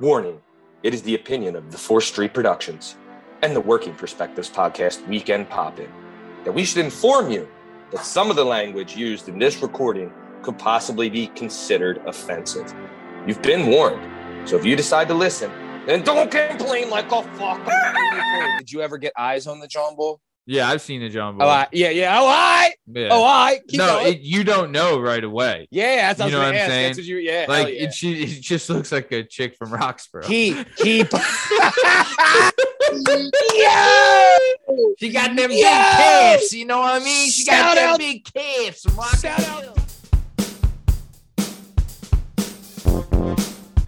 Warning it is the opinion of the 4th Street Productions and the Working Perspectives Podcast Weekend Pop In that we should inform you that some of the language used in this recording could possibly be considered offensive. You've been warned. So if you decide to listen, then don't complain like a fuck. Did you ever get eyes on the John Bull? Yeah, I've seen the John oh, Boy. Oh, I, yeah, yeah. Oh, I. yeah. Oh, I. Keep no, it, you don't know right away. yeah, that's what you know I what was I'm saying? That's what you. Yeah, Like yeah. it, she, it just looks like a chick from Roxborough. keep, keep. Yo! She got them big Yo! calves. You know what I mean? She got Shout them out- big calves. Shout out-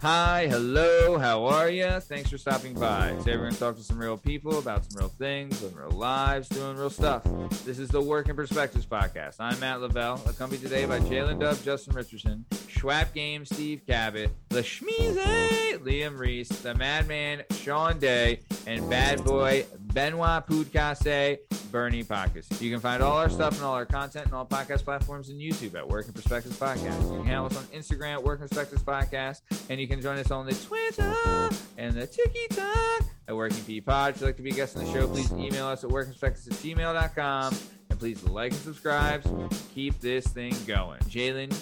Hi, hello, how are you? Thanks for stopping by. Today we're going to talk to some real people about some real things, living real lives, doing real stuff. This is the Work and Perspectives podcast. I'm Matt Lavelle, accompanied today by Jalen Dove, Justin Richardson, Schwab Game, Steve Cabot, the Schmeezy, Liam Reese, the Madman, Sean Day, and Bad Boy, Benoit Poudcasse, Bernie Pacus. You can find all our stuff and all our content and all podcast platforms and YouTube at Working Perspectives Podcast. You can handle us on Instagram at Work and Perspectives Podcast, and you can join us on the Twitter and the TikTok at Working P Pod. If you'd like to be a guest on the show, please email us at workingperspectives at gmail.com. And please like and subscribe so keep this thing going. Jalen,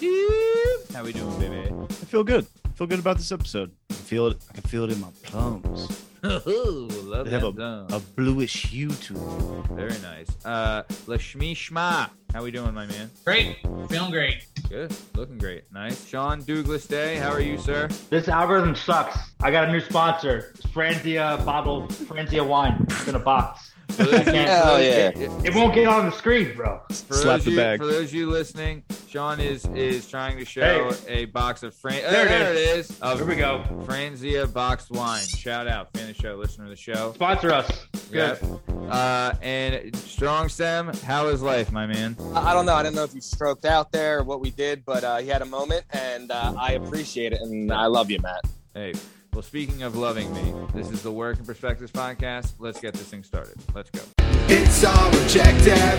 how we doing, baby? I feel good. I feel good about this episode. I can feel it. I can feel it in my plums. Ooh, love They have that a, song. a bluish hue to them. Very nice. Uh, Lashmi Shma, how we doing, my man? Great. Feeling great. Good, looking great. Nice. Sean Douglas Day, how are you, sir? This algorithm sucks. I got a new sponsor. It's Franzia bottle, Franzia wine. It's in a box. For those Hell yeah. It won't get on the screen, bro. For Slap those the you, bag. For those of you listening, Sean is is trying to show a box of Fran. There, There it it is. Of Here we go. Franzia boxed wine. Shout out, fan of the show, listener of the show. Sponsor us. Good. Yep. Uh, and Strong Stem, how is life, my man? I I don't know. I didn't know if you stroked out there or what we did, but uh, he had a moment, and uh, I appreciate it, and I love you, Matt. Hey, well, speaking of loving me, this is the Work and Perspectives podcast. Let's get this thing started. Let's go. It's all objective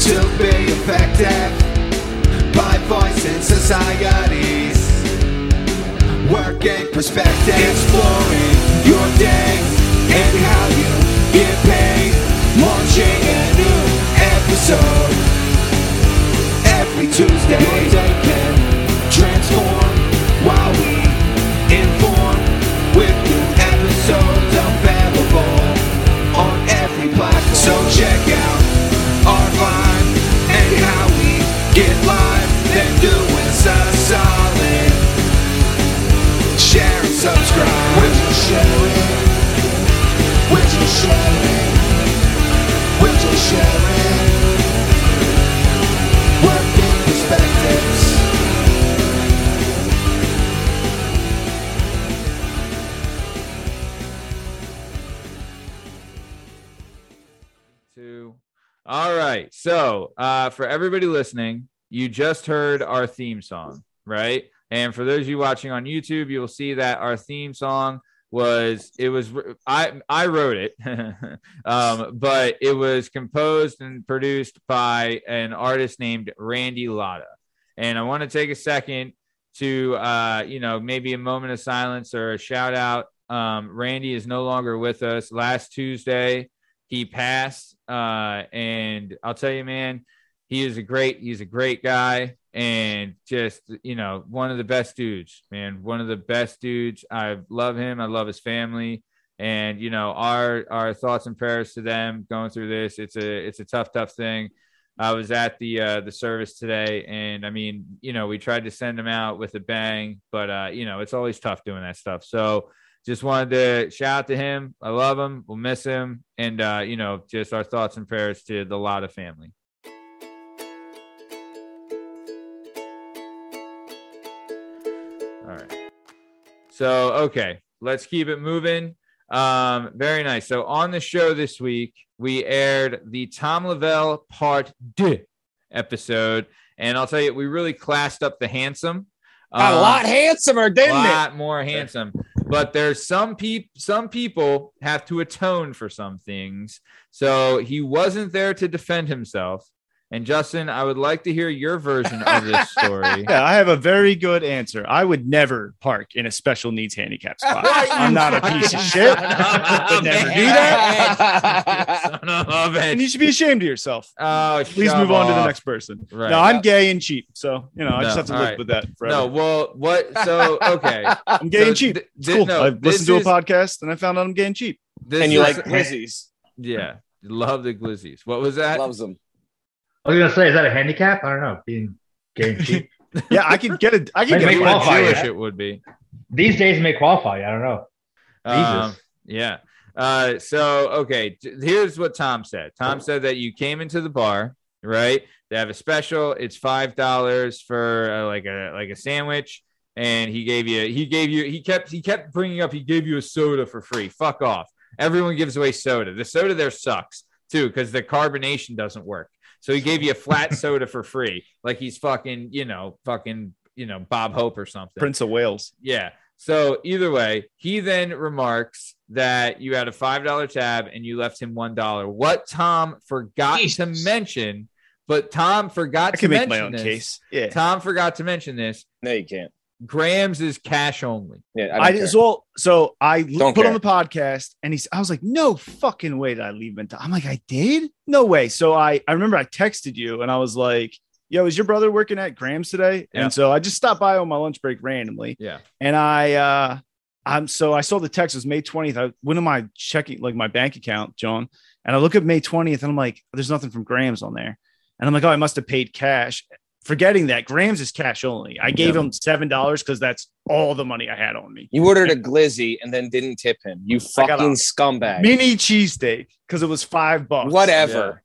to be effective by voicing societies. Working perspective, exploring your day and how you get paid. Launching a new episode every Tuesday. Check out our vibe and how we get live. Then do us a solid. Share and subscribe. Would you share it? Would you share it? Would you share it? Two. All right. So, uh, for everybody listening, you just heard our theme song, right? And for those of you watching on YouTube, you'll see that our theme song was it was I I wrote it, um, but it was composed and produced by an artist named Randy Latta. And I want to take a second to uh, you know maybe a moment of silence or a shout out. Um, Randy is no longer with us. Last Tuesday, he passed uh and i'll tell you man he is a great he's a great guy and just you know one of the best dudes man. One of the best dudes. I love him. I love his family. And you know our our thoughts and prayers to them going through this it's a it's a tough tough thing. I was at the uh the service today and i mean you know we tried to send him out with a bang but uh you know it's always tough doing that stuff. So just wanted to shout out to him. I love him. We'll miss him. And, uh, you know, just our thoughts and prayers to the Lotta family. All right. So, okay, let's keep it moving. Um, very nice. So, on the show this week, we aired the Tom Lavelle Part 2 episode. And I'll tell you, we really classed up the handsome. Got a Um, lot handsomer, didn't it? A lot more handsome. But there's some people some people have to atone for some things. So he wasn't there to defend himself. And Justin, I would like to hear your version of this story. Yeah, I have a very good answer. I would never park in a special needs handicap spot. I'm not a piece of shit. I would never do that. Son of a bitch. And you should be ashamed of yourself. Oh, Please shove move on to the next person. Right. No, I'm gay and cheap, so you know I just have to all live right. with that forever. No, well, what? So okay, I'm gay so and cheap. th- It's thi- cool. no, I this listened to a is- podcast and I found out I'm gay and cheap. This and you is- like glizzies. Yeah, love the glizzies. What was that? Loves them. I was gonna say, is that a handicap? I don't know. Being gay and cheap. Yeah, I could get it. I can get it. qualify, Jewish yeah. it would be. These days may qualify. I don't know. Um, Jesus. yeah. Uh, so okay, here's what Tom said. Tom said that you came into the bar, right? They have a special. It's five dollars for uh, like a like a sandwich, and he gave you he gave you he kept he kept bringing up he gave you a soda for free. Fuck off. Everyone gives away soda. The soda there sucks too because the carbonation doesn't work. So he gave you a flat soda for free, like he's fucking you know fucking you know Bob Hope or something. Prince of Wales. Yeah. So either way, he then remarks that you had a five dollar tab and you left him one dollar. What Tom forgot to mention, but Tom forgot I to can make my own this. case. Yeah. Tom forgot to mention this. No, you can't. Grams is cash only. Yeah, I, I, don't care. as well. So I l- Don't put care. on the podcast, and he's. I was like, "No fucking way did I leave him." I'm like, "I did? No way." So I, I remember I texted you, and I was like, "Yo, is your brother working at Grams today?" Yeah. And so I just stopped by on my lunch break randomly, Yeah. and I, uh I'm so I saw the text it was May 20th. I went to my checking, like my bank account, John, and I look at May 20th, and I'm like, "There's nothing from Grams on there," and I'm like, "Oh, I must have paid cash." Forgetting that Grams is cash only. I gave him seven dollars because that's all the money I had on me. You ordered a glizzy and then didn't tip him. You fucking scumbag. mini cheesesteak because it was five bucks. Whatever.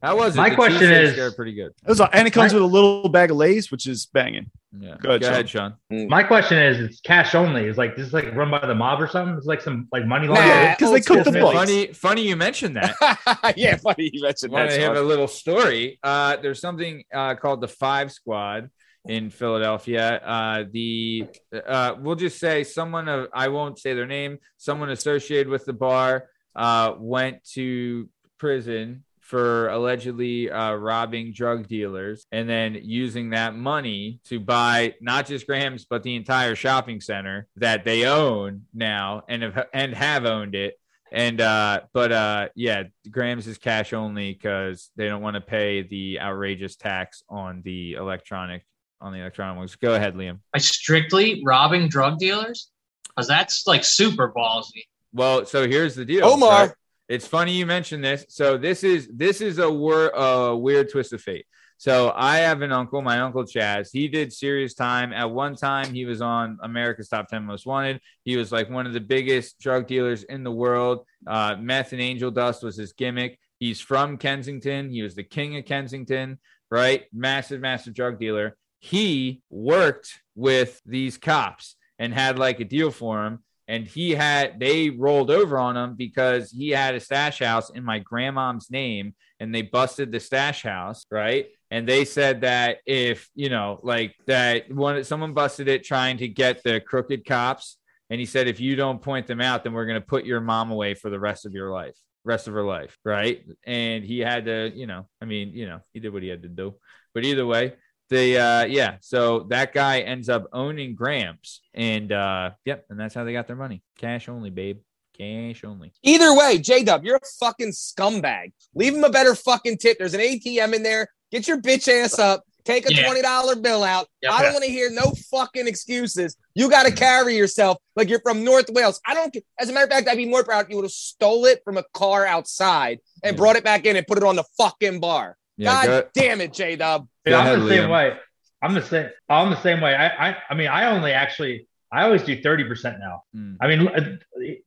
That was it. My The question is- pretty good. It was, and it comes with a little bag of Lay's, which is banging. Yeah. Go ahead, Go ahead, Sean. My question is, it's cash only. Is like this is like run by the mob or something? It's like some like money Nah, laundering. Because they cook the school books. Funny, funny you mentioned that. yeah, funny you mentioned want that. to have a little story. Uh, there's something uh, called the Five Squad in Philadelphia. Uh, the uh, we'll just say someone of I won't say their name. Someone associated with the bar uh, went to prison for allegedly uh, robbing drug dealers and then using that money to buy not just Grahams but the entire shopping center that they own now and have and have owned it and uh but uh yeah Graham's is cash only because they don't want to pay the outrageous tax on the electronic on the electronic ones go ahead liam By strictly robbing drug dealers? Because that's like super ballsy. well so here's the deal Omar. right? It's funny you mentioned this. So this is this is a wor- a weird twist of fate. So i have an uncle my uncle chaz. He did serious time. At one time he was on america's top 10 most wanted. He was like one of the biggest drug dealers in the world. Uh, meth and angel dust was his gimmick. He's from kensington. He was the king of kensington right? Massive massive drug dealer. He worked with these cops and had like a deal for him and he had they rolled over on him because he had a stash house in my grandmom's name and they busted the stash house right? And they said that if you know like that one someone busted it trying to get the crooked cops and he said if you don't point them out then we're going to put your mom away for the rest of your life rest of her life right? And he had to you know i mean you know he did what he had to do. But either way the uh yeah so that guy ends up owning grams and uh yep and that's how they got their money cash only babe cash only Either way, J Dub, you're a fucking scumbag. Leave him a better fucking tip. There's an ATM in there. Get your bitch ass up. Take a Yeah. twenty dollar bill out. Yep. I don't want to hear no fucking excuses. You got to carry yourself like you're from North Wales. I don't. As a matter of fact, I'd be more proud if you would have stole it from a car outside and Yeah. brought it back in and put it on the fucking bar. Yeah God go- damn it, J Dub. Yeah, I'm the same way. I'm the same. I'm the same way. I, I, I mean, I only actually, I always do 30% now. Mm. I mean, uh,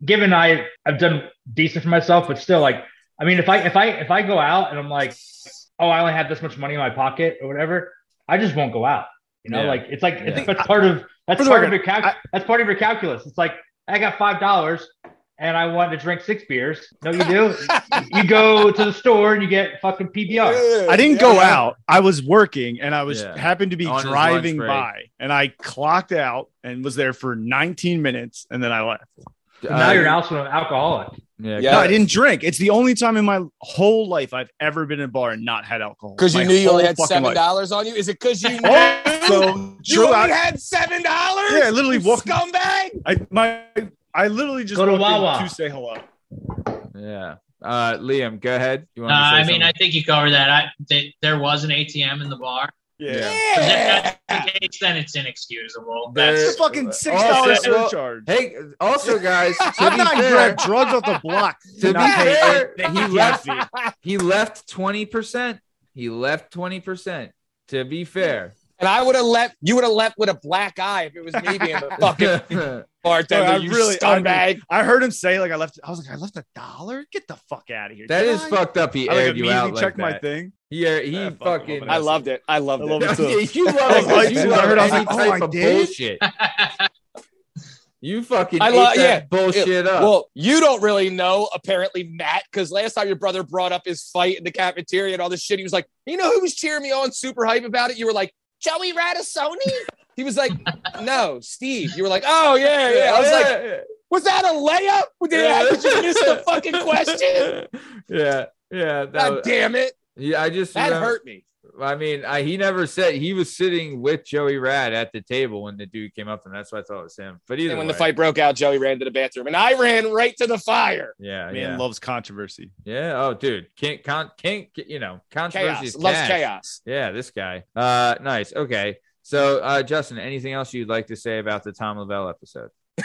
given I, I've done decent for myself, but still like, I mean, if I, if I, if I go out and I'm like, oh, I only have this much money in my pocket or whatever, I just won't go out. You know, Yeah. like it's like, it's, Yeah. that's part of, that's part record, of your cal- I- that's part of your calculus. It's like, I got $5 and I want to drink six beers. No, you do. you go to the store and you get fucking PBR. I didn't go out. I was working and I was Yeah. happened to be On driving by and I clocked out and was there for 19 minutes and then I left. now Uh, you're also an alcoholic. Yeah, Yeah. No, I didn't drink. It's the only time in my whole life I've ever been in a bar and not had alcohol. Because you My knew you only had seven dollars on you. Is it because you knew Also, you only I, had seven dollars? Yeah, I literally You walked- Scumbag. I my I literally just Go to Wawa. to say hello. yeah. Uh, Liam, go ahead. You Uh, want to say I mean, I think you covered that. I, they, there was an ATM in the bar. Yeah. Yeah. 'Cause if Yeah. that's the case, then it's inexcusable. There- It's That's a fucking six dollar dollar well, surcharge. Hey, also, guys, I'm not fair, drugs off the block. To be not fair, he left- he left twenty percent. He left twenty percent. To be fair, And I would have left. You would have left with a black eye if it was me being the fucking bartender. I you really- I scumbag. I heard him say like I left. I was like I left a dollar. Get the fuck out of here. that Did is I? fucked up. He I like aired you immediately out like checked my that. thing. He, uh, he Yeah, fucking. I loved it. I loved I it. love it too. you love, it. like- you I love heard- I was any like, oh, type I of did? bullshit. You fucking I ate love- that yeah. bullshit up. Well, you don't really know, apparently, Matt, because last time your brother brought up his fight in the cafeteria and all this shit, he was like, you know who was cheering me on super hype about it? You were like, Joey Radisoni? He was like, no, Steve. You were like, oh, yeah, yeah. I was like, was that a layup? Did I did you miss the fucking question? Yeah, yeah. That God was, damn it. yeah, I just That remember- hurt me. I mean, I, he never said he was sitting with Joey Rad at the table when the dude came up, and that's why I thought it was him. But either And when way, the fight broke out, Joey ran to the bathroom and I ran right to the fire. yeah, Man yeah, loves controversy. yeah. Oh, dude, can't, can't, can't, you know, controversy Chaos. Loves chaos. Yeah, this guy. Uh, nice. Okay, so uh, Justin, anything else you'd like to say about the Tom Lavelle episode?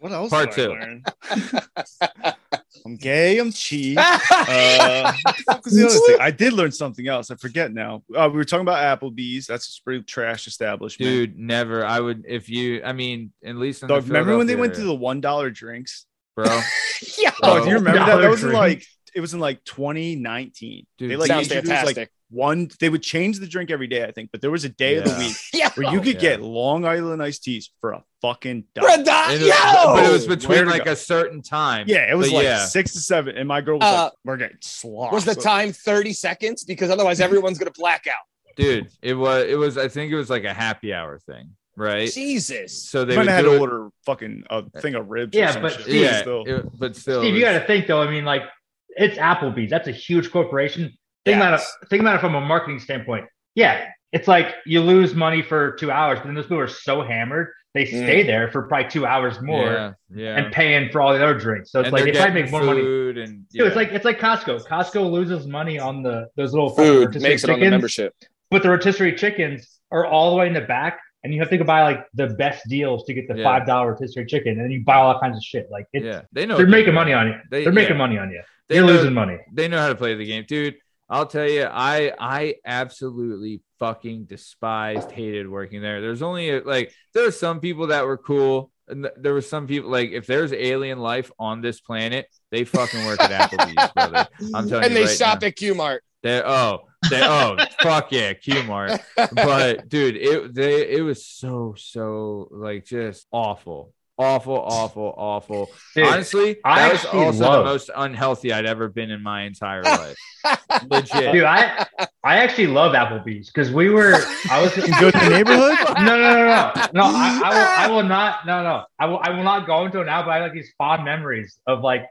What else? Part two. learn? I'm gay. I'm cheap. Uh, what the fuck was the other thing? I did learn something else. I forget now. Uh, we were talking about Applebee's. That's a pretty trash establishment. Dude, never. I would if you. I mean, at least in Dog, the remember when they went to the one dollar drinks? bro. yeah. Oh, do you remember that? That was in like it was in like 2019. Dude, they like Sounds fantastic. like one. They would change the drink every day, I think, but there was a day of the week Yo. where you could Yeah. get Long Island iced teas for a fucking For a dollar. di- it was- Yo. but it was between like go? a certain time. Yeah, it was But like yeah. six to seven, and my girl was Uh, like, "We're getting sloshed." was the time 30 seconds? Because otherwise everyone's going to black out. dude. It was. It was. I think it was like a happy hour thing, right? Jesus. So they They would had to order fucking a thing of ribs. Yeah, or but. Steve, Yeah, still. it- but still, Steve, it you got to think though. I mean, like it's Applebee's. That's a huge corporation. Think about it. Think about it from a marketing standpoint. Yeah, it's like you lose money for two hours, but then those people are so hammered they mm. stay there for probably two hours more Yeah, yeah. and paying for all the other drinks. So it's And like they're they probably make more money. food and Dude, it's like it's like Costco. Costco loses money on the those little Food rotisserie makes it on the chickens, membership. but the rotisserie chickens are all the way in the back, and you have to go buy like the best deals to get the Yeah. five dollar rotisserie chicken, and then you buy all kinds of shit. Like it's, yeah, they know they're making money on you. They, They're making yeah, money on you. They You're know, losing money. They know how to play the game, dude. I'll tell you, I I absolutely fucking despised, hated working there. There's only a, like there were some people that were cool, and th- there were some people like if there's alien life on this planet, they fucking work at Applebee's, brother. I'm telling And you they right shop now. at Q Mart. They oh they oh fuck yeah, Q Mart. But dude, it they it was so so like just awful. Awful, awful, awful. Dude, Honestly, I that was actually also the most unhealthy I'd ever been in my entire life. Legit. Dude, I I actually love Applebee's because we were I was You go to the neighborhood. no no no no no I, I will I will not no no I will I will not go into it now but I have like these fond memories of like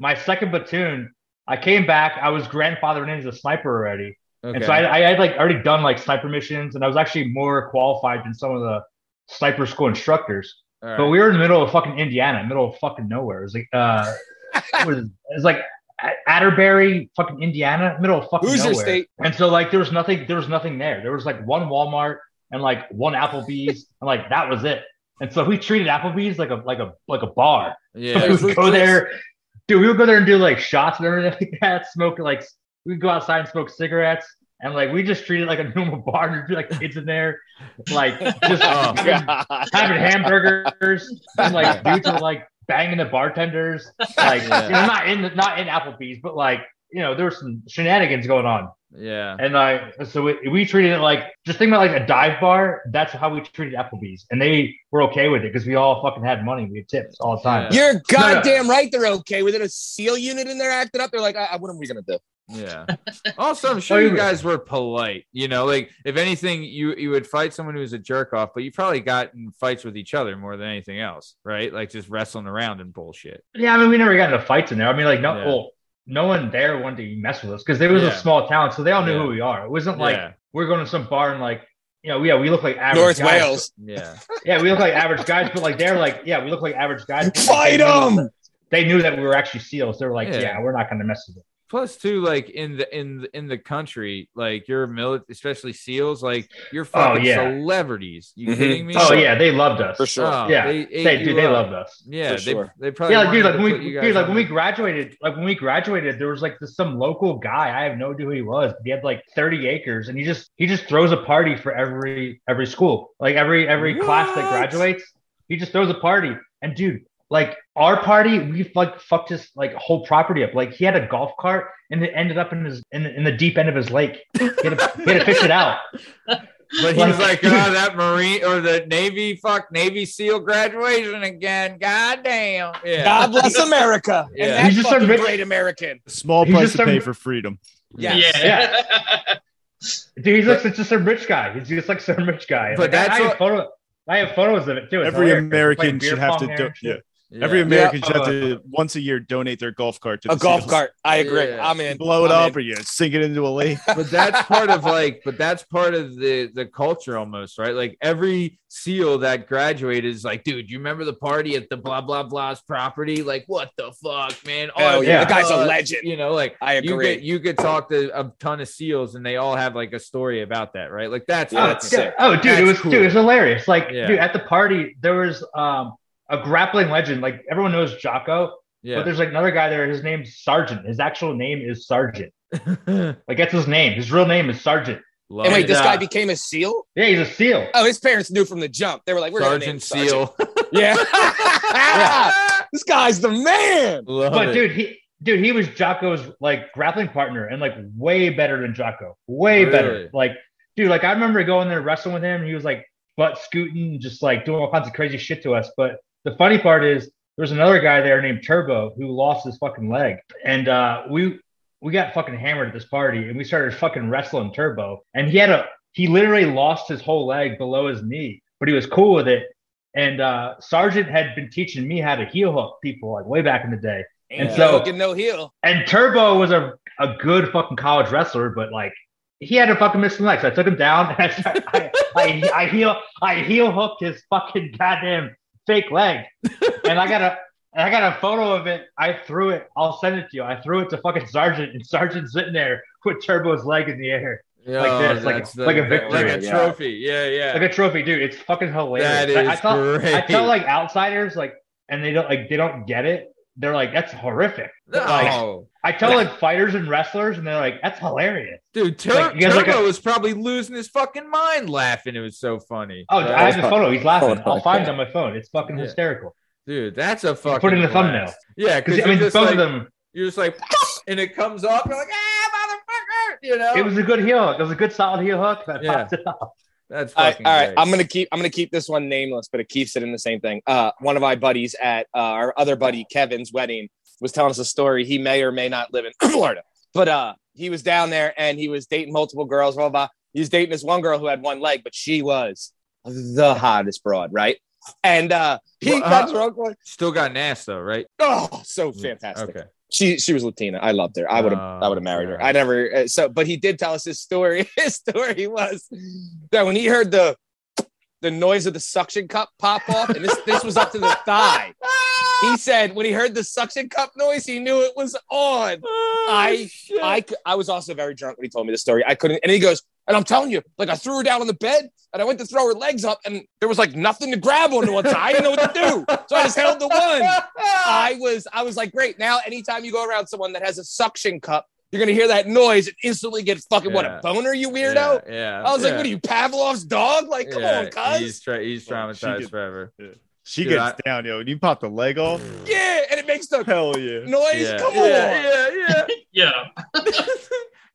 my second platoon I came back I was grandfathered in as a sniper already Okay. and so I, I had like already done like sniper missions and I was actually more qualified than some of the sniper school instructors All right. but we were in the middle of fucking Indiana middle of fucking nowhere it was like uh it was, it was like A- Atterbury fucking Indiana middle of fucking Hoosier nowhere State. and so like there was nothing, there was nothing there. There was like one Walmart and like one Applebee's, and like that was it. And so we treated Applebee's like a like a like a bar. yeah. we would go there, dude. We would go there and do like shots and everything like that. Smoke like we'd go outside and smoke cigarettes. And like we just treated it like a normal bar. There'd be like kids in there, like just Oh. having, having hamburgers, and like dudes were like banging the bartenders. Like Yeah. you know, not in the, not in Applebee's, but like you know, there were some shenanigans going on. yeah. And I so we, we treated it like just think about like a dive bar. That's how we treated Applebee's, and they were okay with it because we all fucking had money. We had tips all the time. Yeah. You're goddamn right. They're okay with it. A SEAL unit in there acting up. They're like, I, I- what are we gonna do? Yeah. Also, I'm Oh, sure you you- guys were polite. You know, like if anything, you you would fight someone who's a jerk off, but you probably got in fights with each other more than anything else, right? Like just wrestling around and bullshit. Yeah, I mean, we never got into fights in there. I mean, like, no, Yeah. well, no one there wanted to mess with us because there was Yeah. a small town, so they all knew Yeah. who we are. It wasn't like yeah, we're going to some bar and like, you know, yeah, we look like average North guys. Wales. yeah. Yeah, we look like average guys, but like they're like, yeah, we look like average guys. Fight them. They knew that we were actually seals. They were like, Yeah. yeah, we're not going to mess with it. Plus, too, like in the in the, in the country, like you're military, especially SEALs, like you're fucking Oh, yeah. celebrities. You Mhm. kidding me? Oh yeah, they loved us For sure. Oh, Yeah, they, ate They, dude, they loved us. Yeah, For they, sure. they probably Yeah, like, dude, like when we, dude, like on when we graduated, like when we graduated, there was like this some local guy. I have no idea who he was, but he had like 30 acres, and he just he just throws a party for every every school, like every every class that graduates. He just throws a party, and dude, like our party, we like fucked his like whole property up. Like he had a golf cart, and it ended up in his in the, in the deep end of his lake. He had to, he had to fish it out. But he's was like, oh, that Marine or the Navy, fuck Navy SEAL graduation again. God damn. Yeah. God bless America. Yeah. And that He's just a fucking rich- great American. Small price to pay for freedom. Yes. Yeah. Yeah. Dude, he's like just a rich guy. He's just like some rich guy. But Like, I- that's I, have what- photo. I have photos of it too. It's Every hilarious. American Like should have to do, and yeah. Shit. Yeah. Every American should have Uh, to once a year donate their golf cart to A the golf SEALs. cart. I agree. Yeah. I'm in. Blow it I'm up, in. or you sink it into a lake. but that's part of like but that's part of the the culture almost right like every seal that graduated is like dude you remember the party at the blah blah blah's property like what the fuck man Hell Oh, yeah. The guy's a uh, legend. you know like I you agree. get you could talk to a ton of seals and they all have like a story about that right like that's Oh, that's fucking- sick. oh, dude, That's it was cool. dude, it was hilarious. Like, Yeah. dude, at the party there was um a grappling legend. Like everyone knows Jocko, but there's like another guy there. His name's Sergeant. His actual name is Sergeant. Like that's his name. His real name is Sergeant. Love And wait, it. this guy became a SEAL? Yeah, he's a SEAL. Oh, his parents knew from the jump. They were like, we're gonna name sergeant Sergeant. seal Yeah. this guy's the man. Love but it. dude, he dude, he was Jocko's like grappling partner and like way better than Jocko. Way better. Like, dude, like I remember going there wrestling with him. And he was like butt scooting, just like doing all kinds of crazy shit to us. But the funny part is there was another guy there named Turbo who lost his fucking leg. And uh we we got fucking hammered at this party and we started fucking wrestling Turbo. And he had a he literally lost his whole leg below his knee, but he was cool with it. And uh Sergeant had been teaching me how to heel hook people like way back in the day. And Ain't so- no no heel. And Turbo was a, a good fucking college wrestler, but like he had a fucking missing leg. So I took him down and I, I, I, I heel I heel hooked his fucking goddamn fake leg. And I got a I got a photo of it. I threw it. I'll send it to you. I threw it to fucking Sergeant, and Sergeant's sitting there with Turbo's leg in the air. Yo, like oh, this, like- that's like a victory, like a trophy yeah yeah Like a trophy, dude. It's fucking hilarious. That I- I is tell, I tell like outsiders, like, and they don't like they don't get it. They're like, that's horrific. But, like, no. I tell like fighters and wrestlers, and they're like, "That's hilarious." Dude, Tur- Like, Turbo like a- was probably losing his fucking mind laughing. It was so funny. Oh, I have the photo. He's laughing. I'll find it on my phone. It's fucking Yeah. hysterical. Dude, that's a fucking put it in the thumbnail. Yeah, Because because I mean, just both like, of them. you're just like, and it comes up. You're like, ah, motherfucker. You know, It was a good heel hook. It was a good solid heel hook. That Yeah. popped it off. that's All right, fucking all right. great. I'm gonna keep I'm gonna keep this one nameless, but it keeps it in the same thing. Uh, one of my buddies at uh, our other buddy Kevin's wedding was telling us a story. He may or may not live in Florida, but uh, he was down there and he was dating multiple girls. Blah blah. blah. He was dating this one girl who had one leg, but she was the hottest broad, right? And uh, he Well, got uh, drunk one. Still got Nas though, right? Oh, so fantastic. Okay. She she was Latina. I loved her. I would have Oh, I would have married her. I never uh, so but he did tell us his story. His story was that when he heard the the noise of the suction cup pop off, and this this was up to the thigh. He said when he heard the suction cup noise, he knew it was on. Oh, I, I, I was also very drunk when he told me the story. I couldn't, and he goes, and I'm telling you, like I threw her down on the bed, and I went to throw her legs up, and there was like nothing to grab onto one side. I didn't know what to do, so I just held the one. I was I was like, great. Now, anytime you go around someone that has a suction cup, you're gonna hear that noise and instantly get fucking what a boner, you weirdo. Yeah, yeah. I was like, what are you, Pavlov's dog? Like, come Yeah, on, cuz. He's, tra- he's Oh, traumatized she did- forever. She Dude, gets down, yo. When you pop the leg off, Yeah, and it makes the hell yeah. noise. Yeah, Come yeah, on. yeah, yeah. Yeah.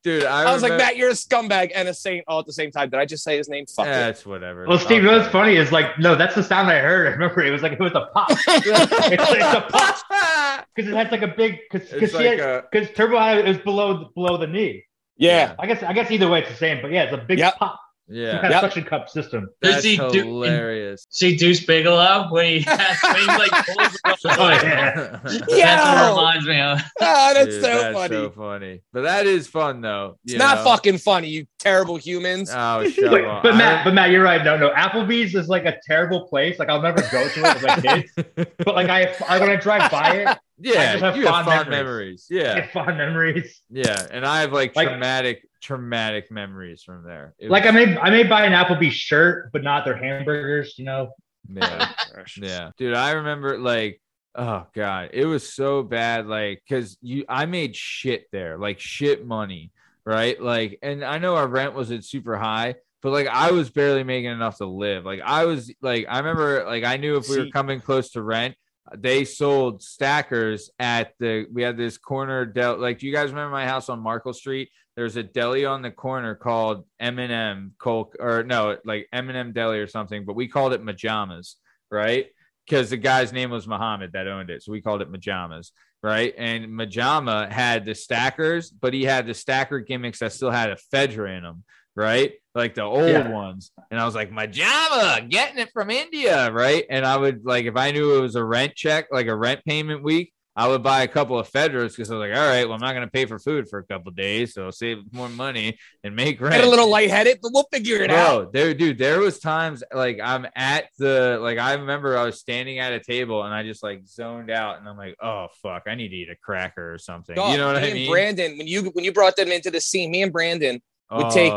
Dude, I, I was like, remember- Matt, you're a scumbag and a saint all at the same time. Did I just say his name? Fuck it. That's whatever. Well, Steve, you Okay. what's funny is like, no, that's the sound I heard. I remember it was like it was a pop. it's, it's a pop. because it has like a big because because like a turbo had is below below the knee. Yeah. I guess I guess either way it's the same, but yeah, it's a big Yep. pop, some yeah. kind Yep. suction cup system. Does That's he do- hilarious. See Deuce Bigalow when he, when he like pulls it up. Oh, yeah. That's what it reminds me of. Ah, that's Dude, so that's funny. so funny. But that is fun though. it's you not know? fucking funny, you terrible humans. Oh, shut But, up. but I- Matt, but Matt, you're right. No, no, Applebee's is like a terrible place. Like I'll never go to it with my kids. But like I, I when I drive by it, yeah, just have you have fond fond memories. memories. Yeah, get fond memories. yeah, and I have like, Like- traumatic, traumatic memories from there. It Like I was- may, I may buy an Applebee's shirt, but not their hamburgers. You know, yeah, oh, yeah, dude. I remember like, oh god, it was so bad. Like, cause you, I made shit there, like shit money, right? Like, and I know our rent wasn't super high. But like I was barely making enough to live. Like I was like I remember like I knew if we were coming close to rent, they sold stackers at the we had this corner del like do you guys remember my house on Markle Street? There's a deli on the corner called M&M Coke or no, like M&M Deli or something, but we called it Majamas, right? Because the guy's name was Muhammad that owned it, so we called it Majamas, right? And Majama had the stackers, but he had the stacker gimmicks that still had a Fedra in them, right? Like the old Yeah. ones. And I was like, my Majama, getting it from India, right? And I would like if I knew it was a rent check, like a rent payment week, I would buy a couple of Fedras because I was like, all right, well, I'm not gonna pay for food for a couple of days, so I'll save more money and make rent. Get a little lightheaded, but we'll figure it out. Bro, there, dude, there was times like I'm at the like I remember I was standing at a table and I just like zoned out and I'm like, oh fuck, I need to eat a cracker or something. Dog, you know what I mean? Brandon, when you when you brought them into the scene, me and Brandon would take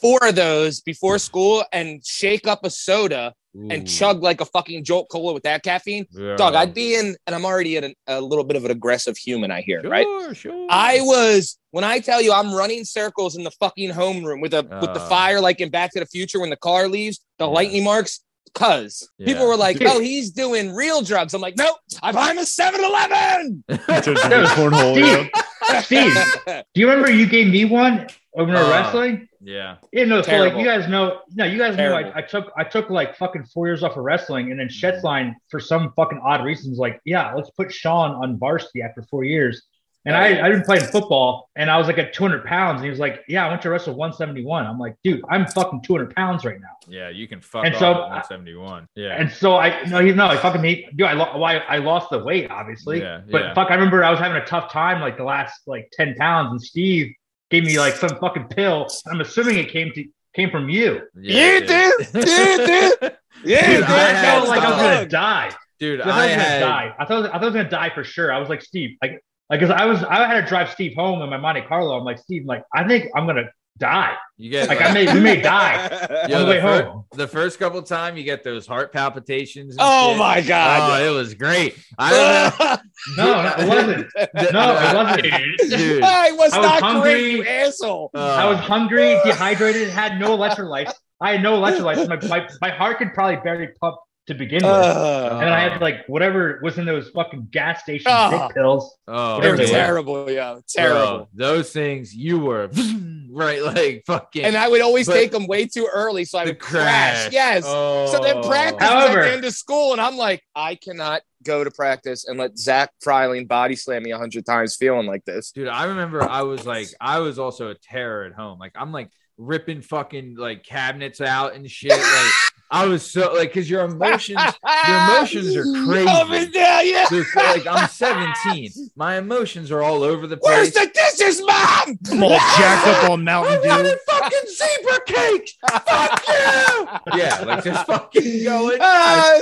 four of those before school and shake up a soda and chug like a fucking Jolt Cola with that caffeine. yeah. Dog, I'd be in, and I'm already an, a little bit of an aggressive human, I hear, sure, right? Sure. I was when I tell you I'm running circles in the fucking homeroom with a with the Uh. fire like in Back to the Future when the car leaves, the Yeah. lightning marks. Cause Yeah. people were like, Yeah. "Oh, he's doing real drugs." I'm like, "Nope, I'm behind the 7-Eleven." Turns into a cornhole, you know? Steve, do you remember you gave me one when we were Uh, wrestling? yeah. Yeah, no. So Terrible. like you guys know, no, you guys Terrible. know. I, I took I took like fucking four years off of wrestling, and then Shetzline for some fucking odd reasons, like, yeah, let's put Sean on varsity after four years. And I, I didn't play in football, and I was like at 200 pounds, and he was like, "Yeah, I want to wrestle 171." I'm like, "Dude, I'm fucking 200 pounds right now." Yeah, you can fuck And off so- at 171. Yeah. And so I no, he's no, I fucking hate. Dude, I, lo- why I lost the weight, obviously. Yeah, but yeah. fuck, I remember I was having a tough time like the last like 10 pounds, and Steve gave me like some fucking pill. I'm assuming it came to came from you. You dude. did, you did. Yeah, Dude, dude, I I felt like I was gonna die. Dude, I I I was gonna die. I thought I, was, I thought I was gonna die for sure. I was like, Steve, like, like, cause I was, I had to drive Steve home in my Monte Carlo. I'm like, Steve, like, I think I'm gonna die. you get Like, I may, we may die Yo, on the the way fir- home. the first couple time you get those heart palpitations. and Oh shit. my god. Oh, it was great. I No, no, it wasn't. No, it wasn't. dude. I was I was not hungry. great, you asshole. uh, I was hungry, dehydrated, had no electrolytes. I had no electrolytes. My, my, my heart could probably barely pump to begin with. Uh, and then I had like whatever was in those fucking gas station Oh. dick pills. Oh, they were Whatever terrible, yeah, terrible. Bro, those things you were right, like fucking. And I would always take them way too early, so I the would crash. Yes. Oh. So then practice was at However- the end of school, and I'm like, I cannot go to practice and let Zach Freiling body slam me a hundred times, feeling like this. Dude, I remember I was like, I was also a terror at home. Like, I'm like ripping fucking like cabinets out and shit. Like, I was so like, cause your emotions, your emotions are crazy. Oh, but yeah, yeah. Dude, like I'm 17. My emotions are all over the Where's place. the dishes, mom? I'm all jacked up on Mountain I'm Dew. fucking zebra cake. Fuck you. Yeah, like just fucking going. Ah,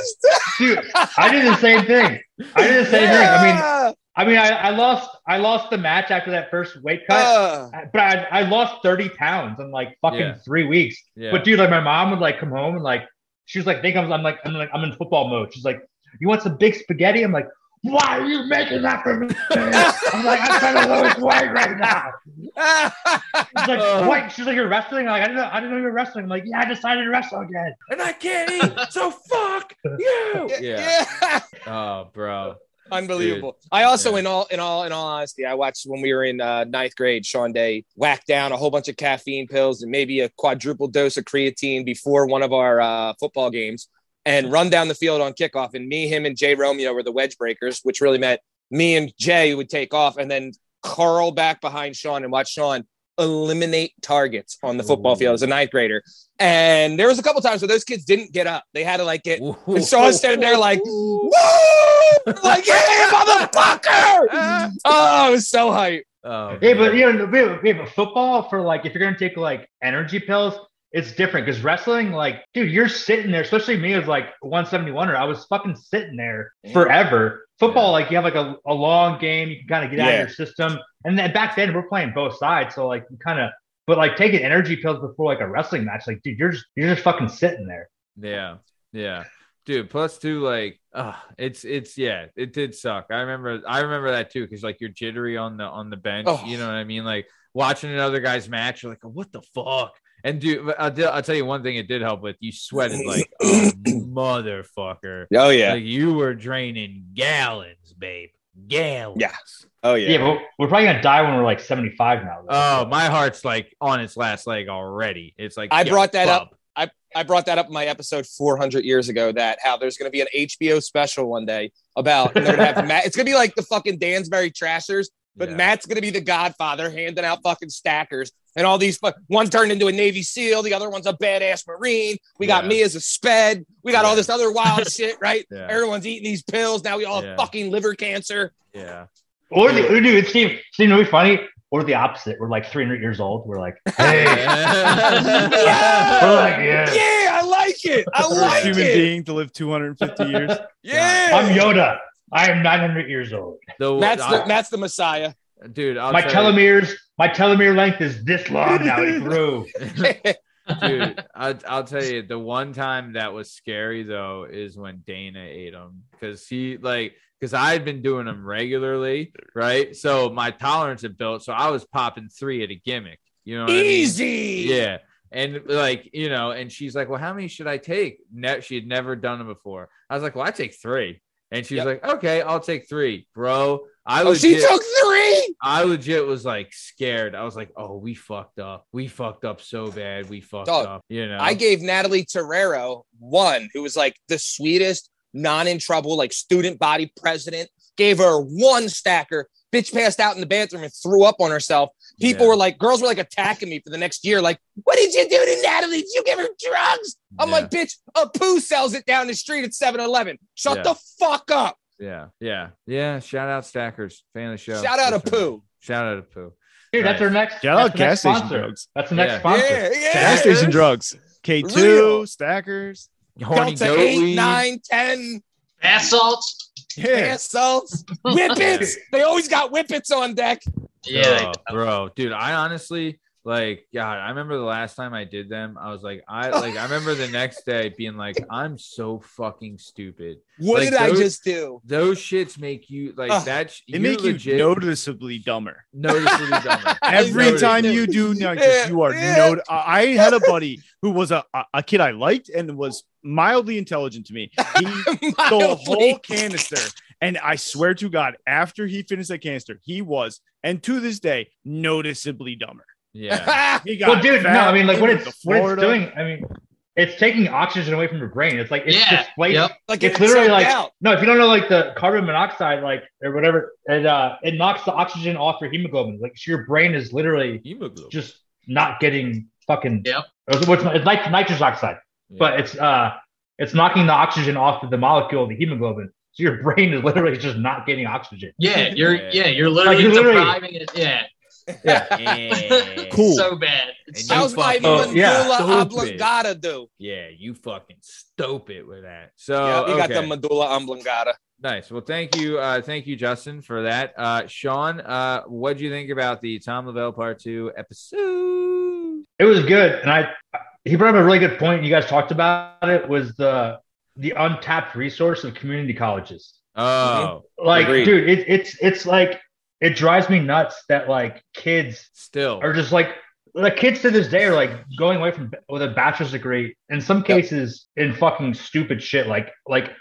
Dude, I did the same thing. I did the same thing. I mean. I mean, I, I lost I lost the match after that first weight cut, Uh, but I, I lost 30 pounds in like fucking Yeah. three weeks. Yeah. But dude, like my mom would like come home and like she was like, think I'm, I'm like I'm like I'm in football mode. She's like, you want some big spaghetti? I'm like, why are you making that for me? I'm like, I'm trying to lose weight right now. She's like, Uh. what? She's like, you're wrestling? I'm like, I didn't know, I didn't know you were wrestling. I'm like, yeah, I decided to wrestle again. and I can't eat, so fuck you. Yeah. yeah. Oh, bro. Unbelievable. I also, Yeah. in all, in all, in all honesty, I watched when we were in uh, ninth grade. Sean Day whacked down a whole bunch of caffeine pills and maybe a quadruple dose of creatine before one of our uh, football games, and run down the field on kickoff. And me, him, and Jay Romeo were the wedge breakers, which really meant me and Jay would take off and then curl back behind Sean and watch Sean eliminate targets on the football field as a ninth grader. And there was a couple times where those kids didn't get up. They had to like get and Sean's standing there like, woo! Like, yeah, motherfucker! Oh, it was so hype. Oh, Yeah, man. but you know, we have, we have a football for like if you're gonna take like energy pills, it's different because wrestling, like, dude, you're sitting there, especially me as like 171er. I was fucking sitting there forever. Football, like you have like a, a long game, you can kind of get out of your system. And then back then we're playing both sides, so like you kind of but like taking energy pills before like a wrestling match, like dude, you're just you're just fucking sitting there. Yeah, yeah, dude. Plus two, like, uh, it's it's yeah, it did suck. I remember, I remember that too, because like you're jittery on the on the bench. Oh. You know what I mean? Like watching another guy's match, you're like, what the fuck? And dude, I'll, I'll tell you one thing it did help with. You sweated like a motherfucker. Oh yeah. Like you were draining gallons, babe. Gallons. Yeah. Oh Yeah, yeah. but we're probably gonna die when we're like 75 now. Oh, my heart's like on its last leg already. It's like I brought that up. bub. I brought that up in my episode 400 years ago that how there's going to be an HBO special one day about and they're going to have Matt. It's going to be like the fucking Danbury Trashers, but Yeah. Matt's going to be the Godfather handing out fucking stackers and all these. fu- One turned into a Navy SEAL, the other one's a badass Marine. We got Yeah. me as a sped. We got all this other wild shit, right? Yeah. Everyone's eating these pills now. We all have fucking liver cancer. Yeah. Or the dude, Steve, Steve, it'd funny. Or the opposite. We're like 300 years old. We're like, hey, Yeah! we're like, yeah. Yeah, I like it. I First like human it. being to live 250 years. Yeah, I'm Yoda. I am 900 years old. The, Matt's the, I- Matt's the Messiah. dude. I'll my tell you- telomeres, my telomere length is this long now. It grew. dude I, i'll tell you the one time that was scary though is when dana ate them because he like because i had been doing them regularly right so my tolerance had built so i was popping three at a gimmick you know what I mean? Easy. yeah and like you know and she's like well how many should i take ne- she had never done them before i was like well i take three and she's Yep. like okay i'll take three bro i Oh, she took three. I legit was like scared. I was like, "Oh, we fucked up. We fucked up so bad. We fucked Dog, up." You know. I gave Natalie Terrero one, who was like the sweetest, non in trouble, like student body president. Gave her one stacker. Bitch passed out in the bathroom and threw up on herself. People Yeah. were like, girls were like attacking me for the next year. Like, what did you do to Natalie? Did you give her drugs? I'm Yeah. like, bitch, a poo sells it down the street at 7 Eleven. Shut Yeah. the fuck up. Yeah, yeah, yeah. Shout out Stackers, fan of the show. Shout out That's to right. Pooh. Shout out to Poo. Dude, that's Right. our next. Shout that's out the gas next station sponsor. drugs. That's the next Yeah. sponsor. Yeah, yeah. Gas station drugs. K2, Real. stackers. Horny Delta goat 8, weed. 9, 10, Bath salts. Yeah. ass salts, whippets. They always got whippets on deck. Yeah. Oh, bro, dude. I honestly like, God. I remember the last time I did them. I was like, I like. I remember the next day being like, I'm so fucking stupid. What Like did I just do? Those shits make you like Ugh. that. sh- They make legit you noticeably dumber. noticeably dumber. Every Notice- time you do nitrous, Yeah, you are no. I had a buddy who was a, a, a kid I liked and was mildly intelligent to me. He stole a whole canister. And I swear to God, after he finished that canister, he was, and to this day, noticeably dumber. Yeah. Well, dude, no, I mean, like he what it's to what it's doing. I mean, it's taking oxygen away from your brain. It's like it's Yeah, displacing. yep. like It's it's literally literally like out. no. If you don't know, like the carbon monoxide, like or whatever, it uh, it knocks the oxygen off your hemoglobin. Like so your brain is literally Hemoglobin. just not getting fucking. Yep. It's, it's like nitrous oxide, Yeah. but it's uh, it's knocking the oxygen off of the molecule of the hemoglobin. So your brain is literally just not getting oxygen. Yeah, you're Yeah. yeah, you're literally you're literally- depriving it. Yeah. Yeah. Yeah. Cool. so bad. It's And so you How's my fucking- Oh, medulla yeah. Stupid. oblongata do? Yeah, you fucking stupid with that. So yeah, we got the medulla oblongata. nice. Well, thank you, uh, thank you, Justin, for that. Uh, Sean, uh, what do you think about the Tom Lavelle Part Two episode? It was good, and I he brought up a really good point. You guys talked about it was the the untapped resource of community colleges. Oh, Like, Agreed. dude, it, it's it's like it drives me nuts that like kids still, are just like the kids to this day are like going away from with a bachelor's degree in some cases in fucking stupid shit like like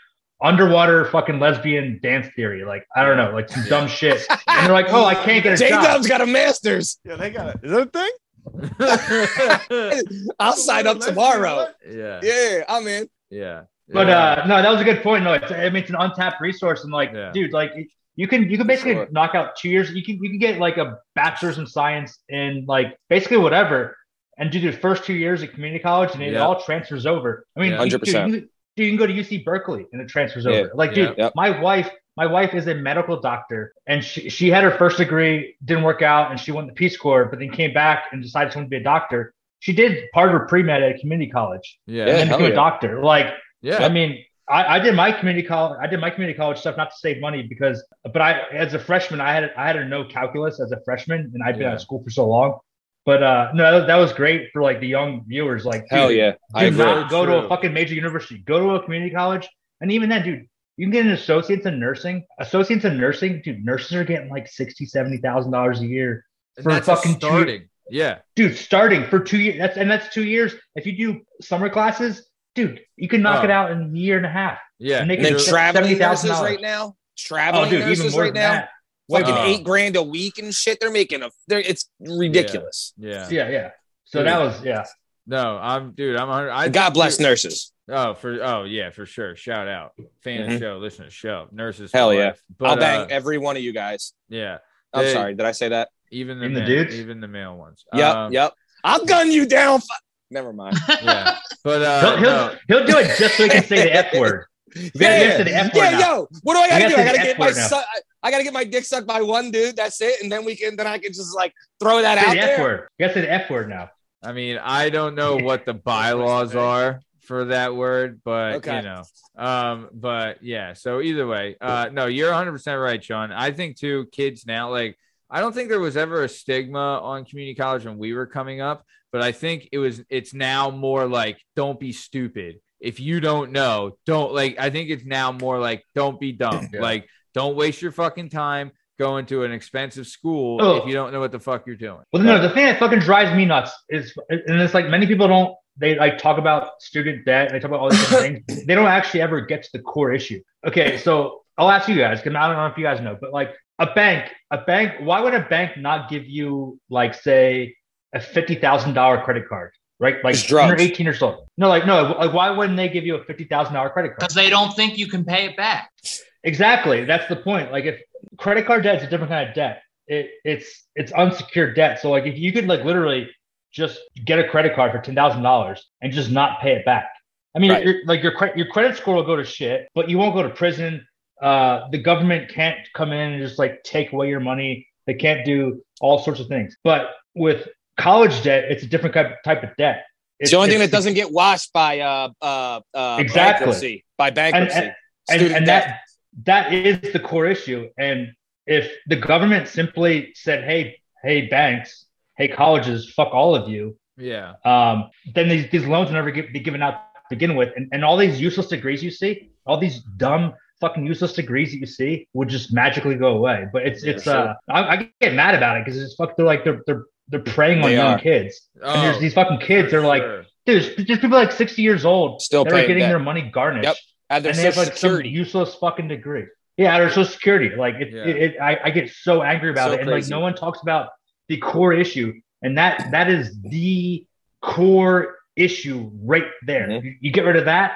underwater fucking lesbian dance theory like I don't know like some dumb shit and they're like oh I can't get a J job Dub's got a master's. Yeah, they got it. Is that a thing? I'll sign up tomorrow. yeah, Yeah, I'm in. yeah. But uh no, that was a good point. No, it's I mean it's an untapped resource, and like, Yeah. dude, like it- You can you can basically Sure. knock out two years. You can you can get like a bachelor's in science in like basically whatever, and do the first two years at community college, and it Yeah. all transfers over. I mean, Yeah. dude, 100%. you, dude, you can go to UC Berkeley and it transfers Yeah. over. Like, dude, Yep. my wife, my wife is a medical doctor, and she she had her first degree, didn't work out, and she went to Peace Corps, but then came back and decided she wanted to be a doctor. She did part of her pre med at a community college, Yeah. and then became yeah. a doctor. Like, Yeah. I mean, I, I did my community college. I did my community college stuff not to save money because, but I, as a freshman, I had I had to know calculus as a freshman, and I'd been Yeah. out of school for so long. But uh no, that, that was great for like the young viewers. Like, Hell dude, yeah. I do agree. not go to a fucking major university. Go to a community college, and even then, dude, you can get an associate's in nursing. Associates in nursing, dude, nurses are getting like sixty, seventy thousand dollars a year, And for that's a fucking two- starting. Yeah. dude. Starting for two years. That's and that's two years. If you do summer classes, dude, you can knock Oh. it out in a year and a half. Yeah. And they And then traveling $70,000. nurses right now. Traveling Oh, dude, nurses even more right now. that. Fucking Oh. eight grand a week and shit. They're making a. They're, it's ridiculous. Yeah. Yeah, yeah. So Dude. that was yeah. No, I'm dude. I'm. 100 I God bless nurses. Oh, for oh yeah, for sure. Shout out, fan of the Mhm. show, listen to the show, nurses. Hell yeah. But, I'll bang uh, every one of you guys. yeah, I'm They- sorry. Did I say that? even the, Even the ma- dudes? even the male ones. Yep. Um, yep. I'll gun you down. Fu- Never mind. Yeah, but He'll, uh, he'll, no, he'll do it just so he can say the F word. You gotta Yeah, say the F word yeah, now. yo. What do I gotta You do? gotta I gotta get F my word now. su- I gotta get my dick sucked by one dude. That's it, and then we can. Then I can just like throw that Say out the F there. word. You gotta say the F word now. I mean, I don't know what the bylaws are for that word, but Okay. you know, um, but yeah. So either way, uh, no, you're 100 percent right, Sean. I think too, kids now, like, I don't think there was ever a stigma on community college when we were coming up, but I think it was. It's now more like, don't be stupid. If you don't know, don't like. I think it's now more like, don't be dumb. Yeah. Like, don't waste your fucking time going to an expensive school Oh. if you don't know what the fuck you're doing. Well, no, the thing that fucking drives me nuts is, and it's like many people don't. They like talk about student debt. and They talk about all these different things. They don't actually ever get to the core issue. Okay, so I'll ask you guys because I don't know if you guys know, but like a bank, a bank. Why would a bank not give you like say a fifty thousand dollar credit card? Right, like It's you're 18 years old. No, like no, like why wouldn't they give you a fifty thousand dollar credit card? because they don't think you can pay it back. Exactly. That's the point. Like if credit card debt is a different kind of debt. It, it's it's unsecured debt. So like if you could like literally just get a credit card for ten thousand dollars and just not pay it back. I mean, Right. your, like your credit your credit score will go to shit, but you won't go to prison. Uh, the government can't come in and just like take away your money. They can't do all sorts of things. But with college debt, it's a different type type of debt. It's the only thing that doesn't get washed by uh uh, uh Exactly. bankruptcy. By bankruptcy. and, and, Student and that that is the core issue and if the government simply said hey hey banks hey colleges fuck all of you Yeah. um, then these, these loans will never get, be given out to begin with and, and all these useless degrees you see all these dumb fucking useless degrees that you see would just magically go away but it's Yeah, it's sure. uh I, I get mad about it because it's fuck they're like they're they're they're preying on They young are. kids and there's Oh, these fucking kids they're like sure. dude there's, there's people like 60 years old Still that are getting debt. their money garnished Yep. Add their and they have social like some useless fucking degree. Yeah, their social security. Like it, Yeah. it, it I, I get so angry about So it, and like no one talks about the core issue, and that that is the core issue right there. Mhm. You, you get rid of that,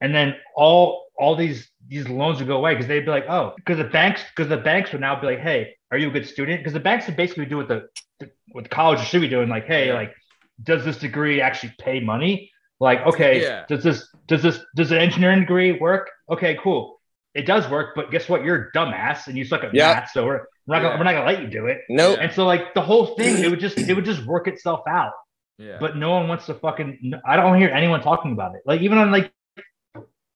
and then all all these these loans would go away because they'd be like, oh, because the banks because the banks would now be like, hey, are you a good student? Because the banks would basically do what the what college should be doing, like, hey, like, does this degree actually pay money? Like, okay, Yeah. does this does this does an engineering degree work? Okay, cool. It does work, but guess what? You're a dumbass and you suck at math, so we're, we're not gonna Yeah. we're not gonna let you do it. Nope. And so like the whole thing, it would just it would just work itself out. Yeah. But no one wants to fucking. I don't hear anyone talking about it. Like even on like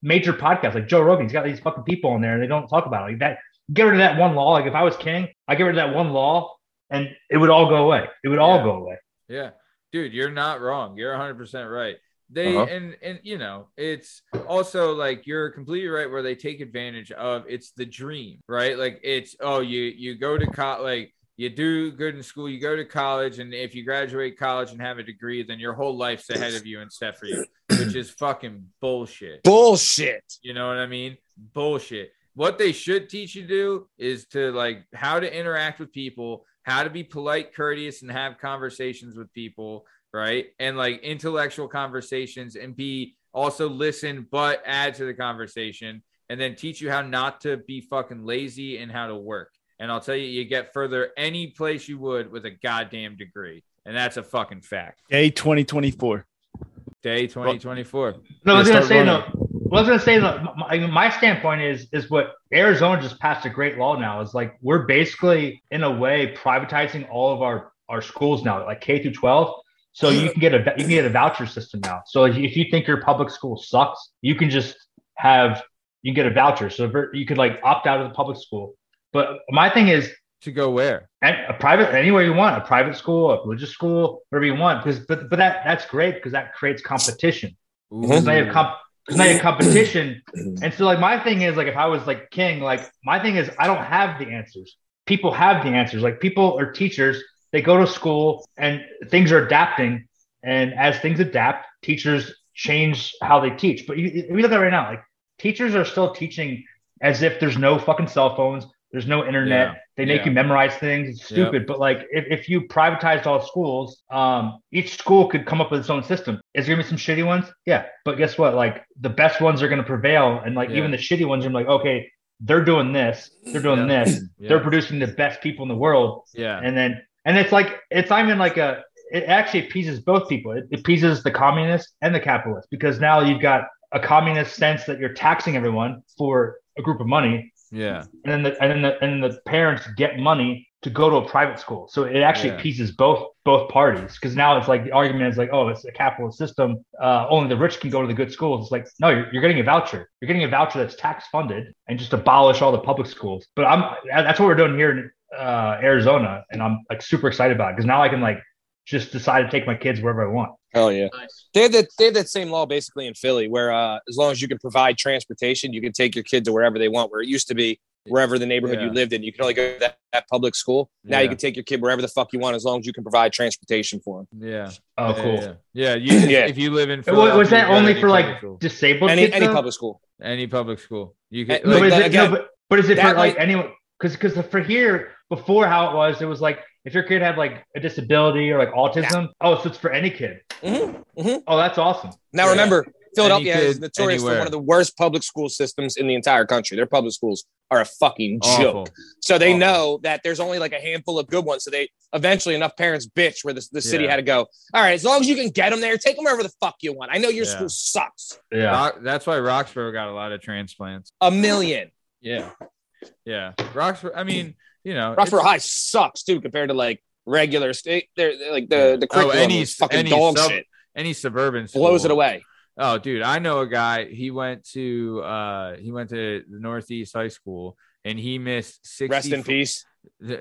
major podcasts, like Joe Rogan, he's got these fucking people on there, and they don't talk about it. Like that, get rid of that one law. Like if I was king, I get rid of that one law, and it would all go away. It would all go away. Yeah, dude, you're not wrong. You're 100 percent right. They Uh-huh. and and you know it's also like you're completely right where they take advantage of it's the dream, right? Like it's oh you you go to college like you do good in school, you go to college, and if you graduate college and have a degree, then your whole life's ahead of you and set for you, which is fucking bullshit. Bullshit. You know what I mean? Bullshit. What they should teach you to do is to like how to interact with people, how to be polite, courteous, and have conversations with people, right? And like intellectual conversations and be also listen, but add to the conversation and then teach you how not to be fucking lazy and how to work. And I'll tell you, you get further any place you would with a goddamn degree. And that's a fucking fact. Day 2024. Day 2024. No, I was gonna start say no. running. What I was gonna say no, my, my standpoint is is what Arizona just passed a great law now. Is like we're basically in a way privatizing all of our our schools now, like K through 12. So you can get a you can get a voucher system now. So if you- think your public school sucks, you can just have you can get a voucher. So you could like opt out of the public school. But my thing is To go where? and a private anywhere you want, a private school, a religious school, whatever you want. Because but but that that's great because that creates competition. Because now you have comp- 'cause now you have competition. And so like my thing is like if I was like king, like my thing is I don't have the answers. People have the answers. Like people are teachers, they go to school and things are adapting. And as things adapt, teachers change how they teach. But you, you look at it right now, like teachers are still teaching as if there's no fucking cell phones, there's no internet. Yeah. They make Yeah. you memorize things. It's Yeah. stupid. But like if, if you privatized all schools, um, each school could come up with its own system. Is there gonna be some shitty ones? Yeah. But guess what? Like the best ones are gonna prevail. And like Yeah. even the shitty ones are like, okay, they're doing this, they're doing Yeah. this, Yeah. they're producing the best people in the world. Yeah. And then and it's like it's not even like a it actually appeases both people. It, it appeases the communist and the capitalist because now you've got a communist sense that you're taxing everyone for a group of money Yeah. and then the and then the and the parents get money to go to a private school. So it actually Yeah. appeases both both parties because now it's like the argument is like, oh, it's a capitalist system. Uh, only the rich can go to the good schools. It's like, no, you're, you're getting a voucher. You're getting a voucher that's tax funded and just abolish all the public schools. But I'm that's what we're doing here in uh, Arizona, and I'm like super excited about it because now I can like just decide to take my kids wherever I want. Hell yeah. Nice. They have that they have that same law basically in Philly, where uh, as long as you can provide transportation, you can take your kid to wherever they want. Where it used to be wherever the neighborhood Yeah. you lived in, you can only go to that, that public school. Now you can take your kid wherever the fuck you want, as long as you can provide transportation for them. Yeah. Oh, Yeah, cool. Yeah. Yeah. You, Yeah. If you live in Philly, was that you go to only for like school. disabled Any kids? any though? public school. any public school? You can. No, Like but, is that- it, again, no, but, but is it for that like might- anyone? Because because for here before how it was, it was like if your kid had like a disability or like autism. Oh, so it's for any kid. Mhm, mhm. Oh, that's awesome. Now Yeah. remember, Philadelphia Any is kid, notorious for one of the worst public school systems in the entire country. Their public schools are a fucking Awful. joke. So they Awful. know that there's only like a handful of good ones. So they eventually enough parents bitch where the, the city Yeah. had to go. All right, as long as you can get them there, take them wherever the fuck you want. I know your Yeah. school sucks. Yeah. Rock, that's why Roxborough got a lot of transplants. A million. Yeah. Yeah. Roxborough. I mean, you know, it's- High sucks too compared to like regular state. They're, they're like the the Oh, any is fucking any dog sub- shit. Any suburban Blows it away. Oh, dude, I know a guy. He went to uh he went to the Northeast High School and he missed six. Rest in peace.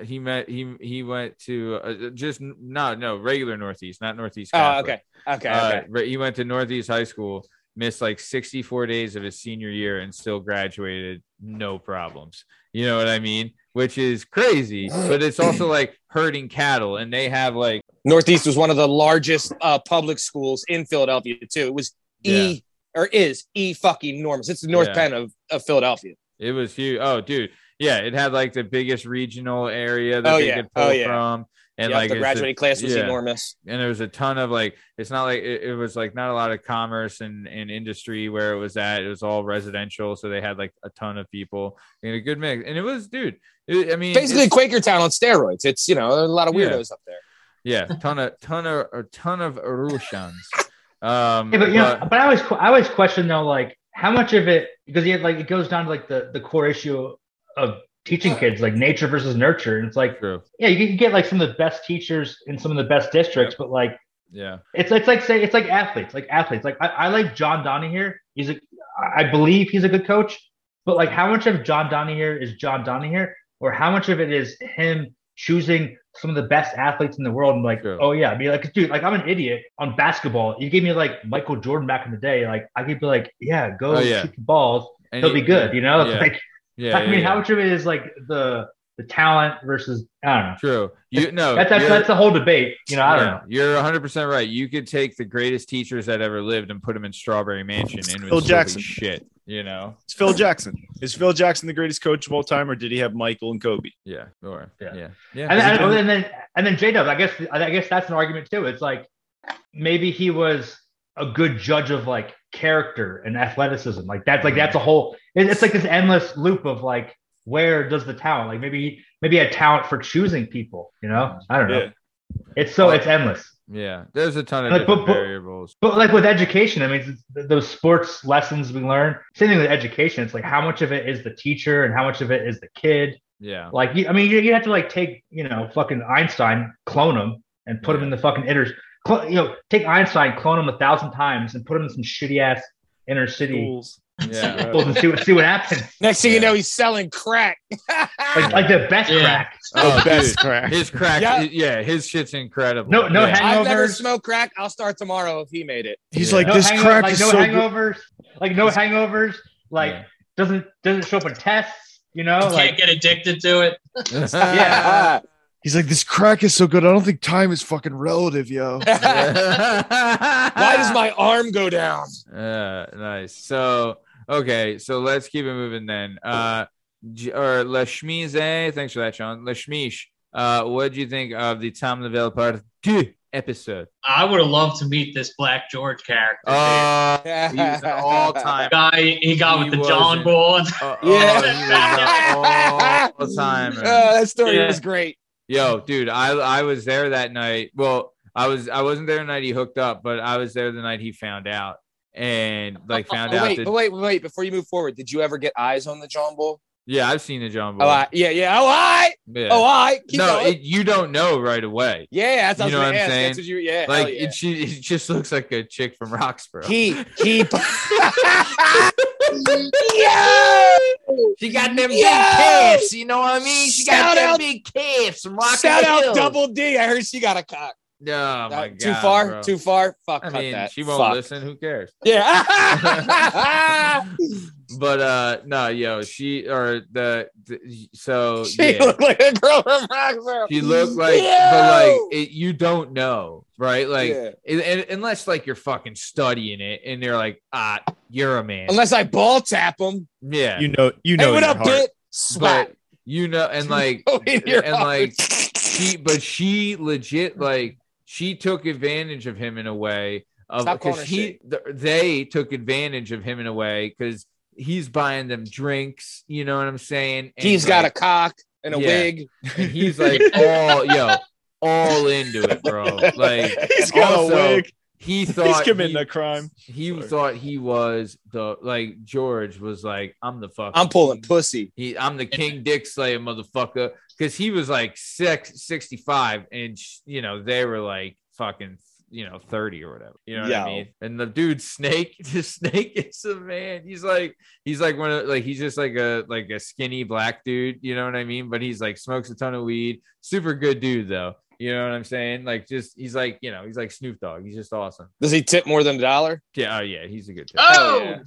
He met he he went to uh, just no no regular Northeast, not Northeast. Oh, okay. Okay. Uh, Okay. but he went to Northeast High School, missed like 64 days of his senior year, and still graduated no problems. You know what I mean? Which is crazy, but it's also like herding cattle, and they have like Northeast was one of the largest uh, public schools in Philadelphia too. It was E or is E fucking enormous. It's the North Yeah. Penn of, of Philadelphia. it was huge. Oh, dude, yeah, it had like the biggest regional area that Oh, they yeah. could pull Oh, yeah. from, and Yeah, like the it's a- graduating class was yeah. enormous. and there was a ton of like it's not like it, it was like not a lot of commerce and, and industry where it was at it was all residential so they had like a ton of people in a good mix and it was dude it, i mean Basically, it's- Quakertown on steroids. It's you know a lot of Yeah. weirdos up there. yeah ton of ton of a ton of russians um Yeah, but you know, but- but I always I always question though, like how much of it because you have, like it goes down to like the the core issue of teaching kids like nature versus nurture, and it's like true yeah, you can get like some of the best teachers in some of the best districts, but like yeah it's it's like say it's like athletes, like athletes. Like I, I like John Donnie here. He's a I believe he's a good coach, but like how much of John Donnie here is John Donnie here, or how much of it is him choosing some of the best athletes in the world and like, True. oh yeah, be like, dude, like I'm an idiot on basketball. You gave me like Michael Jordan back in the day, like I could be like, yeah, go Oh, yeah. shoot the balls. And He'll it- be good, you know. Yeah. like yeah I mean, yeah, how much of it is like the the talent versus I don't know. true you know That's that's, that's the whole debate. You know, I don't yeah, know. You're 100 percent right. You could take the greatest teachers that ever lived and put them in Strawberry Mansion, and Phil would still be Jackson. shit. You know? It's Phil Jackson. Is Phil Jackson the greatest coach of all time, or did he have Michael and Kobe? Yeah. Or Yeah. yeah. Yeah. And, Has he and, and then and then J Dub, I guess I guess that's an argument too. It's like maybe he was a good judge of like character and athleticism. Like that's like that's a whole. It's like this endless loop of like where does the talent? Like maybe maybe a talent for choosing people. You know, I don't know. Yeah. It's so it's endless. Yeah, there's a ton of Like, but- but- variables. But like with education, I mean, those sports lessons we learn. Same thing with education. It's like how much of it is the teacher and how much of it is the kid. Yeah, Like, I mean, you, you have to like take, you know, fucking Einstein, clone him, and put him in the fucking inner. Cl- you know, take Einstein, clone him a thousand times, and put him in some shitty ass inner city Schools. yeah. schools and see what see what happens. Next thing you know, he's selling crack. Like, like the best Yeah. crack. Oh, best crack. his crack. Yeah. Yeah. his shit's incredible. No- no yeah. hang- I've never Hangovers. smoked crack. I'll start tomorrow if he made it. He's Yeah. like, No this hango- crack like is no so good. hangovers. Like no hangovers. Like Yeah. doesn't doesn't show up in tests. You know, You can't get addicted to it. Yeah. He's like, this crack is so good. I don't think time is fucking relative, yo. Why does my arm go down? Uh, nice. So okay, so let's keep it moving then. Uh, J- or Lashmize, thanks for that, Sean. Lashmish, uh, what do you think of the Tom Lavelle part two episode? I would have loved to meet this Black George character. dude. Uh, he's an all-time. guy he got he with the John wasn't- Bull. Uh, Yeah. oh, he was an all-time. Uh, that story Yeah. was great. Yo, dude, I I was there that night. Well, I was I wasn't there the night he hooked up, but I was there the night he found out and like oh, found But out wait, that but wait, wait. Before you move forward, did you ever get eyes on the John Bull? Yeah, I've seen the John Boy. Oh, I, yeah, yeah. Oh, I. yeah. Oh, I. Keep no, it, you don't know right away. yeah, that's what you know I what was I'm ask. saying? That's what you, yeah, Like yeah. it, she, it just looks like a chick from Roxborough. He he. yeah. she got them big calves, You know what I mean? She got Shout them out- big calves from Rock Shout out Double D. I heard she got a cock. Oh my god, too far. bro. Too far. Fuck. I cut mean, that. she won't Fuck. listen. Who cares? Yeah. But uh, no, yo, she or the, the so she yeah. looked like a girl from Roxborough. She looked like, but like it, you don't know, right? Like, Yeah. it- and- unless like you're fucking studying it, and they're like, ah, you're a man. Unless I ball tap them. yeah, You know, you Hey, know, what up, heart. but you know, and like, in your and like, she, but she legit like she took advantage of him in a way of because he th- they took advantage of him in a way because he's buying them drinks. You know what I'm saying? And, He's got a cock and a Yeah. wig. and he's like all yo all into it, bro. Like He's got also, a wig. He He's thought committing he, a crime. he Sorry. thought he was the like George was like I'm the fuck I'm pulling pussy. he I'm the King Dick Slayer motherfucker. Because he was like six, 65 and sh- you know they were like fucking you know 30 or whatever. You know what Yo. I mean? And the dude Snake the Snake is a man. He's like he's like one of like he's just like a like a skinny black dude. You know what I mean? But he's like smokes a ton of weed. Super good dude though you know what I'm saying like just he's like you know he's like Snoop Dogg he's just awesome Does he tip more than a dollar? yeah oh yeah he's a good tip. Oh, yeah. yo,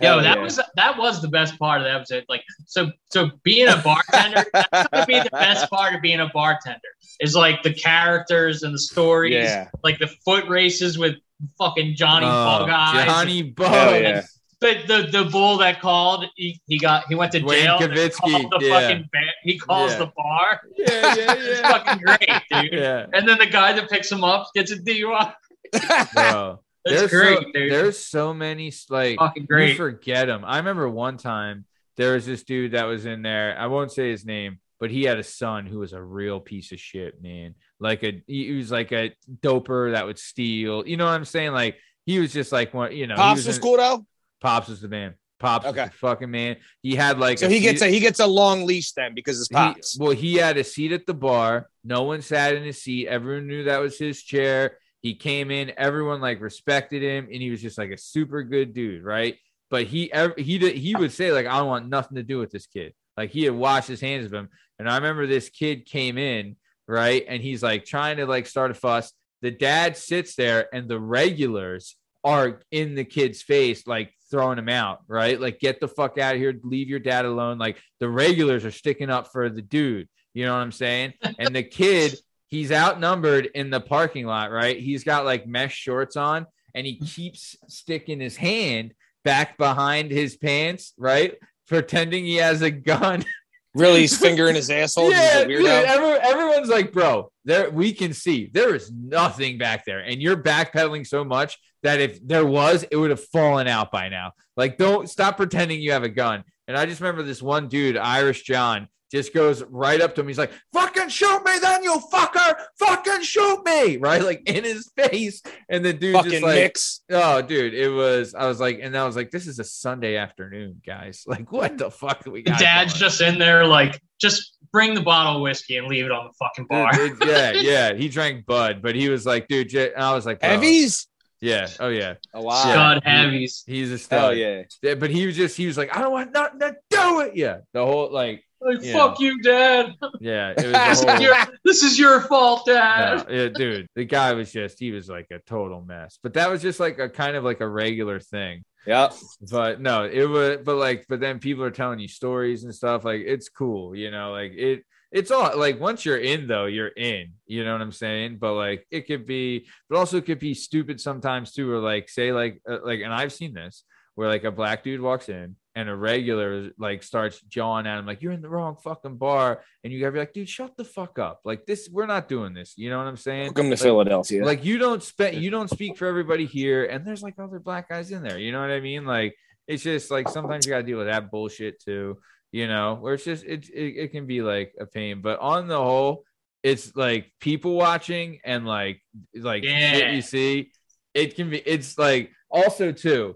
Hell that yeah. was that was the best part of the episode. Like, so so being a bartender, that's gonna be the best part of being a bartender. Is like the characters and the stories, Yeah. like the foot races with fucking Johnny Oh, Bug Eyes. Johnny Bug yeah. The, the the bull that called, he, he got he went to Wayne jail. and Kavitsky, called the yeah. fucking ba- he calls Yeah. the bar. yeah yeah yeah. It's fucking great, dude. yeah And then the guy that picks him up gets a DUI. bro That's there's great, so, dude. There's so many like fucking you great. forget them. I remember one time there was this dude that was in there. I won't say his name, but he had a son who was a real piece of shit, man. Like a he was like a doper that would steal. You know what I'm saying? Like he was just like one. You know, he Pops was was in- cool though. Pops is the man. Pops Okay. fucking man. He had like So a he gets a he gets a long leash then because it's he- pops. well, he had a seat at the bar. No one sat in his seat. Everyone knew that was his chair. He came in. Everyone like respected him, and he was just like a super good dude, right? But he he did, he would say like, I don't want nothing to do with this kid. Like he had washed his hands of him. And I remember this kid came in, right, and he's like trying to like start a fuss. The dad sits there, and the regulars are in the kid's face, like throwing him out, right? Like, get the fuck out of here, leave your dad alone. Like, the regulars are sticking up for the dude. You know what I'm saying? And the kid, he's outnumbered in the parking lot, right? He's got like mesh shorts on and he mm-hmm. keeps sticking his hand back behind his pants, right? Pretending he has a gun. Really, he's fingering his asshole. yeah, He's a dude, weirdo. every- everyone's like, bro, there we can see there is nothing back there, and you're backpedaling so much that if there was, it would have fallen out by now. Like, don't stop pretending you have a gun. And I just remember this one dude, Irish John, just goes right up to him. He's like, "Fucking shoot me, then you fucker! Fucking shoot me!" Right, like in his face. And the dude Fucking just like, mix. Oh, dude, it was. I was like, and I was like, this is a Sunday afternoon, guys. Like, what the fuck do we got? Dad's going? just in there, like, just bring the bottle of whiskey and leave it on the fucking bar. Dude, it- yeah, yeah. He drank Bud, but he was like, dude, j- and I was like, bro. Heavies. Yeah. Oh yeah. Oh wow. Yeah. God he- heavies. He's a Oh stud. yeah. Yeah, But he was just, he was like, I don't want nothing to do it. Yeah. The whole like, Like, Yeah. fuck you, Dad. yeah. It This was is, whole. your, this is your fault, Dad. No, yeah, dude, the guy was just, he was like a total mess. But that was just like a kind of like a regular thing. Yeah. but no it was but like but then people are telling you stories and stuff like it's cool you know like it it's all like once you're in though you're in you know what i'm saying but like it could be but also it could be stupid sometimes too or like say like uh, like and i've seen this where like a black dude walks in and a regular like starts jawing at him like you're in the wrong fucking bar and you gotta be like dude shut the fuck up. Like this we're not doing this. You know what i'm saying? Welcome to Like, Philadelphia. like you don't spend you don't speak for everybody here and there's like other black guys in there. You know what i mean? Like it's just like sometimes you gotta deal with that bullshit too you know where it's just it, it, it can be like a pain. But on the whole it's like people watching and like like shit you see it can be it's like also too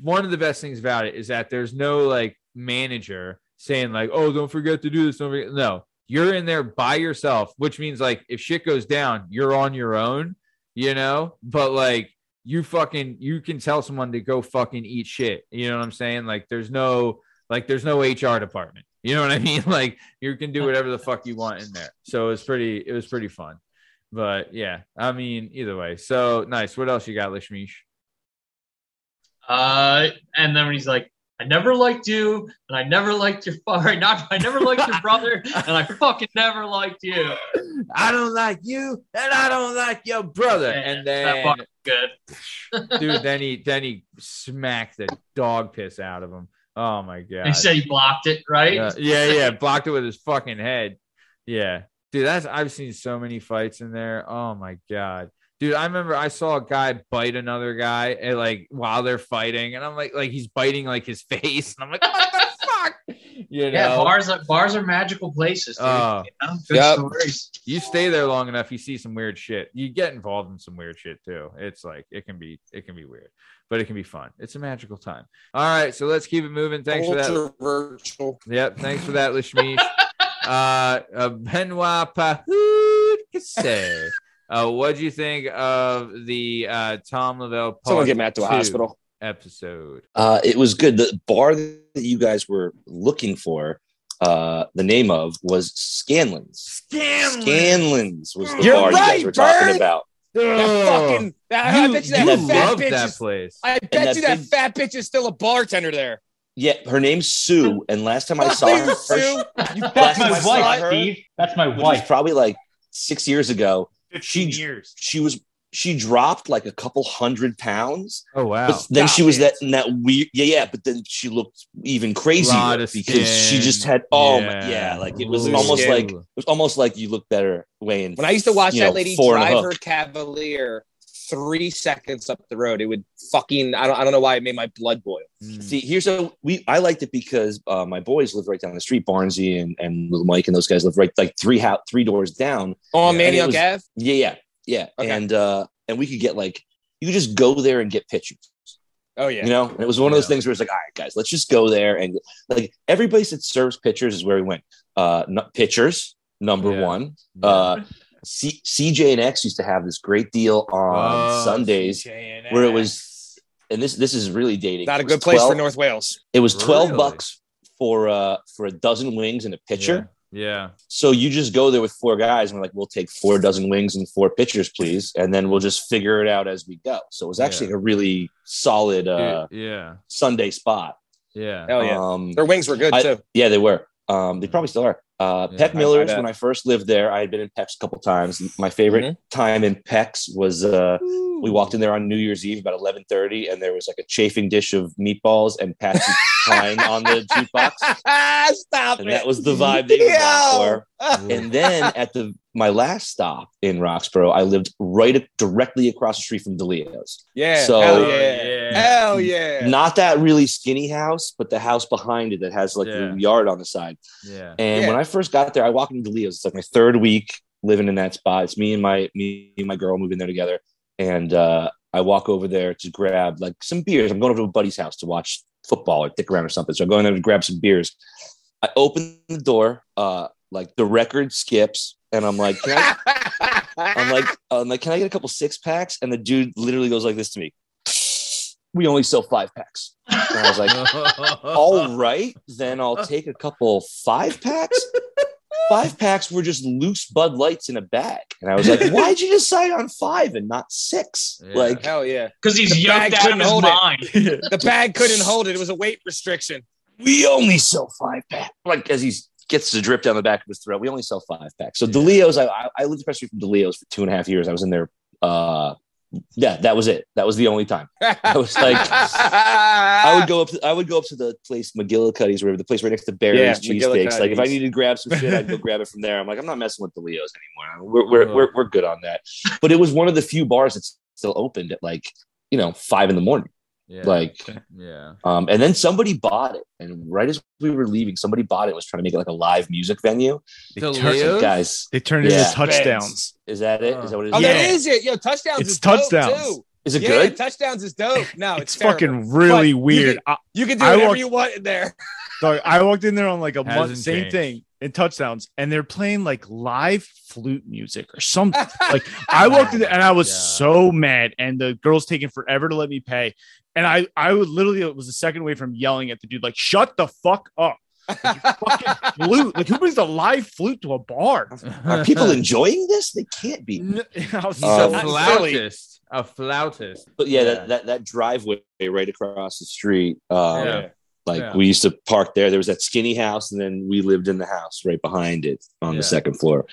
one of the best things about it is that there's no like manager saying like oh don't forget to do this don't forget. no. You're in there by yourself which means like if shit goes down you're on your own you know? But like you fucking you can tell someone to go fucking eat shit you know what i'm saying? Like there's no like there's no hr department you know what i mean? Like you can do whatever the fuck you want in there. So it's pretty it was pretty fun. But yeah i mean either way. So nice. What else you got lishmish Uh, and then when he's like, I never liked you, and I never liked your father. Not, I never liked your brother, and I fucking never liked you. i don't like you and i don't like your brother Yeah, and that then Good. dude then he then he smacked the dog piss out of him oh my god He said he blocked it, right? Yeah, yeah, yeah. Blocked it with his fucking head. Yeah. Dude, that's I've seen so many fights in there. Oh my god. Dude, I remember I saw a guy bite another guy and like while they're fighting, and I'm like, like he's biting like his face, and I'm like, what the fuck? You know, Yeah, bars are bars are magical places. Dude. Oh. you know? Good Yep. stories. you stay there long enough, you see some weird shit. You get involved in some weird shit too. It's like it can be it can be weird, but it can be fun. It's a magical time. All right, so let's keep it moving. Thanks for that. Virtual. Yep. Thanks for that, Lishmish. uh, uh, Benoit Pahoud Cassé. Uh, what do you think of the uh, Tom Lavelle part Someone get Matt to a hospital. episode? Uh, it was good. The bar that you guys were looking for, uh, the name of was Scanlon's. Scanlon's was the You're bar you guys were talking Bird. about. That fucking. That, I you, bet you that you fat bitch. that Is, place. I bet that you that big- fat bitch is still a bartender there. Yeah, her name's Sue, and last time I saw her, You first, Sue. You Last That's my wife, her, Steve. That's my wife. probably like six years ago, she years. she was she dropped like a couple hundred pounds, Oh wow. but then Stop she was it. that in that weird yeah yeah. But then she looked even crazier Lot of because she just had oh Yeah. my, yeah like it was Loose almost skin. like it was almost like you look better weighing. When I used to watch that know, lady four drive her Cavalier three seconds up the road, it would fucking. I don't. I don't know why it made my blood boil. Mm. See, here's a we. I liked it because uh, my boys live right down the street. Barnesy and and little Mike and those guys live right like three house three doors down. Oh, Yeah, Manny and it Ave. Yeah, yeah, yeah. Okay. And uh, and we could get like you could just go there and get pictures. Oh yeah. You know, and it was one of those things where it's like, all right, guys, let's just go there and like every place that serves pictures is where we went. Uh, n- pictures number Yeah. one. Uh, C- CJ and X used to have this great deal on Oh, Sundays where it was, and this this is really dating. Not a good place for North Wales. It was twelve Really? bucks for uh for a dozen wings and a pitcher. Yeah. So you just go there with four guys and we're like, we'll take four dozen wings and four pitchers, please, and then we'll just figure it out as we go. So it was actually a really solid Yeah. uh, yeah. Sunday spot. Yeah. Hell yeah. Um, Their wings were good I- too. yeah, they were. Um, they probably still are. Uh, Yeah, Peck Miller's. I when I first lived there, I had been in Peck's a couple times. My favorite Mm-hmm. time in Peck's was uh, we walked in there on New Year's Eve about eleven thirty, and there was like a chafing dish of meatballs and Patsy Cline on the jukebox. Stop and it. that was the vibe they were going for. And then at the my last stop in Roxborough, I lived right directly across the street from DeLeo's. Yeah. So- yeah. Yeah. Hell yeah. Not that really skinny house, but the house behind it that has like Yeah. a yard on the side. Yeah. And Yeah. when I first got there, I walked into Leo's. It's like my third week living in that spot. It's me and my me and my girl moving there together. And uh, I walk over there to grab like some beers. I'm going over to a buddy's house to watch football or dick around or something. So I'm going there to grab some beers. I open the door, uh, like the record skips, and I'm like, can I, I'm like, I'm like, can I get a couple six packs? And the dude literally goes like this to me. We only sell five packs. And I was like, all right, then I'll take a couple five packs. Five packs were just loose Bud Lights in a bag. And I was like, why'd you decide on five and not six? Yeah. Like, Hell yeah. Because he's The bag out couldn't of his hold it. mind. The bag couldn't hold it. It was a weight restriction. we only sell five packs. Like, as he gets the drip down the back of his throat, we only sell five packs. So, DeLeo's, I, I- I lived across the street from DeLeo's for two and a half years. I was in there. Uh, yeah, that was it. That was the only time. I was like, I would go up. To, I would go up to the place McGillicuddy's, whatever the place right next to Barry's Yeah, cheesesteaks. Like if I needed to grab some shit, I'd go grab it from there. I'm like, I'm not messing with the Leos anymore. We're we're, uh-huh. we're we're good on that. But it was one of the few bars that's still opened at like you know five in the morning. Yeah. Like, yeah. um, and then somebody bought it, and right as we were leaving, somebody bought it. and Was trying to make it like a live music venue. They The turn- Leos? Guys, They turned it Yeah. into touchdowns. is that it? Is that what it is? Oh, Yeah. that is it. Yo, touchdowns It's is dope, touchdowns. too. Is it yeah, good? touchdowns is dope. No, it's, It's fucking really But you weird. can- You can do I whatever walked- you want in there. sorry, I walked in there on like a month, Hasn't same changed. thing in touchdowns, and they're playing like live flute music or something. like I walked in there and I was Yeah. so mad, and the girl's taking forever to let me pay, and I I would literally it was a second away from yelling at the dude like, "Shut the fuck up!" Like, fucking flute. Like who brings a live flute to a bar? Are people enjoying this? They can't be. N- I was He's Um, a so flautist. A flautist. But yeah, Yeah. That, that that driveway right across the street. Um, Yeah. Like Yeah. we used to park there. There was that skinny house, and then we lived in the house right behind it on Yeah. the second floor.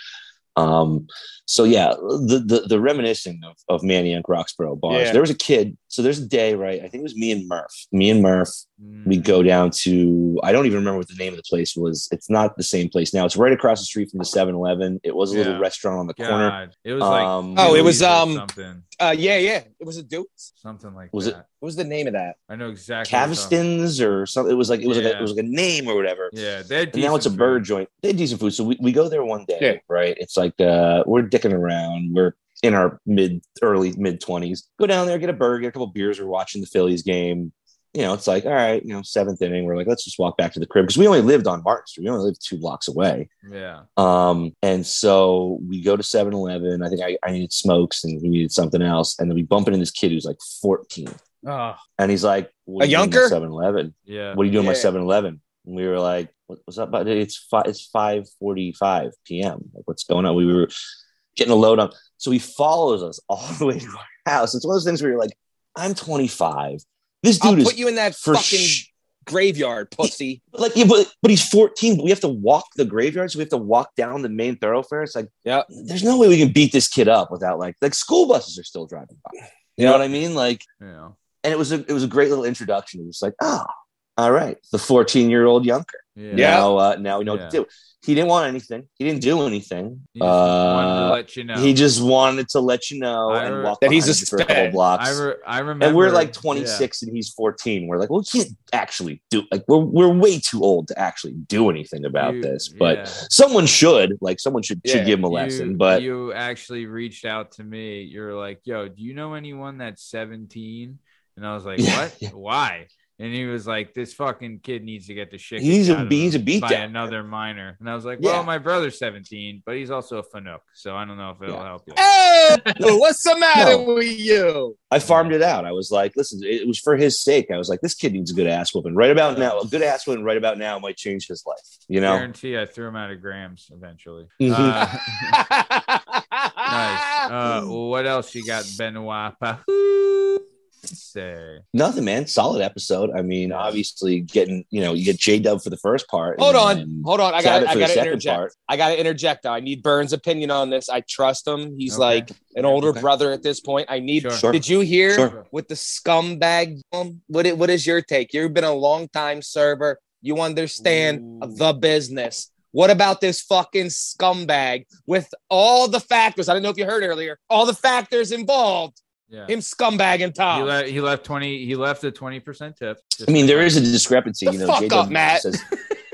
Um, so yeah, the the, the reminiscing of, of and Roxborough bars. Yeah. There was a kid. So there's a day, right? I think it was me and Murph. Me and Murph. Mm. We go down to. I don't even remember what the name of the place was. It's not the same place now. It's right across the street from the 7-Eleven. It was a little restaurant on the corner. It was like Um, Oh, it was, um, something, Uh, yeah, yeah. It was a dude. something like Was it- What was the name of that? I know exactly. what Caviston's or something. It was like it was like a, it was like a name or whatever. Yeah, they're And now it's a decent bird food. joint. They had decent food. So we, we go there one day, Yeah. right? It's like uh we're dicking around. We're in our mid early mid twenties. Go down there, get a burger, get a couple beers. We're watching the Phillies game. You know, it's like, all right, you know, seventh inning. We're like, let's just walk back to the crib because we only lived on Martin Street. We only lived two blocks away. Yeah. Um, and so we go to 7-Eleven. I think I, I needed smokes and he needed something else. And then we bump into this kid who's like 14. Oh, And he's like, what A are you doing at 7-Eleven? yeah. what are you doing Yeah. by 7-Eleven? And we were like, what's up? But it's five, it's 5.45 p.m. Like, what's going on? We were getting a load on. So he follows us all the way to our house. It's one of those things where you're like, I'm 25. This I'll dude is put you in that fucking sh- graveyard, pussy. like, yeah, but, but he's 14, but we have to walk the graveyard. So we have to walk down the main thoroughfare. It's like, Yep. there's no way we can beat this kid up without like, like school buses are still driving by. You know what I mean? Like, Yeah. and it was a, it was a great little introduction. It was like, oh, all right, the 14 year old Yunker. Yeah. Now, uh, now we know Yeah. what to do. He didn't want anything. He didn't do anything. He just wanted to Uh, let you know. He just wanted to let you know I and re- walk That he's a you for a couple blocks. I, re- I remember. and we're like yeah. 26 and he's 14. We're like, well, we can't actually do like we're we're way too old to actually do anything about You- this. But yeah. someone should like someone should Yeah. should give him a You- lesson. But you actually reached out to me. You're like, "Yo, do you know anyone that's 17?" And I was like, Yeah, "What? yeah. Why?" And he was like, "This fucking kid needs to get the shit. He needs kicked a- out of he needs him a beat by down. another minor." And I was like, Yeah. "Well, my brother's 17, but he's also a Fanuc, so I don't know if it'll Yeah. help you." Hey, what's the matter No. with you? I farmed it out. I was like, listen, it was for his sake. I was like, this kid needs a good ass whooping right about now. A good ass whooping right about now might change his life. You know. Guarantee I threw him out of Graham's eventually. Mhm. Uh, nice. Uh, what else you got, Benoit? Pahoo? Say. Nothing, man. Solid episode. I mean, obviously, getting you know, you get J Dub for the first part. hold on, hold on. I got, I for the got to second interject. part. I got to interject. Though. I need Burns' opinion on this. I trust him. He's Okay. like an older Okay. brother at this point. I need. Sure. Sure. Did you hear Sure. with the scumbag? um, What? it- What is your take? You've been a long time server. you understand Ooh. the business. What about this fucking scumbag with all the factors? I don't know if you heard earlier, all the factors involved. Yeah. Him scumbag and He, Tom. le- he left 20 he left a 20% tip. I mean, there is a discrepancy. The you know, fuck J-Dub up, Matt. says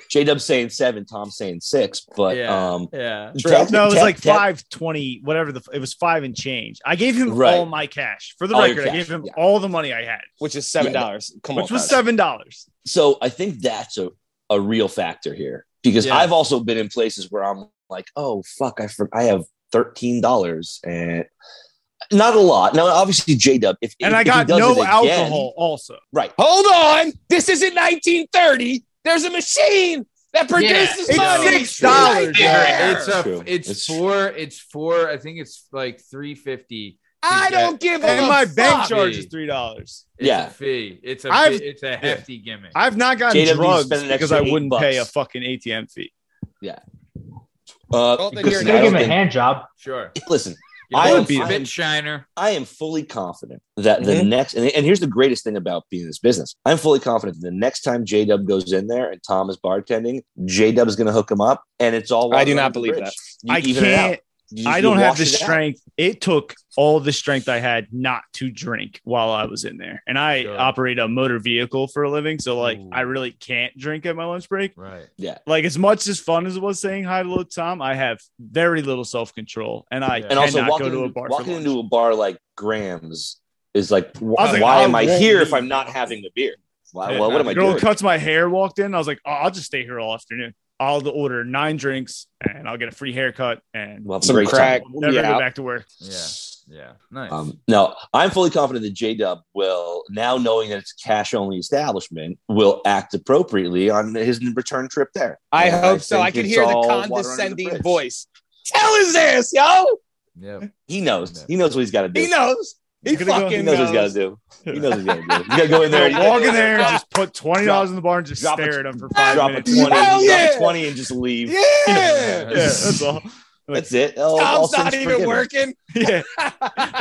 J Dub's saying seven, Tom's saying six, but Yeah. um, yeah. Ted- No, it was Ted- like Ted- five twenty, whatever the it was five and change. I gave him Right. all my cash. For the All record, I gave him yeah. all the money I had, which is seven dollars. Come which on, was seven dollars. So I think that's a, a real factor here because Yeah. I've also been in places where I'm like, oh fuck, I for, I have thirteen dollars and not a lot. Now, obviously, J Dub, if And if I he got does no again- alcohol. Also, right? Hold on. This isn't 1930. There's a machine that produces It's money. six dollars. right there. It's a True. it's, It's- four it's four I think it's like 350 I don't give a and my bank fuck. charge is three dollars. Yeah. a fee. It's a I've- it's a hefty gimmick. I've not gotten JW drugs spent because I wouldn't pay a fucking ATM fee. Yeah. Uh, Well, you're I They don't give him a hand job. sure. listen, You I know, am- spit I am- shiner. I am fully confident that the Mhm. next, and, and here's the greatest thing about being in this business. I'm fully confident that the next time J Dub goes in there and Tom is bartending, J Dub is going to hook him up, and it's all. I do not believe bridge. that. You I even it out. can't. You I don't have the it out. strength. It took all the strength I had not to drink while I was in there. And I Sure. operate a motor vehicle for a living. So, like, Ooh. I really can't drink at my lunch break. Right. Yeah, Like, as much as fun as it was saying hi to little Tom, I have very little self control. And I Yeah. and also walking, go to a bar. walking into a bar like Graham's is like, wh- like, why I am I here if I'm not having a beer? Why, Yeah. well, what am the I girl doing? cuts my hair walked in. I was like, oh, I'll just stay here all afternoon. I'll order nine drinks and I'll get a free haircut and We'll Some great crack. time. never Yeah. go back to work. Yeah. Yeah. Nice. Um, no, I'm fully confident that J Dub will, now knowing that it's a cash only establishment, will act appropriately on his return trip there. I And hope so. I can hear the all water under the condescending voice. Tell his ass, yo. yeah. He knows. He knows what he's got to do. He knows. He He's gonna go- fucking He knows what knows. he's got to do. He knows what he's got to do. You got to go in there. Walk in there and just put twenty dollars in the bar and just drop a- stare at them for five drop a twenty, Hell drop yeah. a twenty, and just leave. Yeah. Yeah, that's all. That's it. All, all Tom's not even forgiven. working. Yeah,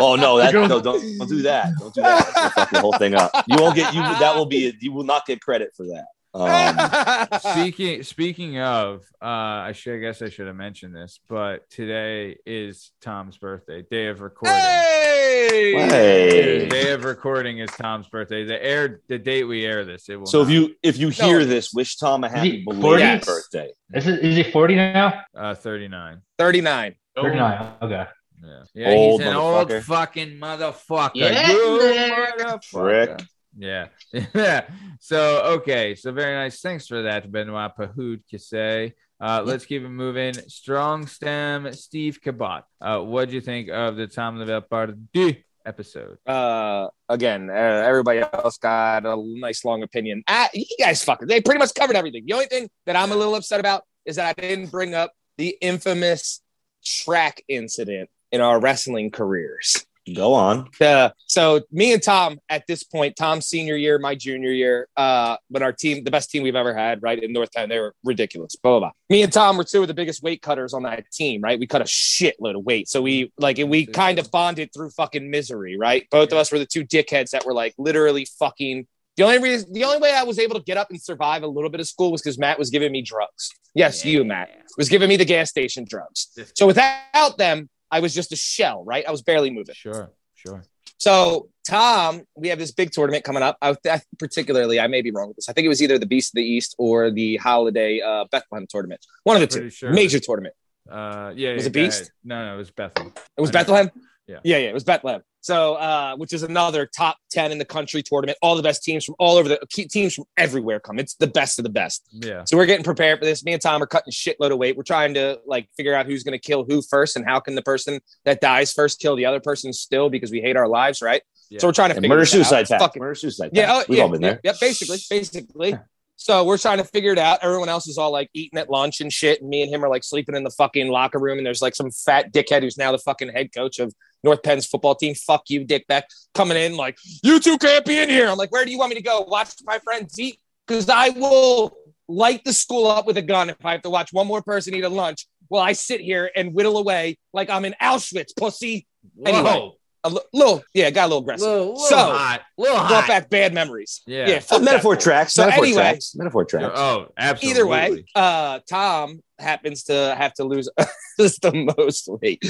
Oh no, that, no, don't don't do that. Don't do that. That's fuck the whole thing up. You won't get you. That will be. You will not get credit for that. Um, speaking speaking of, uh, I should I guess I should have mentioned this, but today is Tom's birthday, day of recording. hey. Hey. Day of recording is Tom's birthday. The air the date we air this, it will so if you if you hear No. this, wish Tom a happy he belated 40? birthday. Is, it, is he 40 now? uh 39. 39. 39. Okay. Yeah. Yeah, Old he's an old fucking motherfucker. Yeah, You Nick. motherfucker. Frick. Yeah. yeah. So okay. So very nice. Thanks for that, Benoit Pahoud Kisse. Uh, let's keep it moving. Strong stem, Steve Cabot. Uh, what do you think of the Tom Lavelle Pardy episode? Uh, again, uh, everybody else got a nice long opinion. Ah, you guys fucking, they pretty much covered everything. The only thing that I'm a little upset about is that I didn't bring up the infamous track incident in our wrestling careers. Go on. Uh, so me and Tom at this point, Tom's senior year, my junior year, uh, when our team, the best team we've ever had, right in North Town, they were ridiculous. Blah, blah, blah. Me and Tom were two of the biggest weight cutters on that team, right? We cut a shitload of weight. So we like we kind of bonded through fucking misery, right? Both of us were the two dickheads that were like literally fucking the only reason the only way I was able to get up and survive a little bit of school was because Matt was giving me drugs. Yes, you, Matt, was giving me the gas station drugs. So without them, I was just a shell, right? I was barely moving. Sure. Sure. So Tom, we have this big tournament coming up. I, I, particularly, I may be wrong with this. I think it was either the Beast of the East or the Holiday uh, Bethlehem tournament. One of the two. Sure. Major tournament. Uh, yeah. Was yeah, it Beast? No, no, it was Bethlehem. It was. Bethlehem. Yeah. yeah, yeah. It was Bethlehem. So, uh, which is another top ten in the country tournament. All the best teams from all over the teams from everywhere come. It's the best of the best. Yeah. So we're getting prepared for this. Me and Tom are cutting shitload of weight. We're trying to like figure out who's going to kill who first, and how can the person that dies first kill the other person still because we hate our lives, right? Yeah. So we're trying to figure murder this out. suicide pact. Fucking- Murder suicide yeah, oh, We've yeah, all been there. Yeah, basically, basically. So we're trying to figure it out. Everyone else is all like eating at lunch and shit, and me and him are like sleeping in the fucking locker room. And there's like some fat dickhead who's now the fucking head coach of North Penn's football team. Fuck you, dickback, coming in like you two can't be in here. I'm like, where do you want me to go? Watch my friends eat because I will light the school up with a gun if I have to watch one more person eat a lunch while I sit here and whittle away like I'm in Auschwitz, pussy. Anyway. Whoa. a little, yeah, got a little aggressive. Little, little So, hot. Little hot. Brought back bad memories. Yeah. yeah. fuck that metaphor fool. tracks. So metaphor anyway- tracks. Metaphor tracks. Oh, absolutely. Either way, uh, Tom happens to have to lose the most weight.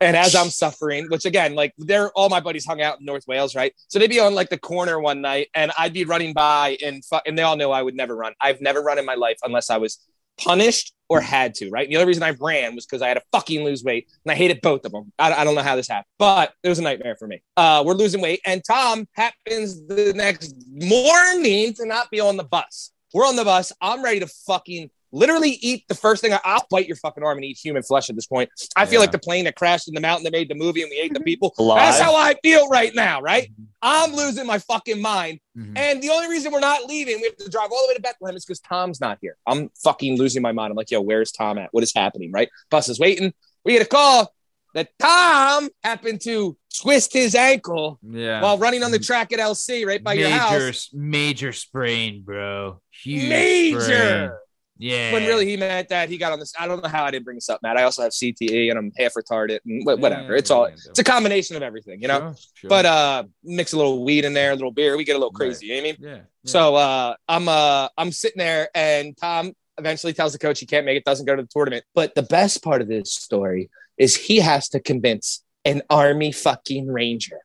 And as I'm suffering, which again, like they're all my buddies hung out in North Wales, right? So they'd be on like the corner one night and I'd be running by and fu- and they all know I would never run. I've never run in my life unless I was punished or had to, right? And the only reason I ran was because I had to fucking lose weight and I hated both of them. I, I don't know how this happened, but it was a nightmare for me. Uh, we're losing weight and Tom happens the next morning to not be on the bus. We're on the bus. I'm ready to fucking literally eat the first thing. I, I'll bite your fucking arm and eat human flesh at this point. I feel Yeah. like the plane that crashed in the mountain that made the movie and we ate the people. That's how I feel right now, right? I'm losing my fucking mind. Mhm. And the only reason we're not leaving, we have to drive all the way to Bethlehem, is because Tom's not here. I'm fucking losing my mind. I'm like, yo, where's Tom at? What is happening, right? Bus is waiting. We get a call that Tom happened to twist his ankle yeah. while running on the track at LC right by major, your house. major sprain, bro. Huge Major. sprain. Yeah. When really he meant that he got on this. I don't know how I didn't bring this up, Matt. I also have CTE and I'm half retarded and wh- whatever. It's all it's a combination of everything, you know. Sure, sure. But uh, mix a little weed in there, a little beer. We get a little crazy. You know what I mean? yeah. yeah. So uh, I'm uh, I'm sitting there, and Tom eventually tells the coach he can't make it, doesn't go to the tournament. But the best part of this story is he has to convince an army fucking ranger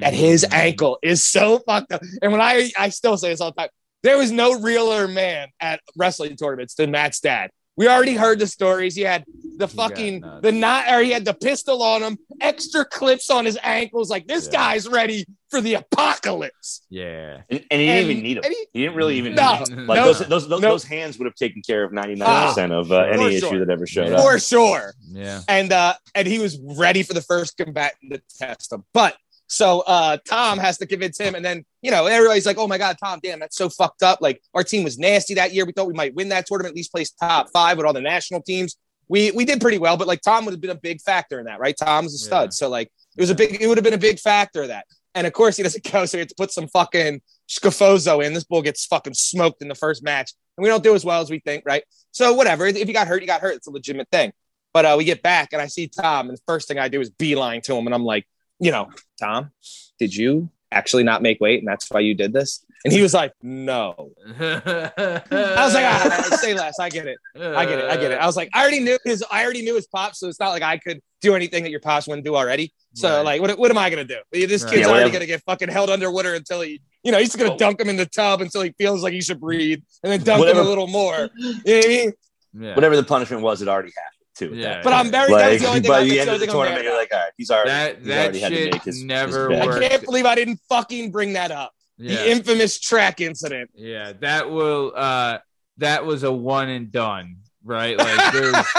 that his Mm-hmm. ankle is so fucked up. And when I I still say this all the time, there was no realer man at wrestling tournaments than Matt's dad. We already heard the stories. He had the fucking the knot, or he had the pistol on him, extra clips on his ankles. Like this Yeah. guy's ready for the apocalypse. Yeah. And, and he didn't And- even need him. he- He didn't really even No, need him. Like no, those, those, those, no. those hands would have taken care of 99% of uh, For any issue that ever showed Yeah. up. for sure. Yeah. and uh and he was ready for the first combatant to test him but so uh tom has to convince him and then you know everybody's like oh my god tom damn that's so fucked up. Like our team was nasty that year. We thought we might win that tournament at least place top five with all the national teams. We we did pretty well but like tom would have been a big factor in that right? Tom was a stud. Yeah. so like it was a big it would have been a big factor of that. And of course he doesn't go so he had to put some fucking scafozo in. This bull gets fucking smoked in the first match and we don't do as well as we think right? So whatever. If you got hurt you got hurt. It's a legitimate thing. But uh, we get back and I see Tom, and the first thing I do is beeline to him, and I'm like, you know, Tom, did you actually not make weight, and that's why you did this? And he was like, no. I I was like, ah, say less. I get it. I get it. I get it. I was like, I already knew his. I already knew his pops, so it's not like I could do anything that your pops wouldn't do already. So Right. like, what, what am I gonna do? This Right. kid's Yeah, already whatever. gonna get fucking held underwater until he, you know, he's gonna dunk him in the tub until he feels like he should breathe, and then dunk Whatever. him a little more. You know what I mean? Yeah. Whatever the punishment was, it already happened too. at Yeah. But I'm point. very. that was the only thing. by I- the that's end the of the only thing I'm tournament, mad you're like, all right, he's already That- he's that already had to shit make his never his worked. I can't believe I didn't fucking bring that up. Yeah. The infamous track incident. Yeah, that will uh that was a one and done, right? Like there's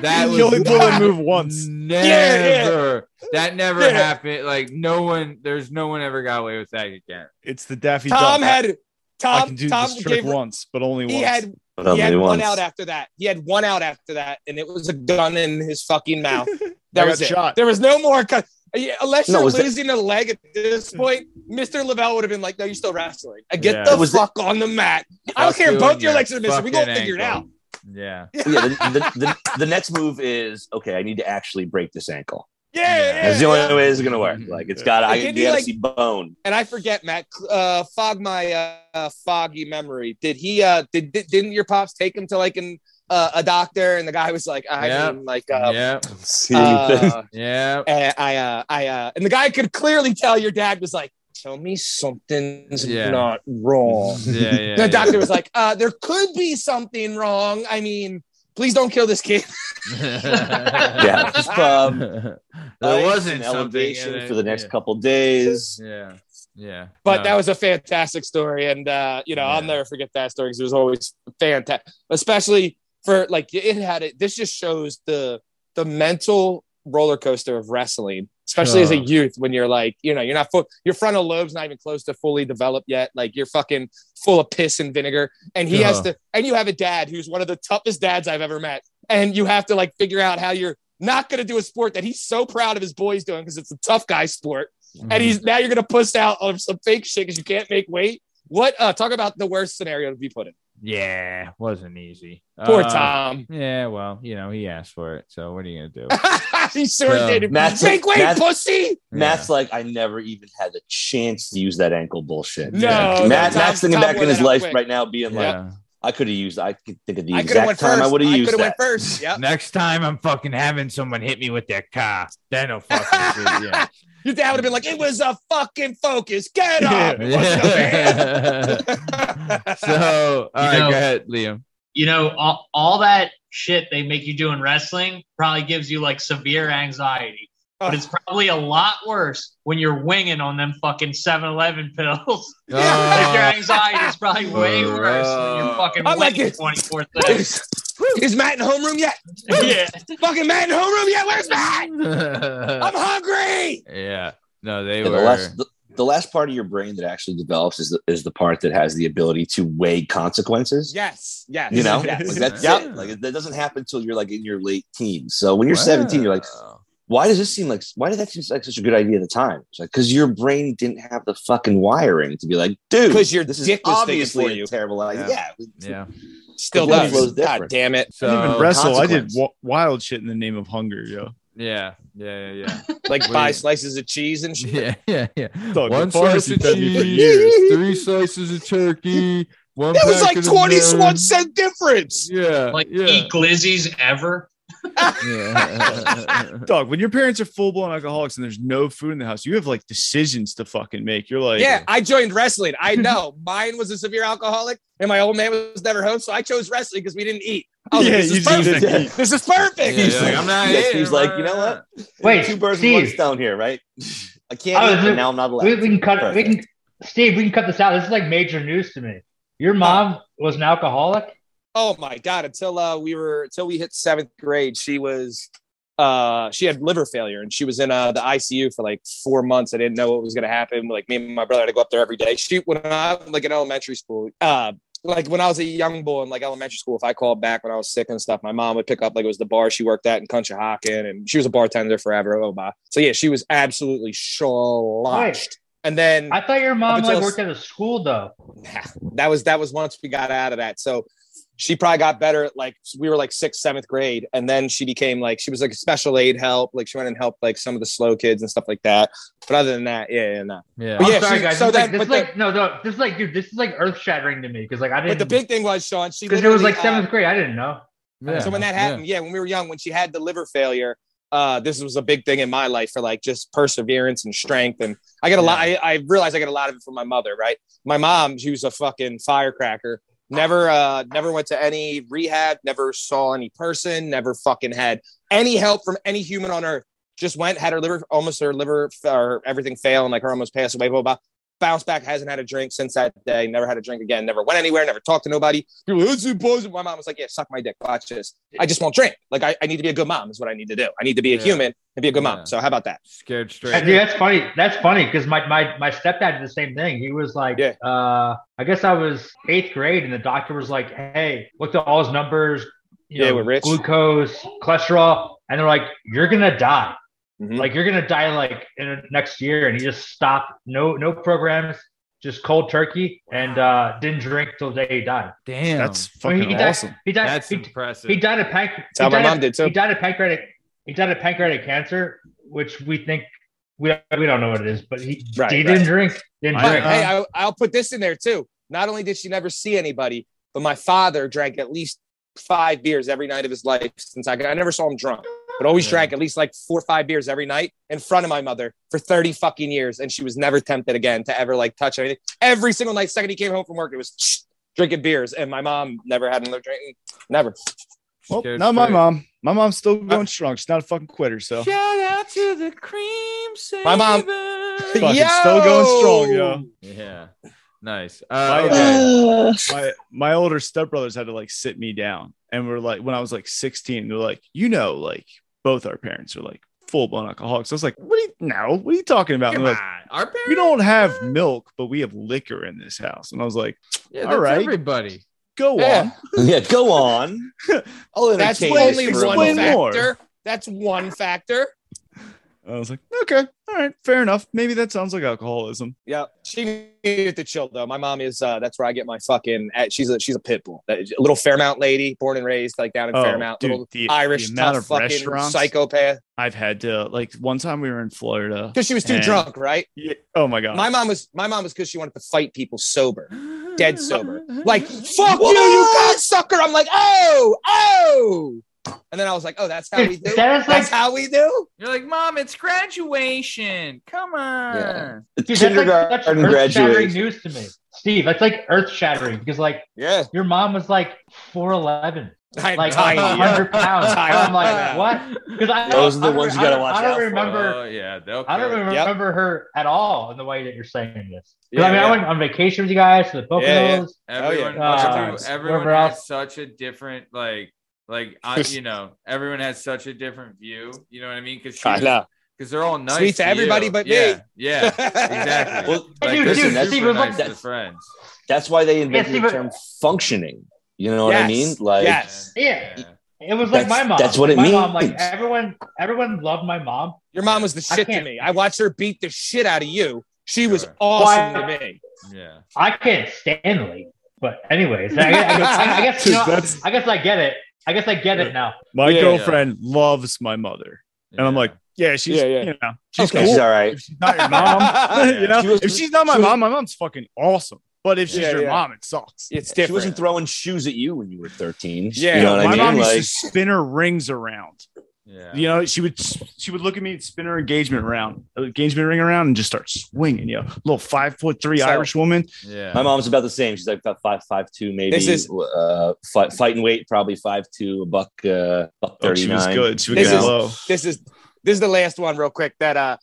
that was you only pull and move once. Never. That never Yeah. happened. Like no one there's no one ever got away with that again. It's the Daffy Tom Duck. had I Tom. can do Tom this trick gave. once, but only He once. had But he only had one once. out after that. He had one out after that, and it was a gun in his fucking mouth. That was it. shot. There was no more. Cut. Yeah, Unless No, you're was that- losing a leg at this point, Mr. Lavelle would have been like, "No, you're still wrestling. Uh, Get Yeah. the Was it- fuck on the mat. I don't care. you Both your your legs are missing. We gonna figure it out." Yeah. yeah, the, the, the, the next move is okay. I need to actually break this ankle. Yeah, Yeah. yeah, That's the only yeah. way it's gonna work. Like it's got. I Did you he, gotta like- see bone. And I forget, Matt. Uh, fog my uh, foggy memory. Did he? Uh, did, did didn't your pops take him to like an uh, a doctor? And the guy was like, I Yeah. mean, like, uh, yeah. See anything? uh, Yeah. and I, uh, I, uh, and the guy could clearly tell your dad was like, "Tell me something's Yeah. not wrong." Yeah. Yeah. the yeah. doctor was like, uh, "There could be something wrong. I mean, please don't kill this kid." yeah, just um, there ice wasn't and elevation it. for the next yeah. couple days. Yeah. Yeah. But No. that was a fantastic story, and uh, you know, I'll never forget that story because it was always fantastic, especially for like it had it. This just shows the the mental roller coaster of wrestling, especially as a youth when you're like, you know, you're not full, your frontal lobe's not even close to fully developed yet. Like you're fucking full of piss and vinegar, and he has to, and you have a dad who's one of the toughest dads I've ever met, and you have to like figure out how you're not going to do a sport that he's so proud of his boys doing because it's a tough guy sport Mm-hmm. and he's now you're gonna push out on some fake shit because you can't make weight. What uh talk about the worst scenario to be put in? Yeah, wasn't easy. Poor Uh, Tom. Yeah, well, you know, he asked for it. So what are you gonna do? he sure So- did. Matt's- Make way, Matt's- pussy. Matt's like, I never even had the chance to use that ankle bullshit. No, Matt, no, Matt's Tom- thinking Tom back in his life quick. right now, being like, I could have used. I could think of the I could have exact went time first. I would have I used could have that. went first. Yep. Next time I'm fucking having someone hit me with their car. Then I'll fucking see. Yeah. Your dad would have been like, "It was a fucking focus. Get up." It wasn't a van." so, all right, know- go ahead, Liam. You know, all, all that shit they make you do in wrestling probably gives you like severe anxiety. But it's probably a lot worse when you're winging on them fucking 7-Eleven pills. like your anxiety is probably way worse when you're fucking I'm like winging it. 24 7. is, is Matt in homeroom yet? Yeah. Fucking Matt in homeroom yet? Where's Matt? I'm hungry. yeah. No, they Yeah, were. the last the, the last part of your brain that actually develops is the, is the part that has the ability to weigh consequences. Yes. Yes. You know, Yes. like that's Yep. it. Like that doesn't happen until you're like in your late teens. So when you're 17, you're like, why does this seem like? Why did that seem like such a good idea at the time? It's like because your brain didn't have the fucking wiring to be like, dude, 'Cause your this is dick was obviously for a terrible idea. Yeah, yeah. Still The blood does. flow's God damn it. So, I didn't even uh, wrestle. I did w- wild shit in the name of hunger, yo. yeah, yeah, yeah, yeah. Like Wait. buy slices of cheese and shit. Yeah, yeah, yeah. Dog, One slice of fed me for cheese, three slices of turkey. One It was like packet of 21 melon. cent difference. Yeah, Like yeah, eat glizzies ever. Yeah. Dog, when your parents are full blown alcoholics and there's no food in the house, you have like decisions to fucking make. You're like, Yeah, I joined wrestling. I know. Mine was a severe alcoholic, and my old man was never home, so I chose wrestling because we didn't eat. I was Yeah, like, this is just perfect. didn't eat. This is perfect. Yeah, you're like, I'm not Yes, he's like, you know what? Wait, Two birds with one Steve. stone here, right? I can't Oh, eat, is but now I'm not allowed. We, we can cut. We can. Steve, we can cut this out. This is like major news to me. Your mom oh. was an alcoholic. Oh my god! Until uh, we were until we hit seventh grade, she was uh, she had liver failure, and she was in uh, the ICU for like four months. I didn't know what was going to happen. Like me and my brother had to go up there every day. She when I like in elementary school, uh, like when I was a young boy in like elementary school, if I called back when I was sick and stuff, my mom would pick up like it was the bar she worked at in Conshohocken, and she was a bartender forever. Oh my! So yeah, she was absolutely sloshed. And then I thought your mom until- like worked at a school though. that was that was once we got out of that. So she probably got better at like we were like sixth, seventh grade, and then she became like she was like a special aid help. Like she went and helped like some of the slow kids and stuff like that. But other than that, yeah, yeah, no. Yeah. But I'm yeah, sorry, she- guys. so this is like, this is but like no, no. This is like, dude. This is like earth shattering to me because like I didn't. But the big thing was, Sean, she because it was like literally, uh, seventh grade. I didn't know. Yeah, so when that happened, yeah. when we were young, when she had the liver failure, uh, this was a big thing in my life for like just perseverance and strength. And I get a lot. I, I realized I get a lot of it from my mother. Right, my mom, she was a fucking firecracker. Never, uh, never went to any rehab. Never saw any person. Never fucking had any help from any human on earth. Just went, had her liver, almost her liver or everything fail, and like her almost passed away. Blah blah. Blah. Bounced back, hasn't had a drink since that day. Never had a drink again. Never went anywhere. Never talked to nobody. People, "It's impossible." My mom was like, "Yeah, suck my dick. Watch this. I just won't drink. Like I, I need to be a good mom. Is what I need to do. I need to be a Yeah. human and be a good Yeah. mom. So how about that? Scared straight. dude, that's funny. That's funny because my, my my stepdad did the same thing. He was like, Yeah. uh, I guess I was eighth grade, and the doctor was like, "Hey, looked at all his numbers, you Yeah, know, with Rich. glucose, cholesterol," and they're like, "You're gonna die. Mhm. Like you're gonna die like in the next year." And he just stopped. No no programs, just cold turkey, and uh, didn't drink till the day he died. Damn. that's I mean, fucking he died, awesome. He died. That's he, impressive. he died of panc- That's how he my mom of- did, too. He died of pancreatic. He died of pancreatic cancer, which we think we we don't know what it is, but he Right, he right. didn't drink. Didn't I- drink. hey, I, I'll put this in there too. Not only did she never see anybody, but my father drank at least five beers every night of his life since I, I never saw him drunk, but always Yeah. drank at least like four or five beers every night in front of my mother for 30 fucking years. And she was never tempted again to ever like touch anything. Every single night, second he came home from work, it was drinking beers. And my mom never had another drink. Never. Well, Scared not my straight. mom. My mom's still going strong. She's not a fucking quitter. So Shout out to the cream My mom- savers. Fucking still going strong, yo. Yeah. Nice. Uh, My- okay. my my older stepbrothers had to like sit me down and we're like when I was like 16, they're like, you know, like both our parents are like full blown alcoholics. I was like, what are you no, what are you talking about? Come on. like, Our parents? we don't have milk, but we have liquor in this house. And I was like, Yeah, All that's right. everybody. go Yeah. yeah, go on. I'll That's entertain only this for one Explain moment. more. factor. That's one factor. I was like, okay, all right, fair enough. Maybe that sounds like alcoholism. Yeah, she needed to chill though. My mom is. Uh, that's where I get my fucking. uh, She's a she's a pit bull. A little Fairmount lady, born and raised like down in Oh, Fairmount. dude, little the- Irish the tough of fucking psychopath. I've had to like one time we were in Florida. Because she was too And- drunk, right? Yeah, oh my god. My mom was. My mom was because she wanted to fight people sober, dead sober. Like fuck you, you cocksucker. I'm like, oh, oh. And then I was like, oh, that's how we do. That is like That's how we do. You're like, mom, it's graduation. Come on. Yeah. Dude, that's like that's Kindergarten earth shattering graduation. news to me. Steve, that's like earth shattering because like Yeah. your mom was like 4'11, I, like tiny. 100 pounds. I'm like, what? Because I Those are the I don't- ones you gotta don't- watch I don't out for. remember. Oh yeah, they'll I don't kill. Yep. remember her at all in the way that you're saying this. 'Cause, Yeah, I mean, yeah. I went on vacation with you guys to the Poconos. Yeah, yeah. Everyone, Oh, everyone, Uh, everyone has such a different like like I, you know everyone has such a different view. You know what I mean? Because I know. because they're all nice. Sweet to everybody you. but yeah, me. Yeah, exactly. Well, like, dude, they're dude, super Steve, nice like- to friends. That's why they invented Steve, the term functioning. You know what I mean? Like, Yes. Yeah. It was like my mom. that's what it my mom, like means. everyone, everyone loved my mom. Your mom was the shit to me. I watched her beat the shit out of you. She was Sure. awesome Why- to me. Yeah. I can't stand the lady. But anyways, I, guess- I, guess- I guess you know, I guess I get it. I guess I get it now. my Yeah. girlfriend loves my mother, and I'm like, yeah, she's Yeah, yeah. you know, she's Okay. cool. she's all right. If she's not your mom, you know, was- if she's not my she was- mom, my mom's fucking awesome. But if she's Yeah, your yeah. mom, it sucks. It's different. She wasn't throwing shoes at you when you were 13. Yeah. You know what my I mom mean? used Like, to spin her rings around. Yeah. You know, she would she would look at me and spin her engagement round, engagement ring around, and just start swinging. You know, little five foot three So- Irish woman. Yeah. my mom's about the same. She's like about five, five, two, maybe. This is- uh, fight, fighting weight, probably five, two, a buck, uh, buck Oh, she was good. She would This get is- low. this is this is the last one real quick that uh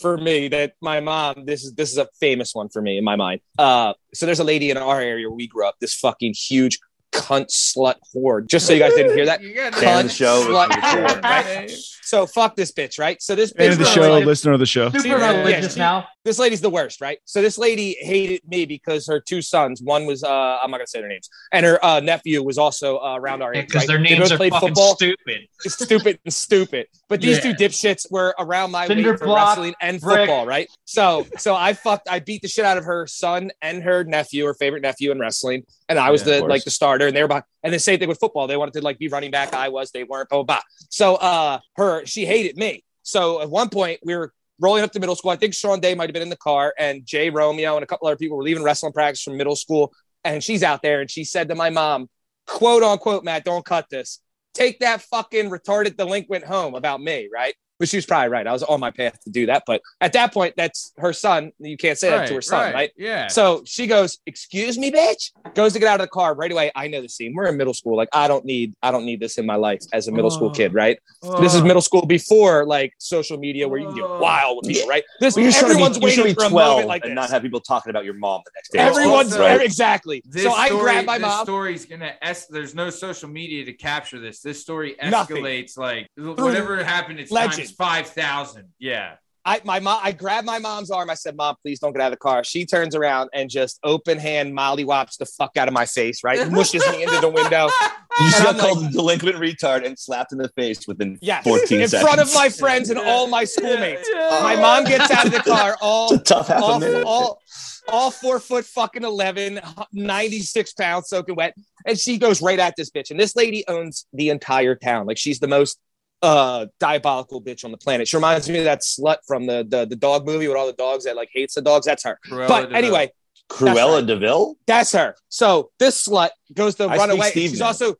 for me that my mom this is this is a famous one for me in my mind uh so there's a lady in our area where we grew up this fucking huge cunt slut whore just so you guys didn't hear that You got the cunt show. slut It's whore, right so fuck this bitch right so this Fan bitch of the show, like- listener of the show. Super Yeah, religious she- now. this lady's the worst, right? So this lady hated me because her two sons, one was uh I'm not gonna say their names, and her uh, nephew was also uh, around our age. Because right? their They names both are played fucking football. stupid. It's stupid and stupid. But these Yeah. two dipshits were around my Cinder weight for block, wrestling and brick. football, right? So so I fucked I beat the shit out of her son and her nephew, her favorite nephew in wrestling. And I was Yeah, the like the starter, and they were behind. And the same thing with football. They wanted to like be running back. I was, they weren't, blah blah. blah. So uh her she hated me. So at one point we were rolling up to middle school. I think Sean Day might have been in the car, and Jay Romeo and a couple other people were leaving wrestling practice from middle school. And she's out there, and she said to my mom, "quote unquote, Matt, don't cut this. Take that fucking retarded delinquent home about me, right?" But she was probably right. I was on my path to do that, but at that point, that's her son. You can't say that to her son, right? Yeah. So she goes, "Excuse me, bitch." Goes to get out of the car right away. I know the scene. We're in middle school. Like I don't need, I don't need this in my life as a middle school Oh. kid, right? Oh. This is middle school before like social media where you can get Oh. wild with people, right? This Well, you're trying to be, everyone's you're waiting for be a moment 12 like and this. not have people talking about your mom the next day. Everyone's Also, right? exactly. This so I story, grabbed my this mom. story's gonna es- there's no social media to capture this. This story Nothing. escalates like whatever happened. It's Legend. Times five thousand. Yeah. I my mom. I grabbed my mom's arm. I said, "Mom, please don't get out of the car." She turns around and just open hand molly wops the fuck out of my face. Right, mushes me into the window. You just And got I'm called a delinquent retard and slapped in the face within Yes, 14 in seconds. front of my friends and all my schoolmates. My mom gets out of the car all It's a tough half a all, minute. all, all four foot fucking 11, 96 pounds soaking wet. And she goes right at this bitch. And this lady owns the entire town. Like she's the most uh diabolical bitch on the planet. She reminds me of that slut from the the, the dog movie with all the dogs that like hates the dogs. That's her. Cruella but de anyway, Cruella right. Deville? that's her. So this slut goes to I run away. Steve she's now. also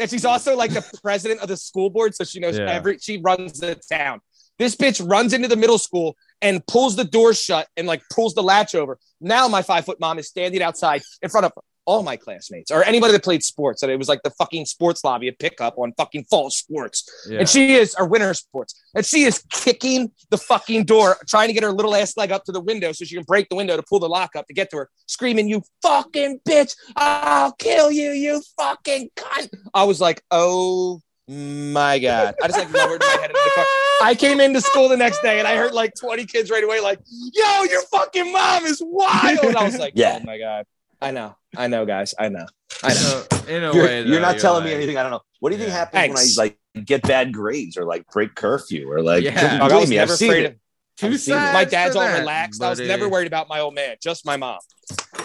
and she's also like the president of the school board, so she knows Yeah. every she runs the town. This bitch runs into the middle school and pulls the door shut and like pulls the latch over. Now my five foot mom is standing outside in front of all my classmates or anybody that played sports. And it was like the fucking sports lobby at pickup on fucking fall sports. Yeah. And she is, or winter sports. And she is kicking the fucking door, trying to get her little ass leg up to the window so she can break the window to pull the lock up to get to her, screaming, You fucking bitch. I'll kill you, you fucking cunt. I was like, Oh my God. I just like lowered my head into the car. I came into school the next day and I heard like 20 kids right away, like, Yo, your fucking mom is wild. And I was like, Yeah. Oh my God. I know. I know, guys. I know. I know. So, in a You're, way, you're though, not telling me anything. I don't know. What do you think happens Thanks. when I like get bad grades or like break curfew or like Yeah. don't I was me. I've seen it. of Two I've seen it. sides my dad's all that, relaxed. I was never worried about my old man, just my mom.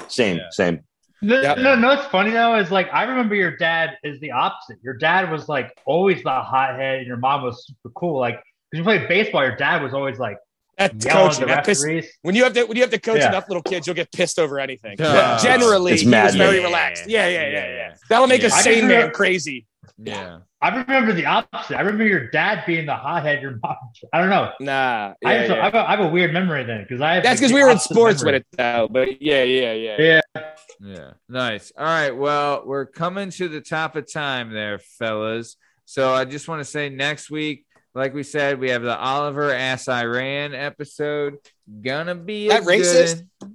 Same, Yeah. same. No, Yep. no, no. It's funny though. Is like I remember your dad is the opposite. Your dad was like always the hothead, and your mom was super cool. Like because you played baseball, your dad was always like That's at coaching. the That piss- when you have to when you have to coach Yeah. enough little kids, you'll get pissed over anything. Yeah. Generally, It's he was madness. very relaxed. Yeah, yeah, yeah, Yeah. yeah. That'll make a Yeah. I sane didn't man crazy. Yeah. I remember the opposite. I remember your dad being the hothead. Your mom. I don't know. Nah, I, have, so- yeah. I, have a, I have a weird memory then because I have that's because we were in sports memory. with it though. But yeah, yeah, yeah. Yeah. Yeah. Nice. All right. Well, we're coming to the top of time there, fellas. So I just want to say next week, like we said, we have the Oliver Ass Iran episode. Gonna be a That racist? good-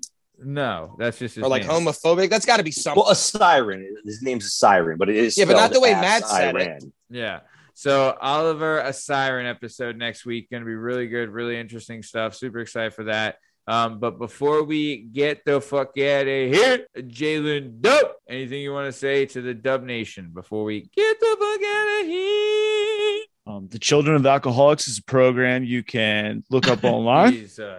No, that's just his Or like name. homophobic. That's got to be something. Well, a siren. His name's a siren, but it is. Yeah, but not the way as Matt said it. Yeah. So Oliver, a siren episode next week. Going to be really good, really interesting stuff. Super excited for that. Um, but before we get the fuck out of here, Jalen Dope, anything you want to say to the Dub Nation before we get the fuck out of here? Um, the Children of Alcoholics is a program you can look up online.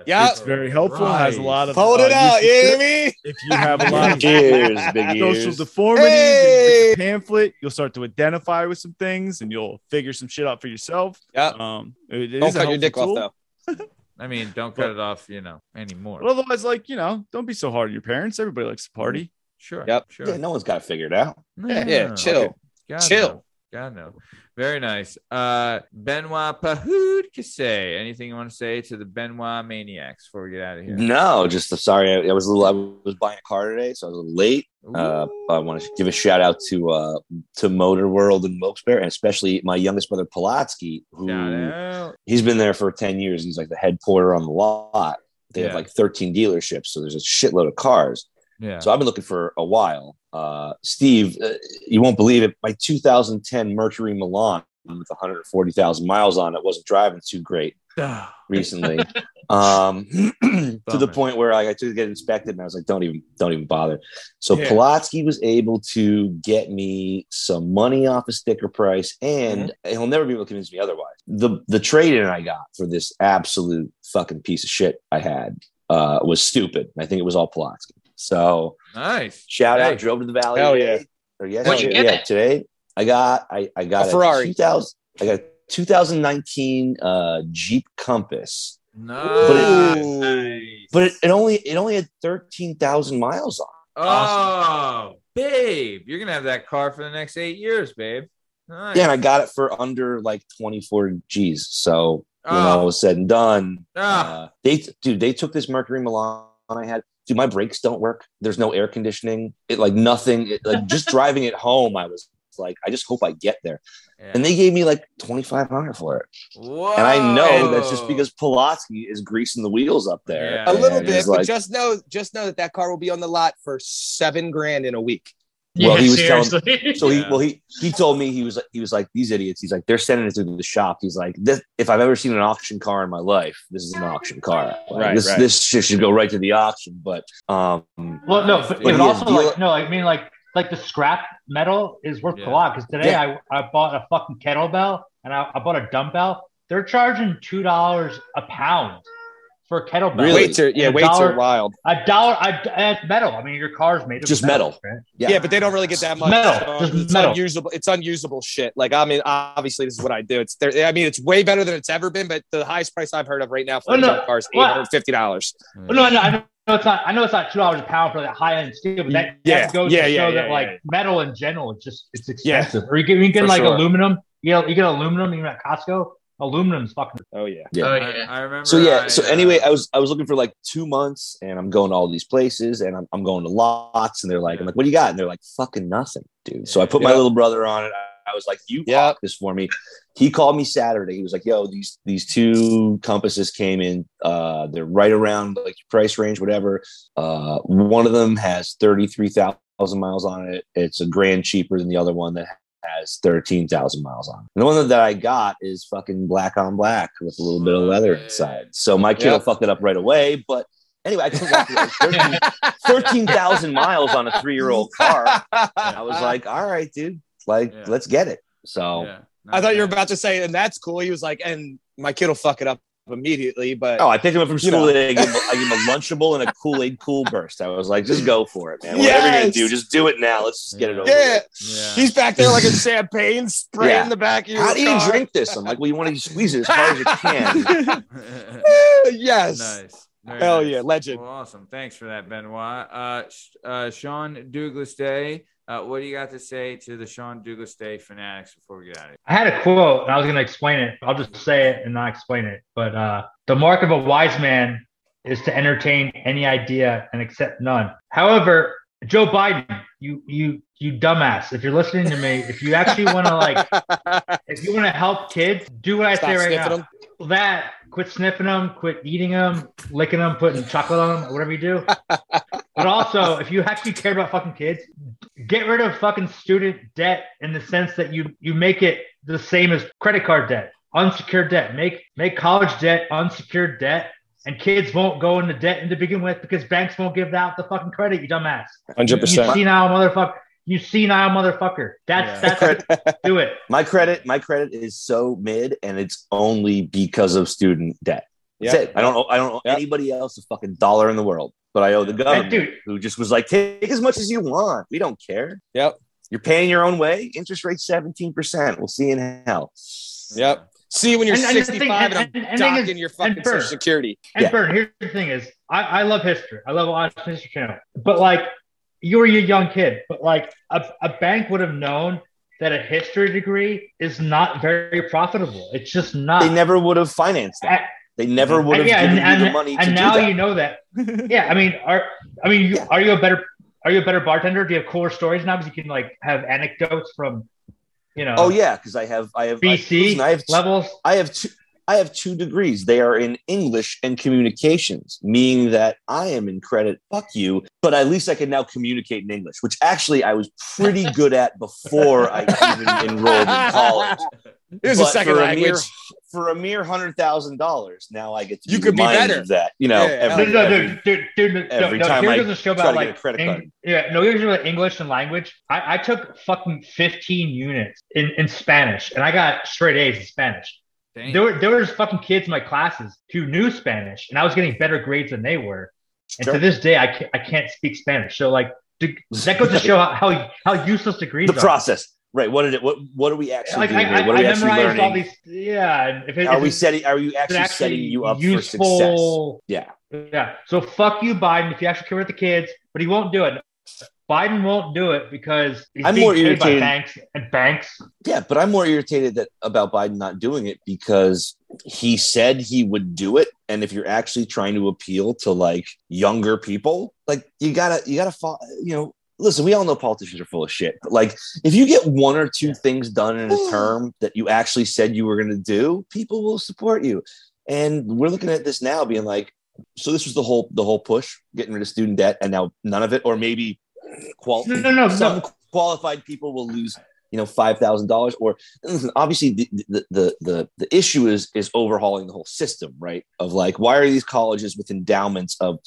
Yeah. It's very helpful. Has a lot of Hold it uh, out, you useful hear tips. me? If you have a lot of Cheers, big social ears. deformities, Hey! you read the pamphlet, you'll start to identify with some things, and you'll figure some shit out for yourself. Yeah. Um, it- it Don't cut your dick tool. off though. I mean, don't cut it off, you know, anymore. But otherwise, like you know, don't be so hard on your parents. Everybody likes to party. Sure. Yep. Sure. Yeah, no one's got it figured out. Yeah, yeah, chill. God Chill. God no. Very nice. Uh Benoit Pahoud Kase. Anything you want to say to the Benoit maniacs before we get out of here? No, just uh, sorry. I, I was a little. I was buying a car today, so I was late. Uh, I want to give a shout out to uh, to Motor World in Wilkes-Barre, and especially my youngest brother Polatsky, who he's been there for ten years. He's like the head porter on the lot. They Yeah. have like thirteen dealerships, so there's a shitload of cars. Yeah. So I've been looking for a while. Uh, Steve, uh, you won't believe it. My 2010 Mercury Milan with 140,000 miles on it wasn't driving too great recently. um, to the point where I, I took to get inspected, and I was like, "Don't even, don't even bother." So Yeah. Was able to get me some money off a sticker price, and he'll never be able to convince me otherwise. The the trade in I got for this absolute fucking piece of shit I had uh, was stupid. I think it was all Pulaski. So nice. shout Hey. out, drove to the valley. Hell yeah. Or yes, What'd yeah, get? today I got I I got A Ferrari. 2000 I got a 2019 uh, Jeep Compass, Nice. Ooh. but it, it only it only had 13,000 miles on. it. Oh, babe. You're gonna have that car for the next eight years, babe. Nice. Yeah, and I got it for under like 24 G's. So when Oh. all was said and done, Ah. uh, they dude they took this Mercury Milan I had. Dude, my brakes don't work. There's no air conditioning. It like nothing. It, like just driving it home, I was like, I just hope I get there. Yeah. And they gave me like 2,500 for it. Whoa. And I know that's just because Pulaski is greasing the wheels up there. Yeah. A little And bit, but like, just know, just know that that car will be on the lot for seven grand in a week. Well, yeah, he was telling- seriously. so he well he he told me he was like he was like these idiots. He's like they're sending it through the shop. He's like this, if I've ever seen an auction car in my life, this is an auction car. Like, Right, this right. this shit should go right to the auction. But um, Well, no, but, But but also deal- like no, I mean like like the scrap metal is worth Yeah. a lot because today Yeah. I, I bought a fucking kettlebell and I, I bought a dumbbell. They're charging two dollars a pound for a kettlebell. Really? Weights are yeah, weights dollar- are wild. A dollar, I, and it's metal. I mean, your car's made of Just metal. right? Yeah. but they don't really get that much. Metal, um, just it's metal. unusable. It's unusable shit. Like I mean, obviously this is what I do. It's there. I mean, it's way better than it's ever been. But the highest price I've heard of right now for Oh, a no. jump car is eight Well- hundred fifty dollars. Well, no, no, I know it's not. I know it's not two dollars a pound for that high end steel, but that, Yeah, that goes yeah, to yeah, show yeah, that yeah, like yeah. metal in general, it's just it's Yeah, expensive. or you can, you get for like sure. aluminum. You know, you get aluminum even at Costco. Aluminum's fucking. Oh yeah. Yeah. Oh, I, yeah. I remember. so yeah. I, So uh, anyway, I was I was looking for like two months, and I'm going to all these places, and I'm, I'm going to lots, and they're like, I'm like, what do you got? And they're like, fucking nothing, dude. So I put my little brother on it. I was like, you Yeah. hawk this for me. He called me Saturday. He was like, yo, these these two compasses came in. Uh, they're right around like your price range, whatever. Uh, one of them has thirty three thousand miles on it. It's a grand cheaper than the other one that has thirteen thousand miles on. it. And the one that I got is fucking black on black with a little bit of leather inside. So my kid will fuck it up right away. But anyway, I took like 13 13,000 miles on a three year old car. And I was like, all right, dude, like, Yeah. let's get it. So Yeah. I thought you were about to say, and that's cool. He was like, and my kid will fuck it up immediately, but Oh, I picked him up from You school know. today. I gave, him, I gave him a Lunchable and a Kool Aid Cool Burst. I was like, just go for it, man. Whatever you're gonna do, just do it now. Let's just get it over. yeah. Yeah. he's back there like a champagne spraying Yeah. the back of your How do you drink this? I'm like, well, you want to squeeze it as hard as you can. yes. nice. Very Hell nice. yeah, legend. Well, awesome. Thanks for that, Benoit. Uh, uh, Sean Douglas Day, uh, what do you got to say to the Sean Douglas Day fanatics before we get out of here? I had a quote and I was going to explain it. I'll just say it and not explain it. But uh, the mark of a wise man is to entertain any idea and accept none. However, Joe Biden, you you you dumbass. If you're listening to me, if you actually want to like, if you want to help kids, do what I Stop say right now. them. That quit sniffing them, quit eating them, licking them, putting chocolate on them, whatever you do. but also, if you actually care about fucking kids, get rid of fucking student debt in the sense that you you make it the same as credit card debt, unsecured debt. Make make college debt unsecured debt, and kids won't go into debt to begin with because banks won't give out the fucking credit. You dumbass. Hundred percent. You percent. senile motherfucker. You senile motherfucker. That's Yeah. that's do it. My credit, my credit is so mid, and it's only because of student debt. That's Yeah. it. I don't owe, I don't owe Yeah. anybody else a fucking dollar in the world, but I owe the government, dude. who just was like, take as much as you want. We don't care. Yep. You're paying your own way. Interest rate seventeen percent. We'll see you in hell. Yep. See you when you're And- and the thing- 65 and, and- I'm and thing is- your fucking and Bert, social security. And Yeah. Bern, here's the thing: is I, I love history. I love watching History Channel. But like, you were a young kid, but like a, a bank would have known that a history degree is not very profitable. It's just not. They never would have financed that. They never would have yeah, given and, you the money and to now do that. you know that. yeah, I mean, are I mean, you, are you a better are you a better bartender? Do you have cooler stories now because you can like have anecdotes from, you know, oh yeah, because I have I have I, BC listen, I have levels? I have two I have two degrees. They are in English and communications, meaning that I am in credit. Fuck you. But at least I can now communicate in English, which actually I was pretty good at before I even enrolled in college. Here's a But second for language. mere, for a mere hundred thousand dollars, now I get to You be could be better. of that. You know, Yeah, every, no, no, every- dude, dude, dude, no, every no, time here's I a show try about to get like a credit Eng- card. yeah, no, here's about English and language. I, I took fucking 15 units in, in Spanish, and I got straight A's in Spanish. Dang. There were there was fucking kids in my classes who knew Spanish, and I was getting better grades than they were. And Sure. to this day, I can't, I can't speak Spanish. So like, d- that goes to show how how, how useless degrees the are. process, right? What did it? What What are we actually Like doing? I, I, here? What are I we actually memorized all learning? these. Yeah, and if it, Are if we setting? Are you it's actually, setting you up for success? useful- Yeah. Yeah. So fuck you, Biden, if you actually care about the kids, but he won't do it. Biden won't do it because he's I'm being more paid by banks and banks. Yeah, but I'm more irritated that about Biden not doing it because he said he would do it, and if you're actually trying to appeal to like younger people, like you gotta you gotta follow. You know, listen, we all know politicians are full of shit, but like if you get one or two things done in a term that you actually said you were going to do, people will support you. And we're looking at this now, being like, so this was the whole the whole push, getting rid of student debt, and now none of it, or maybe qual- No, no, no, some no. qualified people will lose you know five thousand dollars or listen, obviously the, the the the the issue is is overhauling the whole system right of like why are these colleges with endowments of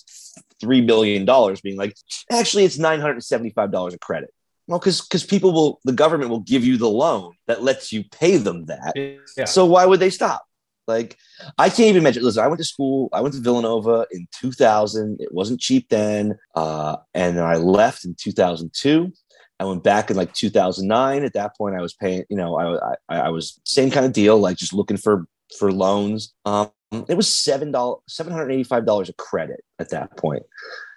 three billion dollars being like actually it's nine hundred seventy five dollars a credit well because because people will the government will give you the loan that lets you pay them that Yeah. so why would they stop? Like, I can't even imagine. Listen, I went to school. I went to Villanova in 2000. It wasn't cheap then, uh, and I left in 2002. I went back in like 2009. At that point, I was paying. You know, I I, I was same kind of deal, like just looking for for loans. Um, it was seven dollars, seven hundred eighty five dollars a credit at that point.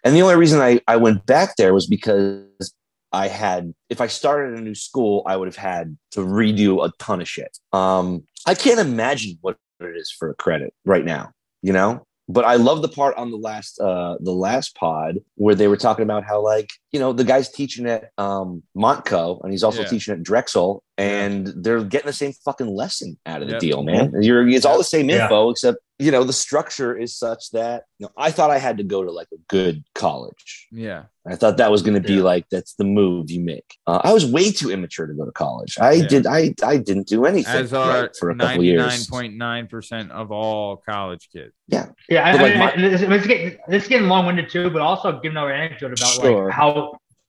And the only reason I I went back there was because I had, if I started a new school, I would have had to redo a ton of shit. Um, I can't imagine what it is for a credit right now, you know? But I love the part on the last uh the last pod where they were talking about how like, you know, the guy's teaching at um Montco and he's also Yeah. teaching at Drexel and they're getting the same fucking lesson out of the Yep. deal, man. You're it's all the same Yeah. info except you know the structure is such that you know I thought I had to go to like a good college. Yeah. I thought that was going to be Yeah. like that's the move you make. Uh, I was way too immature to go to college. I Yeah. did. I I didn't do anything As are right for a couple years. 99.9% of all college kids. Yeah, But, I, like, I, my- this, this, is getting, this getting long winded too, but also giving our anecdote about Sure. like how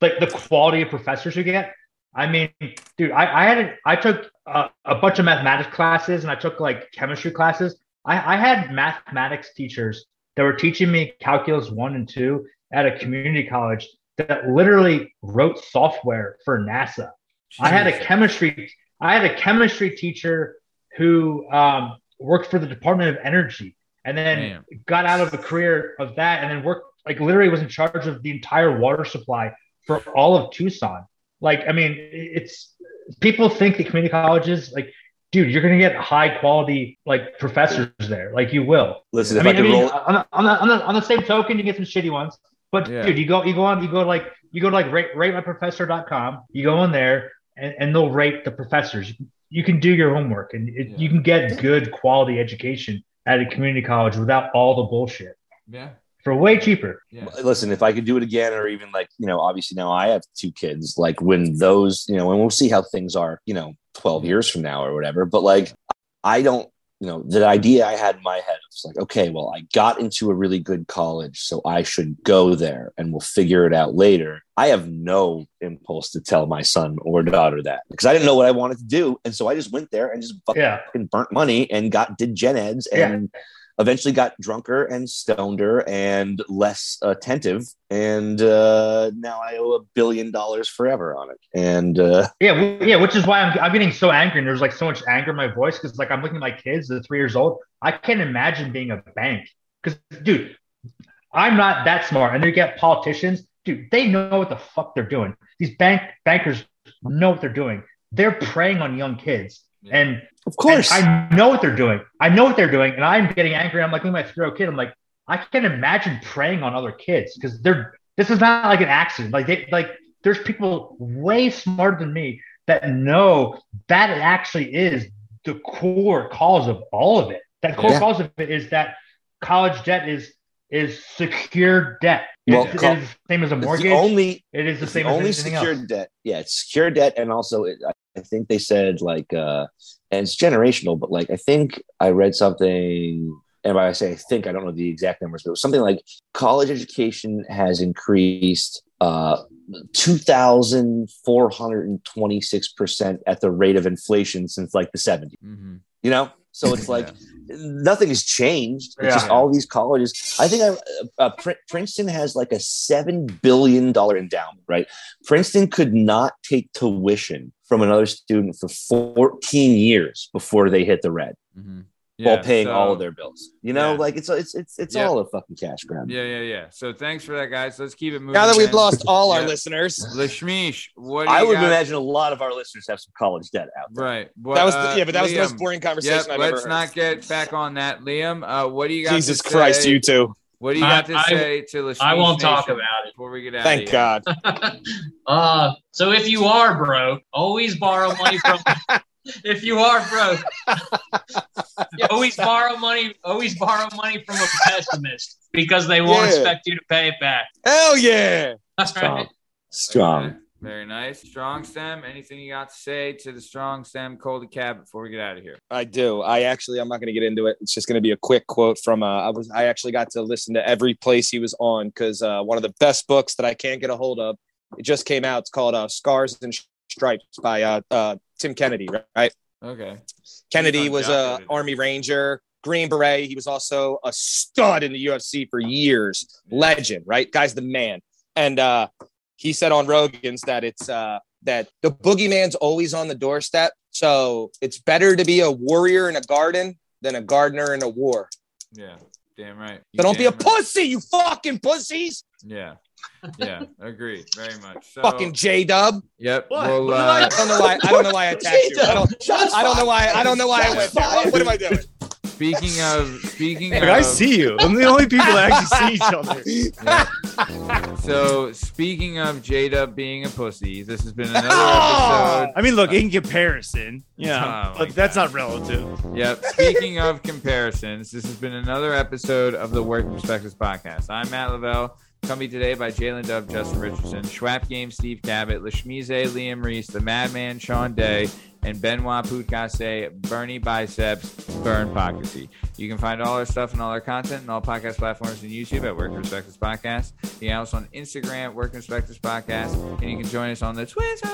like the quality of professors you get. I mean, dude, I, I had a, I took a, a bunch of mathematics classes and I took like chemistry classes. I, I had mathematics teachers that were teaching me calculus one and two at a community college that literally wrote software for NASA. I had a chemistry I had a chemistry teacher who um, worked for the Department of Energy and then Damn. got out of a career of that and then worked like literally was in charge of the entire water supply for all of Tucson. Like, I mean, it's people think that community colleges, like, dude, you're gonna get high quality like professors there. Like you will. Listen, I if mean, I, I mean, roll, on, the, on, the, on, the, on the same token, you get some shitty ones. But Yeah. dude, you go you go on you go like you go to like rate, ratemyprofessor.com. You go in there and, and they'll rate the professors. You can, you can do your homework and it, Yeah. you can get good quality education at a community college without all the bullshit Yeah. For way cheaper. Yeah. listen, if I could do it again, or even like, you know, obviously now I have two kids, like when those, you know, and we'll see how things are, you know, 12 years from now or whatever. But like, I don't, you know, the idea I had in my head was like, okay, well, I got into a really good college, so I should go there and we'll figure it out later. I have no impulse to tell my son or daughter that because I didn't know what I wanted to do. And so I just went there and just fucking Yeah. burnt money and got, did gen eds and eventually got drunker and stoneder and less attentive and uh, now i owe a billion dollars forever on it and uh, Yeah, yeah, which is why I'm, I'm getting so angry and there's like so much anger in my voice because like I'm looking at my kids, they're three years old. I can't imagine being a bank because, dude, I'm not that smart. And you get politicians, dude, they know what the fuck they're doing. These bank bankers know what they're doing. They're preying on young kids. And of course and I know what they're doing. I know what they're doing, and I'm getting angry. I'm like, look at my three-year-old kid. I'm like, I can't imagine preying on other kids because they're. This is not like an accident. Like they like. There's people way smarter than me that know that it actually is the core cause of all of it. That core Yeah. cause of it is that college debt is is secure debt. Well, It's- co- it is the same as a it's mortgage. the only it is the it's same the as only anything secured else. debt yeah it's secure debt and also it, I- i think they said like uh and it's generational but like i think i read something and when i say i think i don't know the exact numbers but it was something like college education has increased uh 2426% at the rate of inflation since like the 70s Mm-hmm. you know? So it's like nothing has changed. It's just all these colleges. I think I, uh, Prin- princeton has like a seven billion dollar endowment right? Princeton could not take tuition from another student for 14 years before they hit the red Mhm. while paying so- all of their bills you know Yeah. like it's it's it's, it's Yeah. all a fucking cash grab Yeah, yeah, yeah. So thanks for that, guys. Let's keep it moving. Now that we've then. lost all our Yeah. listeners, Lashmish, what do i you would got? imagine a lot of our listeners have some college debt out there Right. What, that was uh, the, yeah, but that was the most boring conversation Yep, I've let's not get back on that, Liam. Uh, what do you got? Jesus to Christ, say- you two. What do you I- got to I- say to Lashmish I won't talk about it. before we get out. Thank God. uh, so if you are broke, always borrow money from. if you are broke, always borrow money. Always borrow money from a pessimist because they won't Yeah. expect you to pay it back. Hell yeah. strong strong Okay, Very nice. Strong stem. Anything you got to say to the strong stem Coldy Cab before we get out of here? I do. I actually, I'm not going to get into it. It's just going to be a quick quote from. Uh, I was, I actually got to listen to every place he was on because uh, one of the best books that I can't get a hold of. It just came out. It's called uh, "Scars and Stripes" by uh, uh, Tim Kennedy. Right? Okay. Kennedy was a. Army Ranger, Green Beret. He was also a stud in the UFC for years. Legend, right? Guy's the man. And uh, he said on Rogan's that it's uh, that the boogeyman's always on the doorstep. So it's better to be a warrior in a garden than a gardener in a war. Yeah. Damn right. You So don't be a right. pussy, you fucking pussies. Yeah. Yeah. Agree. Very much. So, fucking J Dub. Yep. What? Well, uh, I don't know why. I don't know why I attacked you. I don't. I don't know why. I don't know why I went there. What am I doing? Speaking of speaking Like, of I see you. I'm the only people that actually see each other. So speaking of Jada being a pussy, this has been another Oh! episode. I mean, look, in comparison, yeah, Oh but that's God. not relative. Yep. Speaking of comparisons, this has been another episode of the Working Perspectives podcast. I'm Matt Lavelle, accompanied today by Jalen Dove, Justin Richardson, Schwap Game, Steve Cabot, Lashmize, Liam Reese, the Madman, Sean Day, and Benoit Putkase, Bernie Biceps, Burn Pockety. You can find all our stuff and all our content and all podcast platforms and YouTube at Working Perspectives Podcast. You can also on Instagram, Working Perspectives Podcast, and you can join us on the Twitter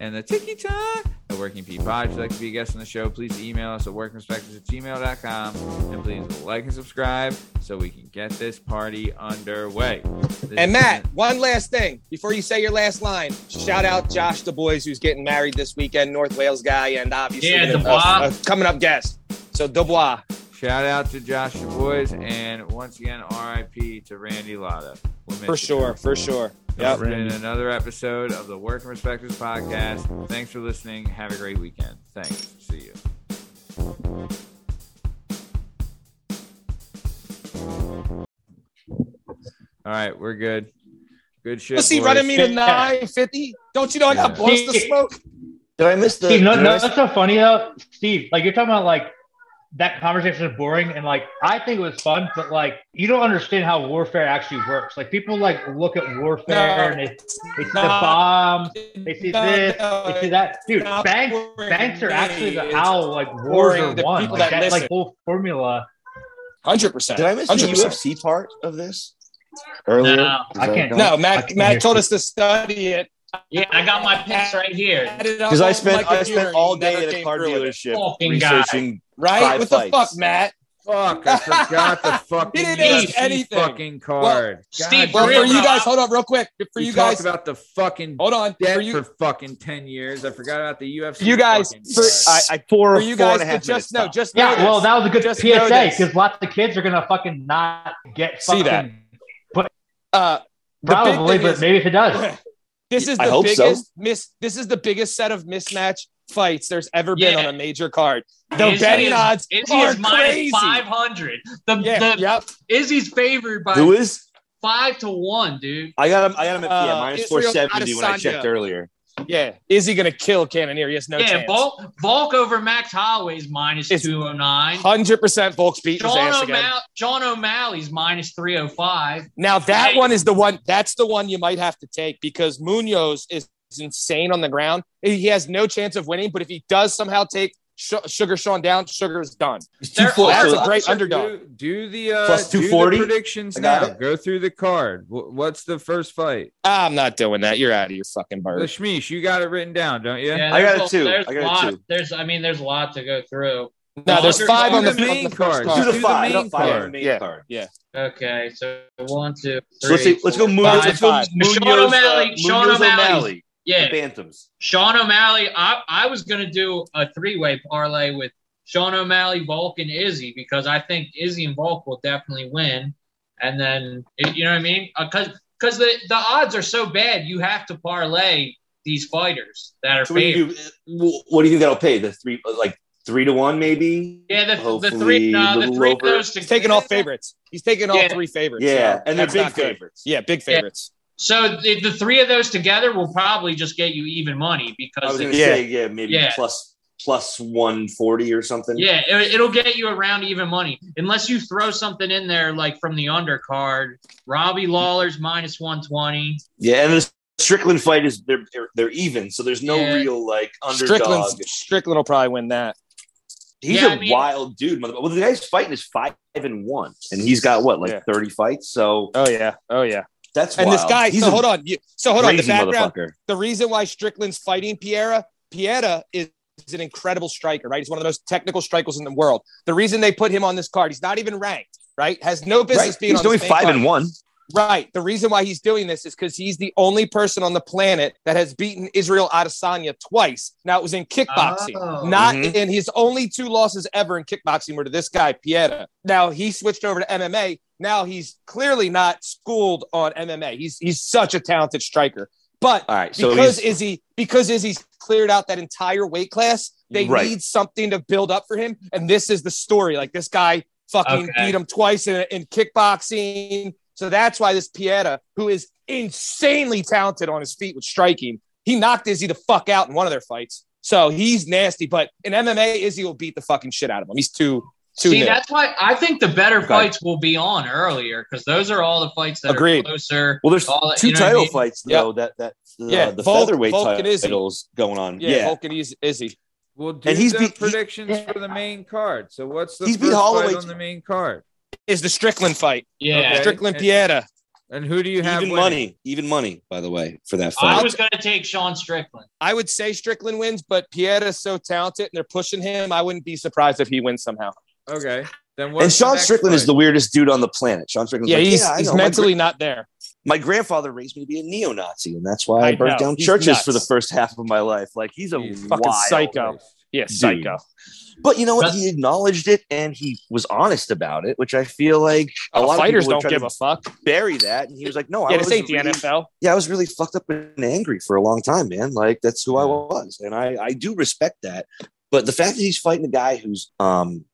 and the TikTok at Working P Pod. If you'd like to be a guest on the show, please email us at workingperspectives at gmail.com. And please like and subscribe so we can get this party underway. This And is- Matt, one last thing before you say your last line. Shout out Josh Du Bois, who's getting married this weekend, North Wales guy, and obviously Yeah, a- a- uh, a coming up guest. So Dubois. Shout out to Josh Du Bois, and once again, RIP to Randy Lotta. We'll For sure, for sure. That's Yep. been another episode of the Working Perspectives podcast. Thanks for listening. Have a great weekend. Thanks. See you. All right, we're good. Good shit. Was he boys. running me to 950? Don't you know I got Yeah. blunts to smoke? Did I miss the? Steve, no, did I no, miss- that's so funny though. Steve, like you're talking about like that conversation is boring and like I think it was fun, but like you don't understand how warfare actually works. Like people like look at warfare No. and they, they see No. the bombs, they see No, this, no, they see that. Dude, banks banks are to actually the It's how like wars boring are won. people Like that that like whole formula. 100%. Did I miss the 100%. UFC part of this earlier? No, I can't- No, I Matt, Matt told us to study it. Yeah, I got my picks right here. Because I spent I spent all day at a car dealer. dealership Fucking researching. Right? What the fuck, Matt? Fuck, I forgot the fucking didn't ask anything. fucking card. Steve, Well, For for you guys, hold on real quick. For you talked guys, about the fucking hold on. debt For you, for fucking 10 years. I forgot about the UFC. You guys, for- I, I four for you four guys and a to half just minutes know, just know Yeah, this. well, that was a good Just PSA because lots of kids are gonna fucking not get See that. fucking uh, probably, but is- maybe if it does. this is I the hope so. biggest miss. This is the biggest set of mismatch fights there's ever been Yeah. on a major card. The Izzy betting is- odds Izzy are is crazy. 500. The, Yeah, the yep. Izzy's favored by Who is? five to one, dude. I got him. I got him at yeah, Uh, minus four seventy when I checked earlier. Yeah, is he gonna kill Cannonier? Yes, no yeah, chance. Volk, Volk over Max Holloway's minus It's 209. Hundred percent, Volk's beating his John, ass again. O'Malley, John O'Malley's minus 305. Now that Hey. one is the one. That's the one you might have to take because Munhoz is insane on the ground. He has no chance of winning. But if he does somehow take Sh- Sugar Sean down, Sugar's done. He's There two. That's a great so- underdog. Do, do the uh, Plus do the 240? predictions now. it. Go through the card. Wh- What's the first fight? I'm not doing that. You're out of your fucking The bird. Shmish, you got it written down, don't you? Yeah, I got it a- too. There's I got it a lot, too. There's, I mean, there's a lot to go through. No, there's five on the, do the on main the card. Card. do do the the five. main Five on card. the main Yeah. card. Yeah. Okay, so one, two, So let's see, let's go. four, Munhoz, five. let's go. Munhoz, Sean O'Malley- uh, Sean Munhoz O'Malley's- O'Malley. Yeah, The Bantams. Sean O'Malley. I, I was going to do a three way parlay with Sean O'Malley, Volk, and Izzy because I think Izzy and Volk will definitely win. And then, you know what I mean? Uh, because because the, the odds are so bad, you have to parlay these fighters that are So what do you? What do you think that'll pay? The three, like three to one, maybe. Yeah, the, the three, no, the three of over. those. He's taking all favorites. He's taking all Yeah. three favorites. Yeah, so and they're big not good. favorites. Yeah, big favorites. So the, the three of those together will probably just get you even money I was because gonna it- Yeah. say, yeah, maybe Yeah. plus plus one forty or something. yeah, it, it'll get you around even money unless you throw something in there like from the undercard. Robbie Lawler's minus one twenty. yeah, and the Strickland fight is they're they're, they're even, so there's no Yeah. real like underdog. Strickland, Strickland will probably win that. He's Yeah, a I mean- wild dude. mother- Well, the guy's fighting is five and one, and he's got what like Yeah. thirty fights. So Oh yeah, oh yeah. That's right. And wild. this guy. He's so a hold on. You, so hold on. The background. the reason why Strickland's fighting Pereira, Pereira is, is an incredible striker, right? He's one of the most technical strikers in the world. The reason they put him on this card, he's not even ranked, right? Has no business Right. being He's on doing five card. and one. Right. The reason why he's doing this is because he's the only person on the planet that has beaten Israel Adesanya twice. Now it was in kickboxing, Oh. not Mhm. in his only two losses ever in kickboxing were to this guy Pereira. Now he switched over to MMA. Now he's clearly not schooled on MMA. He's he's such a talented striker, but All right, so because he's, Izzy because Izzy's cleared out that entire weight class, they Right. need something to build up for him, and this is the story. Like this guy fucking Okay. beat him twice in, in kickboxing, so that's why this Pereira, who is insanely talented on his feet with striking, he knocked Izzy the fuck out in one of their fights. So he's nasty, but in MMA, Izzy will beat the fucking shit out of him. He's too too See, new. that's why I think the better Okay. fights will be on earlier because those are all the fights that Agreed. are closer. well, there's all that- two you know what I title mean? fights Yeah. though. That that uh, Yeah, the Volk- featherweight Volk and Izzy. titles going on. yeah, Yeah, Vulcan is Izzy. We'll do And he's the beat- he- predictions for the main card. So what's the He's beat Holloway fight on the main card? Is the Strickland fight. Yeah. Okay. Strickland And- Pereira. And who do you have? Even winning? money, even money, by the way, for that fight. I was going to take Sean Strickland. I would say Strickland wins, but Pereira's so talented and they're pushing him. I wouldn't be surprised if he wins somehow. Okay. Then what's and Sean next Strickland is the weirdest dude on the planet. Sean Strickland. Yeah, like, he's, yeah, he's know. My mentally not there. my grandfather raised me to be a neo-Nazi, and that's why I, I burnt know. down He's churches nuts. for the first half of my life. Like he's a He's Fucking psycho. Christ. Yeah, Dude. psycho. But you know what? But- He acknowledged it and he was honest about it, which I feel like a Uh, lot fighters of people don't give a fuck. bury that. And he was like, "No, I Yeah, was this ain't the NFL. Yeah, I was really fucked up and angry for a long time, man. Like that's who I was, and I I do respect that. But the fact that he's fighting a guy who's um,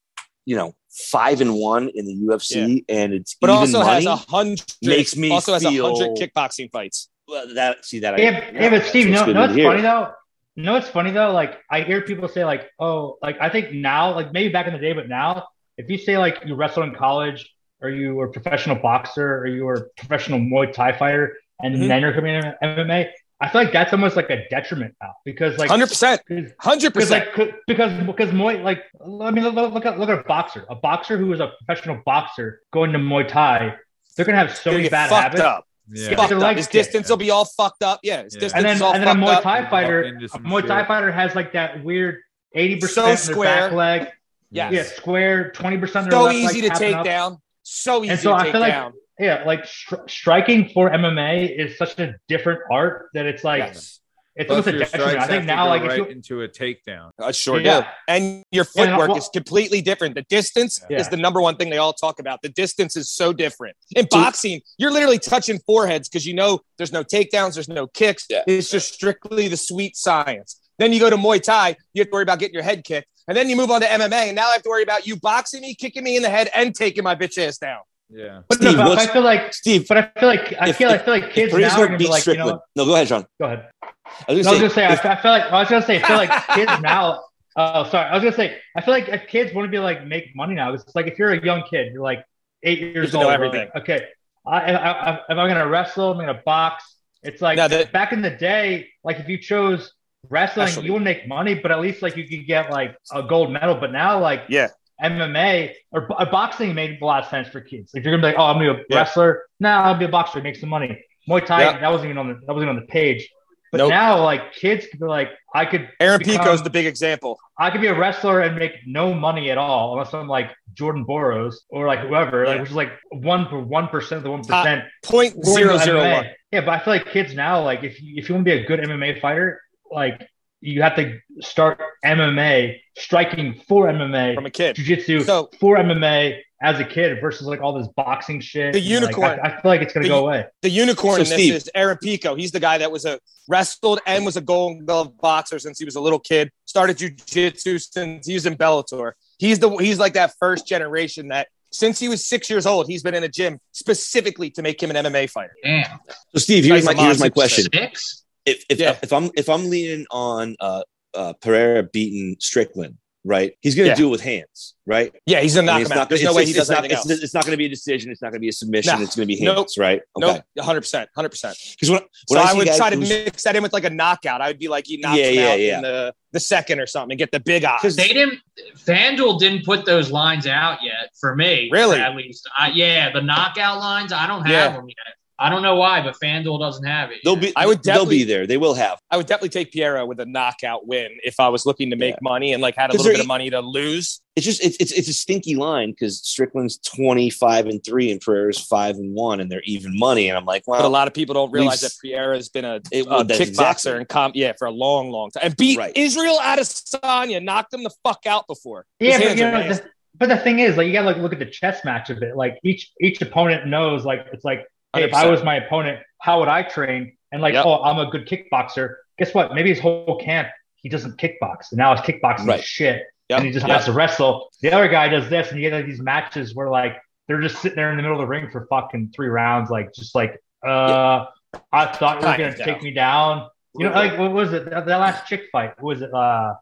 you know, five and one in the UFC, and it's But even also money, has a hundred makes me also has a hundred kickboxing fights. well, that see that. I, Yeah, yeah, but Steve, no, no, it's funny though. No, it's funny though. Like I hear people say, like, oh, like I think now, like maybe back in the day, but now, if you say like you wrestled in college, or you were a professional boxer, or you were a professional Muay Thai fighter, and Mhm. then you're coming in MMA, I feel like that's almost like a detriment now because like Hundred percent. because Hundred because percent. like because because Muay like I mean look, look at look at a boxer a boxer who is a professional boxer going to Muay Thai they're gonna have so Gonna many get bad fucked habits up. Yeah. Fucked Their up. legs His kicked. distance will be all fucked up. Yeah, his Yeah. distance and then is all and then a fucked Muay up. Thai Walk fighter into a some Muay Thai shit. fighter has like that weird eighty percent their square. back leg Yes. yeah square twenty percent So easy to take down. So easy And so to I take feel like down. Yeah like stri- striking for MMA is such a different art that it's like Yes. it's Both almost a detriment I think now go like if right you into a takedown. I sure Yeah. do. And your Yeah, footwork well- is completely different. The distance Yeah. is the number one thing they all talk about. The distance is so different. In boxing, you're literally touching foreheads because you know there's no takedowns, there's no kicks. Yeah. It's just strictly the sweet science. Then you go to Muay Thai, you have to worry about getting your head kicked. And then you move on to MMA, and now I have to worry about you boxing me, kicking me in the head, and taking my bitch ass down. Yeah. but, Steve, no, but I feel like Steve, but I feel like I If- feel if- I feel like kids now are gonna be beats like you Strickland, know no, go ahead, Sean. go ahead I was No, I was gonna gonna say, say, if- I, I feel like I was gonna say, I feel like kids now. Oh, sorry. I was gonna say, I feel like if kids want to be like make money now, it's like if you're a young kid, you're like eight years to old. everything. Like, okay, I, I, I, if I'm gonna wrestle, I'm gonna box. It's like Now that- back in the day, like if you chose wrestling, Wrestling. you would make money, but at least like you could get like a gold medal. But now, like Yeah. MMA or uh, boxing made a lot of sense for kids. If you're gonna be like, oh, I'm gonna be a Yeah. wrestler, nah, I'll be a boxer, make some money. Muay Thai, Yeah. that wasn't even on the that wasn't on the page. But Nope. now, like kids could be like, I could Aaron become- Pico's the big example. I could be a wrestler and make no money at all unless I'm like Jordan Burroughs or like whoever, like which is like one for one percent of the one percent. Point zero zero one. Yeah, but I feel like kids now, like if you, if you want to be a good MMA fighter, like you have to start MMA, striking for MMA, from a kid. jiu-jitsu So- for MMA as a kid versus like all this boxing shit. The Like, unicorn. I, I feel like it's gonna The- go away. The unicorn So, in this Steve- is Aaron Pico. He's the guy that was a wrestled and was a Golden Glove boxer since he was a little kid. Started jujitsu since he was in Bellator. He's the he's like that first generation that since he was six years old, he's been in a gym specifically to make him an MMA fighter. Damn. so Steve, here's my here's my question. Six? If if, Yeah. if I'm if I'm leaning on uh, uh, Pereira beating Strickland, right? He's going to Yeah. do it with hands, right? Yeah, he's a I mean, knockout. it's not, There's no way it's, he does not, anything it's, else. it's not going to be a decision. It's not going to be a submission. Nah. It's going to be Nope. hands, right? Okay. Nope, 100%. 100%. Because when, So when I, would try to lose- mix that in with like a knockout. I would be like, he knocks Yeah, him yeah, out yeah. in the, the second or something and get the big eyes. They didn't. FanDuel didn't put those lines out yet for me. Really? At least, I, yeah, the knockout lines. I don't have Yeah. them yet. I don't know why, but FanDuel doesn't have it. they'll yet. be. I would They'll be there. They will have. I would definitely take Pereira with a knockout win if I was looking to make Yeah. money and like had a little bit of money to lose. It's just it's it's, it's a stinky line because Strickland's twenty five and three and Pereira's five and one, and they're even money. And I'm like, well, But a lot of people don't realize that Pereira has been a, It- well, that's kickboxer exactly. and comp, yeah, for a long, long time, and beat Right. Israel Adesanya, knocked him the fuck out before. His Yeah, but you know, the, but the thing is, like, you gotta like look at the chess match of it. Like each each opponent knows, like, it's like, hey, if I was my opponent, how would I train? And like, Yep. oh, I'm a good kickboxer. Guess what? Maybe his whole camp he doesn't kickbox, and now his kickboxing Right. is shit, Yep. and he just Yep. has to wrestle. The other guy does this, and you get like these matches where like they're just sitting there in the middle of the ring for fucking three rounds, like just like, uh, I thought you were gonna of take me down. You know, like what was it? That that last chick fight. What was it? Uh,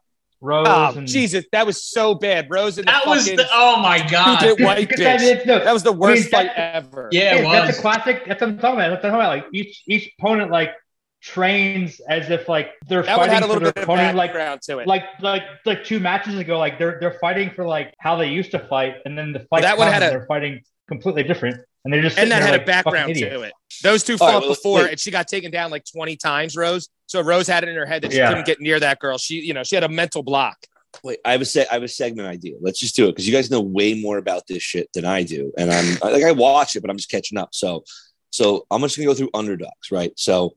Oh, Rose Oh, and Jesus, that was so bad. Rose and the that was the. Oh my god. stupid white Because that- no, That was the worst that- fight ever. Yeah, it Yeah, that's a classic. That's what I'm talking about. That's what I'm talking about. Like each each opponent like trains as if like they're that fighting had a for their bit of opponent. Like background to it. like like like two matches ago, like they're they're fighting for like how they used to fight, and then the fight that one comes had a- they're fighting completely different. And they're just and that had there a background to it. Those two All right, fought well, before, wait. and she got taken down like 20 times, Rose. So Rose had it in her head that she Yeah. couldn't get near that girl. She, you know, she had a mental block. Wait, I have a se- I have a segment idea. Let's just do it because you guys know way more about this shit than I do, and I'm like I watch it, but I'm just catching up. So, so I'm just gonna go through underdogs, right? So,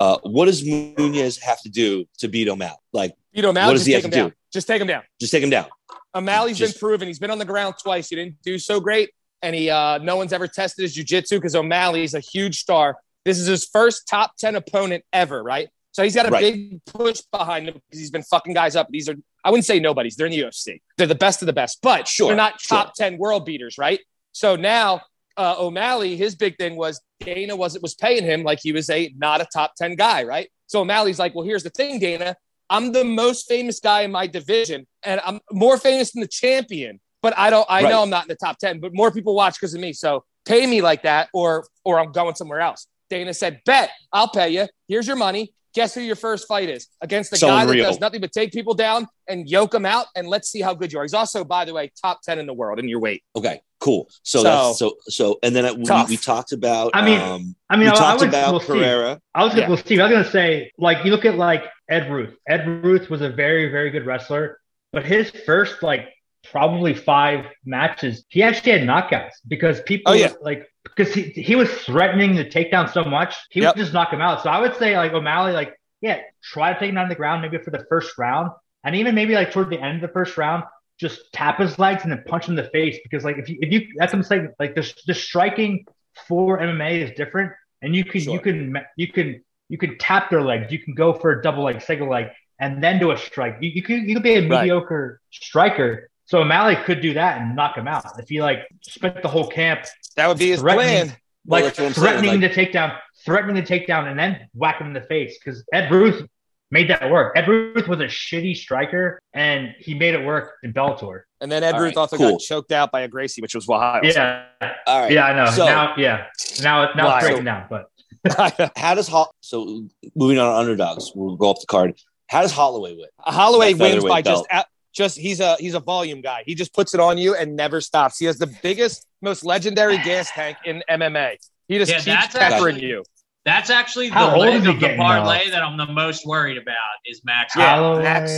uh, what does Nunez have to do to beat O'Malley? Like, You know, O'Malley What does just he take have him to down. do? Just take him down. just take him down. O'Malley's Just- been proven. He's been on the ground twice. He didn't do so great, and he uh, no one's ever tested his jujitsu because O'Malley's a huge star. This is his first top ten opponent ever, right? So he's got a Right. big push behind him because he's been fucking guys up. These are I wouldn't say nobody's. They're in the UFC. They're the best of the best, but Sure, they're not sure. top ten world beaters, right? So now uh, O'Malley, his big thing was Dana was was paying him like he was a not a top ten guy, right? So O'Malley's like, well, here's the thing, Dana. I'm the most famous guy in my division, and I'm more famous than the champion. But I don't. I Right. know I'm not in the top ten, but more people watch because of me. So pay me like that, or or I'm going somewhere else. Dana said, "Bet I'll pay you. Here's your money. Guess who your first fight is against the Someone guy that does nothing but take people down and yoke them out, and let's see how good you are. He's also, by the way, top ten in the world in your weight. Okay, cool. So, So- that's so so, and then we, we talked about. I mean, um, I mean, we I, I would about well, Steve, Pereira. I was gonna, Yeah. well, Steve, I was gonna say, like, you look at like Ed Ruth. Ed Ruth was a very, very good wrestler, but his first like probably five matches, he actually had knockouts because people Oh, yeah. like because he he was threatening the takedown so much, he Yep. would just knock him out. So I would say like O'Malley, like, yeah, try to take him down to the ground maybe for the first round, and even maybe like toward the end of the first round. Just tap his legs and then punch him in the face because, like, if you, if you that's what I'm saying, like, the, the striking for MMA is different, and you can Sure. you can you can you can tap their legs. You can go for a double leg, single leg, and then do a strike. You, you could you could be a Right. mediocre striker. So O'Malley could do that and knock him out if he like spent the whole camp That would be his plan. Like that's what I'm saying, threatening like- the takedown, threatening the takedown, and then whack him in the face. Because Ed Ruth made that work. Ed Ruth was a shitty striker, and he made it work in Bellator. And then Ed All Ruth right, also cool. got choked out by a Gracie, which was wild. Yeah, All right. yeah, I know. So- now, yeah, now, now Why? it's breaking down. But How does Hol- so moving on to underdogs? We'll go up the card. How does Holloway win? Holloway That wins featherweight by just belt. out, just he's a he's a volume guy. He just puts it on you and never stops. He has the biggest, most legendary gas tank in MMA. He just Yeah, keeps peppering actually- you. That's actually How the old leg of the getting parlay that I'm the most worried about is Max. Yeah, Max.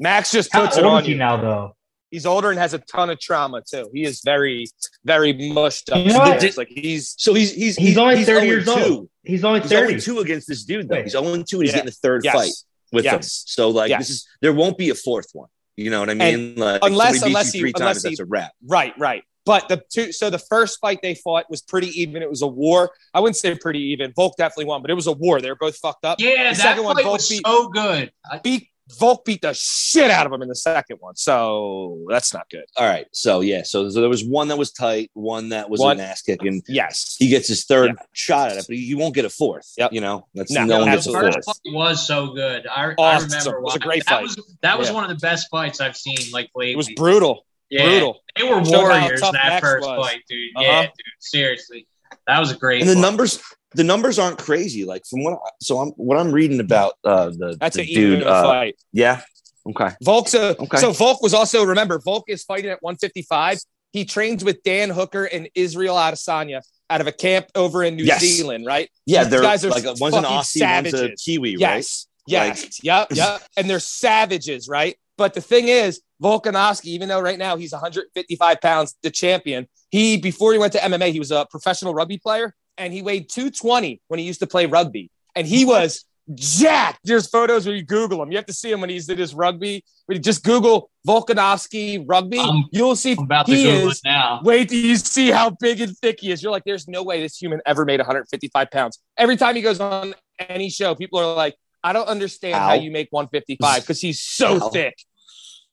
Max just how puts it on is he you. now, though? He's older and has a ton of trauma too. He is very, very mushed up. You know what? Like he's So he's he's He's only 30 0 years two. old. He's only He's thirty. 0 2 against this dude though. Wait. He's only 2 and he's Yeah. getting the third Yes. fight with him. Yes. So like Yes. this is there won't be a fourth one. You know what I mean? like unless- somebody beats unless you he- three unless times, he- that's a wrap. Right, right. But the two, so the first fight they fought was pretty even. It was a war. I wouldn't say pretty even. Volk definitely won, but it was a war. They were both fucked up. Yeah, The that second one, fight Volk was beat- so good. I- Beat Volk beat the shit out of him in the second one. So that's not good. All right. So yeah. So, so there was one that was tight, one that was One- an ass kicking. Yes. He gets his third shot at it, but he, he won't get a fourth. Yep. You know, that's No, no, one the gets a absolutely. first fourth. fight was so good. I, I remember It was a watching- great that fight. Was, that was Yeah. one of the best fights I've seen like lately. It was brutal. Yeah, Brutal. They were warriors tough that Max first was. fight, dude. Uh-huh. Yeah, dude. Seriously, that was a great. And the fight. numbers, the numbers aren't crazy. Like from what, I, so I'm what I'm reading about uh, the, That's the an dude. Uh, fight. yeah. Okay. Volk's a, Okay. so Volk was also remember Volk is fighting at 155. He trains with Dan Hooker and Israel Adesanya out of a camp over in New Yes. Zealand, right? Yeah, These they're guys are like a, one's an Aussie, one's a savages. Kiwi, right? Yes. Yes. yep. Yep. And they're savages, right? But the thing is, Volkanovski, even though right now he's 155 pounds, the champion, he before he went to MMA, he was a professional rugby player and he weighed 220 when he used to play rugby. And he was jacked. There's photos where you Google him. You have to see him when he's in his rugby. When just Google Volkanovski rugby, Um, you'll see I'm about to he Google is it now. Wait till you see how big and thick he is. You're like, there's no way this human ever made 155 pounds. Every time he goes on any show, people are like, I don't understand how How? you make 155 because he's so How? thick.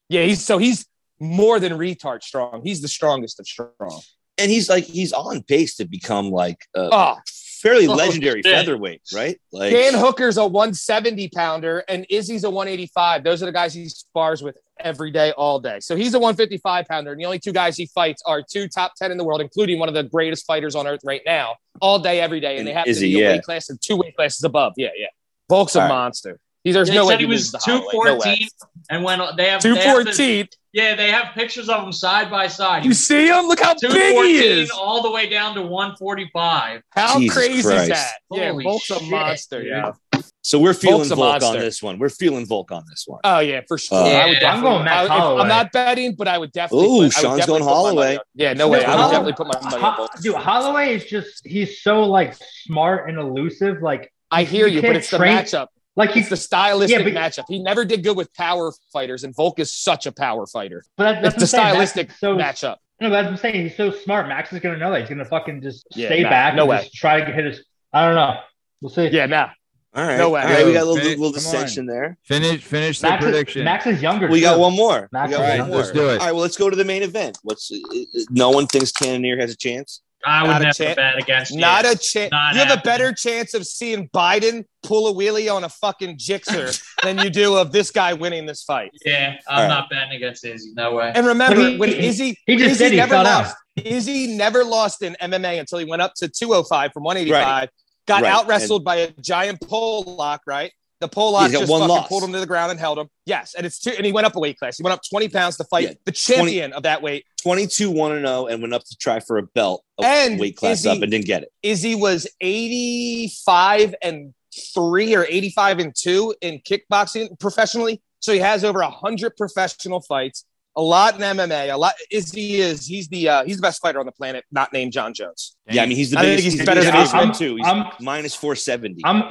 Yeah, he's so he's more than retard strong. He's the strongest of strong. And he's like he's on pace to become like a Oh, fairly Oh, legendary shit. featherweight, right? Like Dan Hooker's a 170 pounder and Izzy's a 185. Those are the guys he spars with every day, all day. So he's a 155 pounder, and the only two guys he fights are two top 10 in the world, including one of the greatest fighters on earth right now, all day, every day. And, And they have Izzy, to be a yeah. weight class and two weight classes above. Yeah, yeah. Volk's a All right. monster. He, there's They no way said he he was loses to Holloway. No 214, and when they have they have to- 214. Yeah, they have pictures of them side by side. You see him? Look how big he is. all the way down to 145. How Jesus crazy Christ. is that? yeah, Holy Volk's a monster. dude. Yeah. So we're feeling Volk's a Volk on this one. We're feeling Volk on this one. Oh yeah, for sure. Uh, I would I'm going Max I, I'm not betting, but I would definitely. Ooh, put, Sean's definitely going put my money Holloway. Yeah, no way. I would definitely put my money on Ho- Volk. Dude, Holloway is just he's so like smart and elusive. Like I hear you you, but it's the train- matchup. Like he's the stylistic Yeah, but- matchup. He never did good with power fighters, and Volk is such a power fighter. but that, that's It's the what I'm saying. Max stylistic is so matchup. No, that's what I'm saying. He's so smart. Max is gonna know that. He's gonna fucking just Yeah, stay nah, back no and way. just try to hit his. I don't know. We'll see. Yeah, nah. All right. No way. All right, we got a little, Finish- little come dissension there. Finish finish the Max is, prediction. Max is younger. We got one more. Max we got is one younger. more. Let's do it. All right, well, let's go to the main event. What's uh, no one thinks Cannonier has a chance? I would Not a never chan- bet against you. Not a chance. Not You have a better chance of seeing Biden pull a wheelie on a fucking Gixxer than you do of this guy winning this fight. Yeah, I'm All right. not betting against Izzy. No way. And remember, But he- when he- Izzy, he just Izzy said he never fell down. lost. Izzy never lost in MMA until he went up to 205 from 185. Got Right. out wrestled by a giant pole lock, right? The pole lock He's got just one fucking loss. pulled him to the ground and held him. Yes, and it's two, and he went up a weight class. He went up 20 pounds to fight Yeah, the champion of that weight. 22 1 and 0 and went up to try for a belt, a And weight class Izzy- up, and didn't get it. Izzy was 85 and three or 85 and two in kickboxing professionally. So he has over 100 professional fights, a lot in MMA. A lot. Izzy is he's the uh, he's the best fighter on the planet, not named Jon Jones. Yeah, I mean, he's the I think biggest. he's better than biggest I'm- too. He's I'm- minus 470. I'm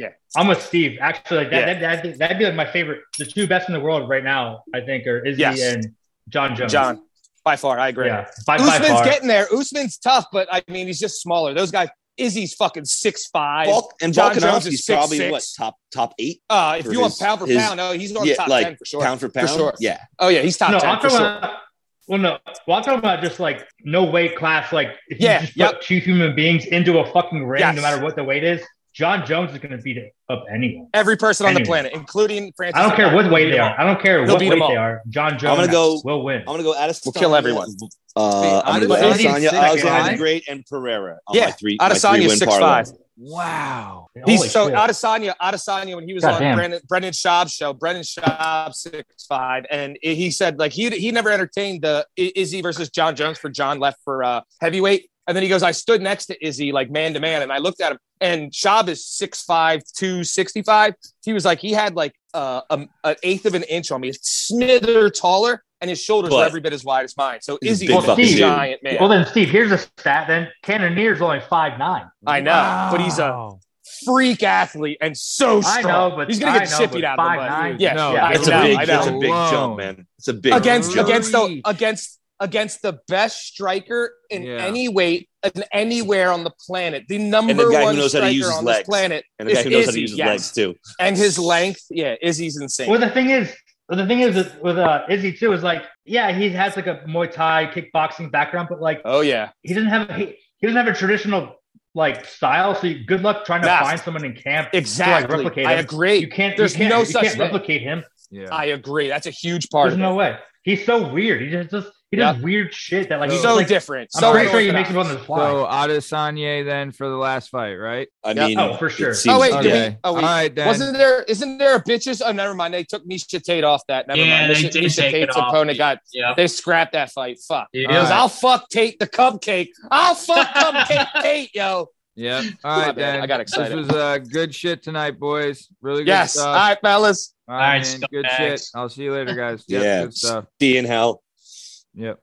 Yeah. I'm with Steve. Actually, like that, Yeah. that, that that'd be like my favorite. The two best in the world right now, I think, are Izzy Yes. and Jon Jones. By by far, I agree. yeah, by, by Usman's far. getting there. Usman's tough, but I mean, he's just smaller. Those guys. Izzy's fucking six five. Volk, and Jon Jones Volkanovski's is probably 6'6". what top top eight Uh, if for you want pound for his- pound, no, he's on yeah, top like ten for sure. pound for pound. for sure. Yeah, Oh yeah, he's top no, ten I'm for sure. about. Well, no, well, I'm talking about just like no weight class. Like if you just yep. put two human beings into a fucking ring, Yes. no matter what the weight is, Jon Jones is going to beat up anyone. Every person on the planet, including Francis. I don't care what weight they are. I don't care He'll what beat weight they are. Jon Jones I'm gonna go- will win. I'm gonna go Adesanya. We'll kill everyone. Uh, I'm gonna go Adesanya Adesanya, six Alexander five? the Great, and Pereira. On Yeah, my three, my Adesanya's three win 6'5". Wow. He's Holy so shit. Adesanya. Adesanya when he was God on damn. Brendan, Brendan Schaub's show. Brendan Schaub six five, and he said like he he never entertained the I- Izzy versus Jon Jones for Jon left for uh, heavyweight, and then he goes, I stood next to Izzy like man to man, and I looked at him, and Schaub is six five two sixty five. He was like he had like uh, a, an eighth of an inch on me, smither taller, and his shoulders were But- every bit as wide as mine. So Izzy big was a fucking giant man. Well, then, Steve, here's a stat. Then Cannonier's only five nine. I know, but he's a freak athlete and so strong. I know, but he's gonna get I know, the shit out of him. but- 5'9". Yeah, No, yeah, It's I a know, big, I it's a big jump, man. It's a big against jump. against the against against the best striker in Yeah. any weight and anywhere on the planet. The number guy who one knows how to striker use his on this planet and a guy is who knows how Izzy, to use his yes. legs too. and his length. Yeah, Izzy's insane. Well, the thing is, well, the thing is with, with uh, Izzy too is like, yeah, he has like a Muay Thai kickboxing background, but like oh yeah, he doesn't have he, he doesn't have a traditional like style. So you, good luck trying to Nah. find someone in camp exactly. to like replicate I agree. You can't. There's you can't, no you such can't replicate him. Yeah. I agree. That's a huge part There's of no it. way. He's so weird. He just does. He does weird shit that like he's so like, different. I'm so pretty sure he unorthodox. makes it on the fly. So Adesanya then for the last fight, right? I Yeah. mean, Oh, for sure. seems- Oh wait, Okay. did we, oh, wait. All right, then. Wasn't there? Isn't there a bitches? Oh, never mind. They took Miesha Tate off that. Never Yeah, mind. they Miesha, did Miesha take it Tate's off. opponent got. Yeah. They scrapped that fight. Fuck. Yeah. He goes, All right. I'll fuck Tate the cupcake. I'll fuck cupcake Tate, yo. Yep. All right, My right, bad. then. I got excited. This was uh, good shit tonight, boys. Really good Yes. stuff. All right, fellas. All right, All right, man. Good scumbags. shit. I'll see you later, guys. Yep, yeah, Good stuff. be in hell. Yep.